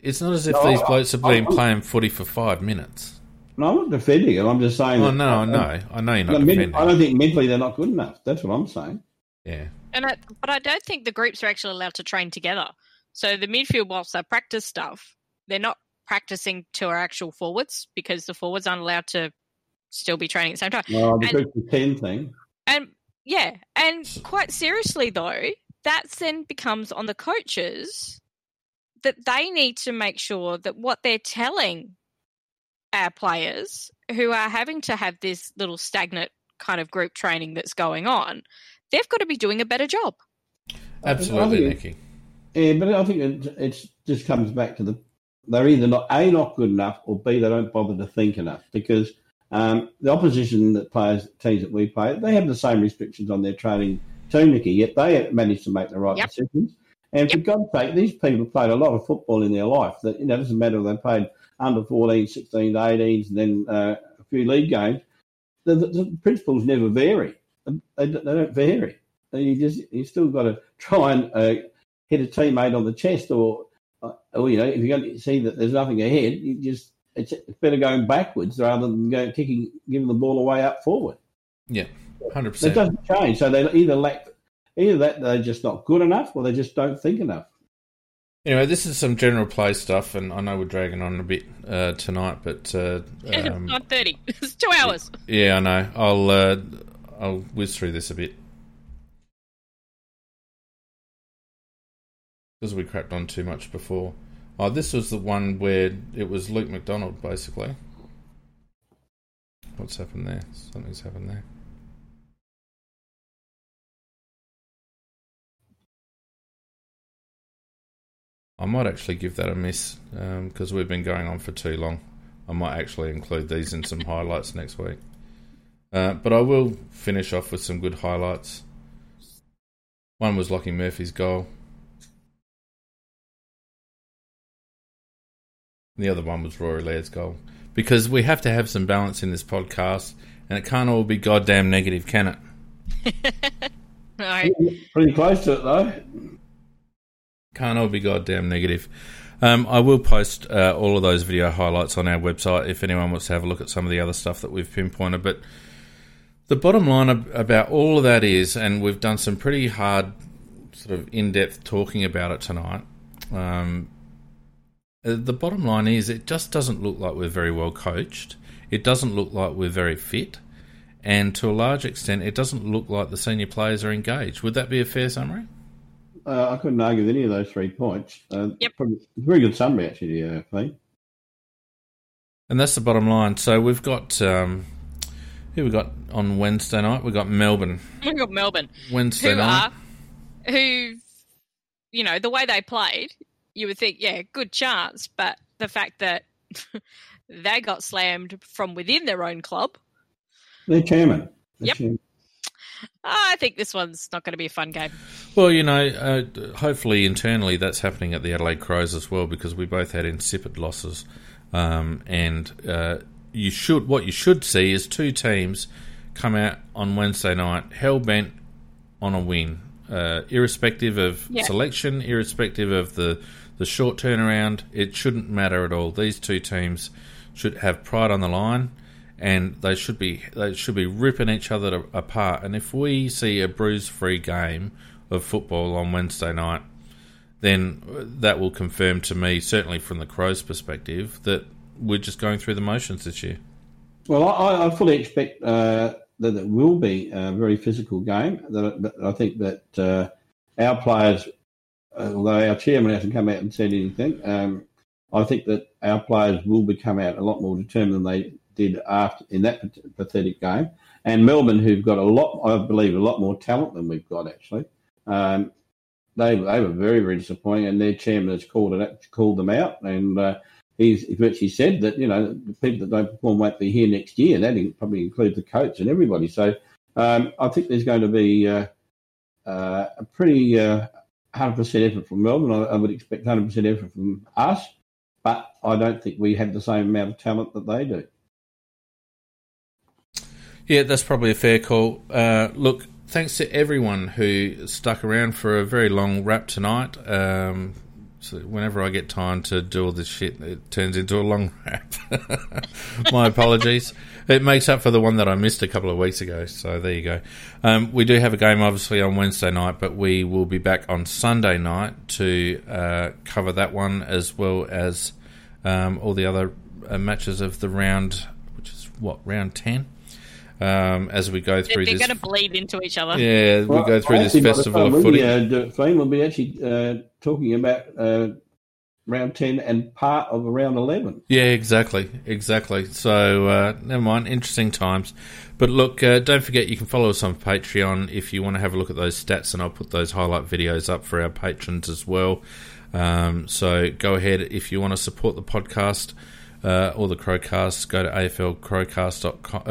it's not as if no, these blokes have been I, playing footy for five minutes. No, I'm not defending it. I'm just saying. Oh, no, I know. I know you're not defending. I don't think mentally they're not good enough. That's what I'm saying. Yeah. And I, but I don't think the groups are actually allowed to train together. So the midfield, whilst they practice stuff, they're not practicing to our actual forwards because the forwards aren't allowed to still be training at the same time. Well, the and, the ten thing. And yeah, and quite seriously though, that then becomes on the coaches that they need to make sure that what they're telling our players who are having to have this little stagnant kind of group training that's going on, they've got to be doing a better job. Absolutely, Nikki. Yeah, but I think it it's, just comes back to the they're either not a not good enough or b they don't bother to think enough because um, the opposition that players teams that we play they have the same restrictions on their training team, Nikki, yet they manage to make the right yep. decisions. And for God's sake, these people played a lot of football in their life. That you know, it doesn't matter if they played under 14, 16, 18s, and then uh, a few league games. The, the, the, principles never vary. They, they don't vary. You just you still got to try and uh, hit a teammate on the chest, or uh, or you know, if you see that there's nothing ahead, you just it's, it's better going backwards rather than going kicking, giving the ball away up forward. Yeah, hundred percent. It doesn't change. So they either lack either that they're just not good enough or they just don't think enough. Anyway, this is some general play stuff, and I know we're dragging on a bit uh, tonight, but uh, um, nine thirty. It's two hours. Yeah, I know. I'll uh, I'll whiz through this a bit because we crapped on too much before. Oh, this was the one where it was Luke McDonald, basically. What's happened there? Something's happened there. I might actually give that a miss because um, we've been going on for too long. I might actually include these in some highlights next week. Uh, but I will finish off with some good highlights. One was Lachie Murphy's goal. The other one was Rory Laird's goal. Because we have to have some balance in this podcast, and it can't all be goddamn negative, can it? no. Pretty close to it, though. Can't all be goddamn negative. Um, I will post uh, all of those video highlights on our website if anyone wants to have a look at some of the other stuff that we've pinpointed. But the bottom line about all of that is, and we've done some pretty hard, sort of in depth talking about it tonight. Um, the bottom line is, it just doesn't look like we're very well coached. It doesn't look like we're very fit. And to a large extent, it doesn't look like the senior players are engaged. Would that be a fair summary? Uh, I couldn't argue with any of those three points. Uh, yep. Very good summary, actually, uh, Lee. And that's the bottom line. So we've got um, who we got on Wednesday night? We got Melbourne. We got Melbourne. Wednesday who night. Are, who, you know, the way they played, you would think, yeah, good chance. But the fact that they got slammed from within their own club. Their chairman. Their yep. Chairman. I think this one's not going to be a fun game. Well, you know, uh, hopefully internally that's happening at the Adelaide Crows as well because we both had insipid losses, um, and uh, you should what you should see is two teams come out on Wednesday night hell bent on a win, uh, irrespective of yeah. selection, irrespective of the the short turnaround. It shouldn't matter at all. These two teams should have pride on the line and they should be they should be ripping each other apart. And if we see a bruise-free game of football on Wednesday night, then that will confirm to me, certainly from the Crows' perspective, that we're just going through the motions this year. Well, I, I fully expect uh, that it will be a very physical game. That, I think that uh, our players, although our chairman hasn't come out and said anything, um, I think that our players will become out a lot more determined than they did after in that pathetic game. And Melbourne, who've got a lot, I believe, a lot more talent than we've got actually. Um, they they were very very disappointing, and their chairman has called it called them out, and uh, he's virtually said that you know the people that don't perform won't be here next year. That probably includes the coach and everybody. So um, I think there's going to be uh, uh, a pretty uh, hundred percent effort from Melbourne. I, I would expect hundred percent effort from us, but I don't think we have the same amount of talent that they do. Yeah, that's probably a fair call. Uh, look, thanks to everyone who stuck around for a very long wrap tonight. Um, so whenever I get time to do all this shit, it turns into a long wrap. My apologies. It makes up for the one that I missed a couple of weeks ago. So there you go. Um, we do have a game obviously on Wednesday night, but we will be back on Sunday night to uh, cover that one as well as um, all the other uh, matches of the round, which is what round ten um, as we go through. They're, they're going to bleed into each other. Yeah, well, we go through this festival of footy. Uh, we'll be actually uh, talking about uh, round ten and part of round eleven. Yeah, exactly, exactly. So uh, never mind, interesting times. But look, uh, don't forget you can follow us on Patreon if you want to have a look at those stats, and I'll put those highlight videos up for our patrons as well. Um, so go ahead if you want to support the podcast uh, or the Crowcast, go to aflcrowcast.com,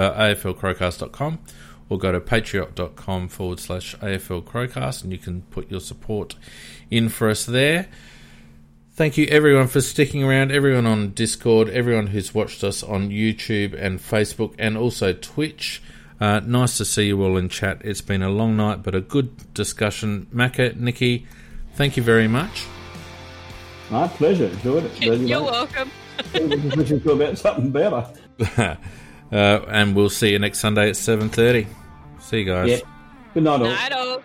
uh, or go to patreon.com forward slash aflcrowcast and you can put your support in for us there. Thank you everyone for sticking around, everyone on Discord, everyone who's watched us on YouTube and Facebook and also Twitch. Uh, nice to see you all in chat. It's been a long night, but a good discussion. Macca, Nikki, thank you very much. My pleasure. Enjoyed it. You're welcome wishing for about something better. uh, and we'll see you next Sunday at seven thirty. See you guys. Yeah. Good night, all. Night, all.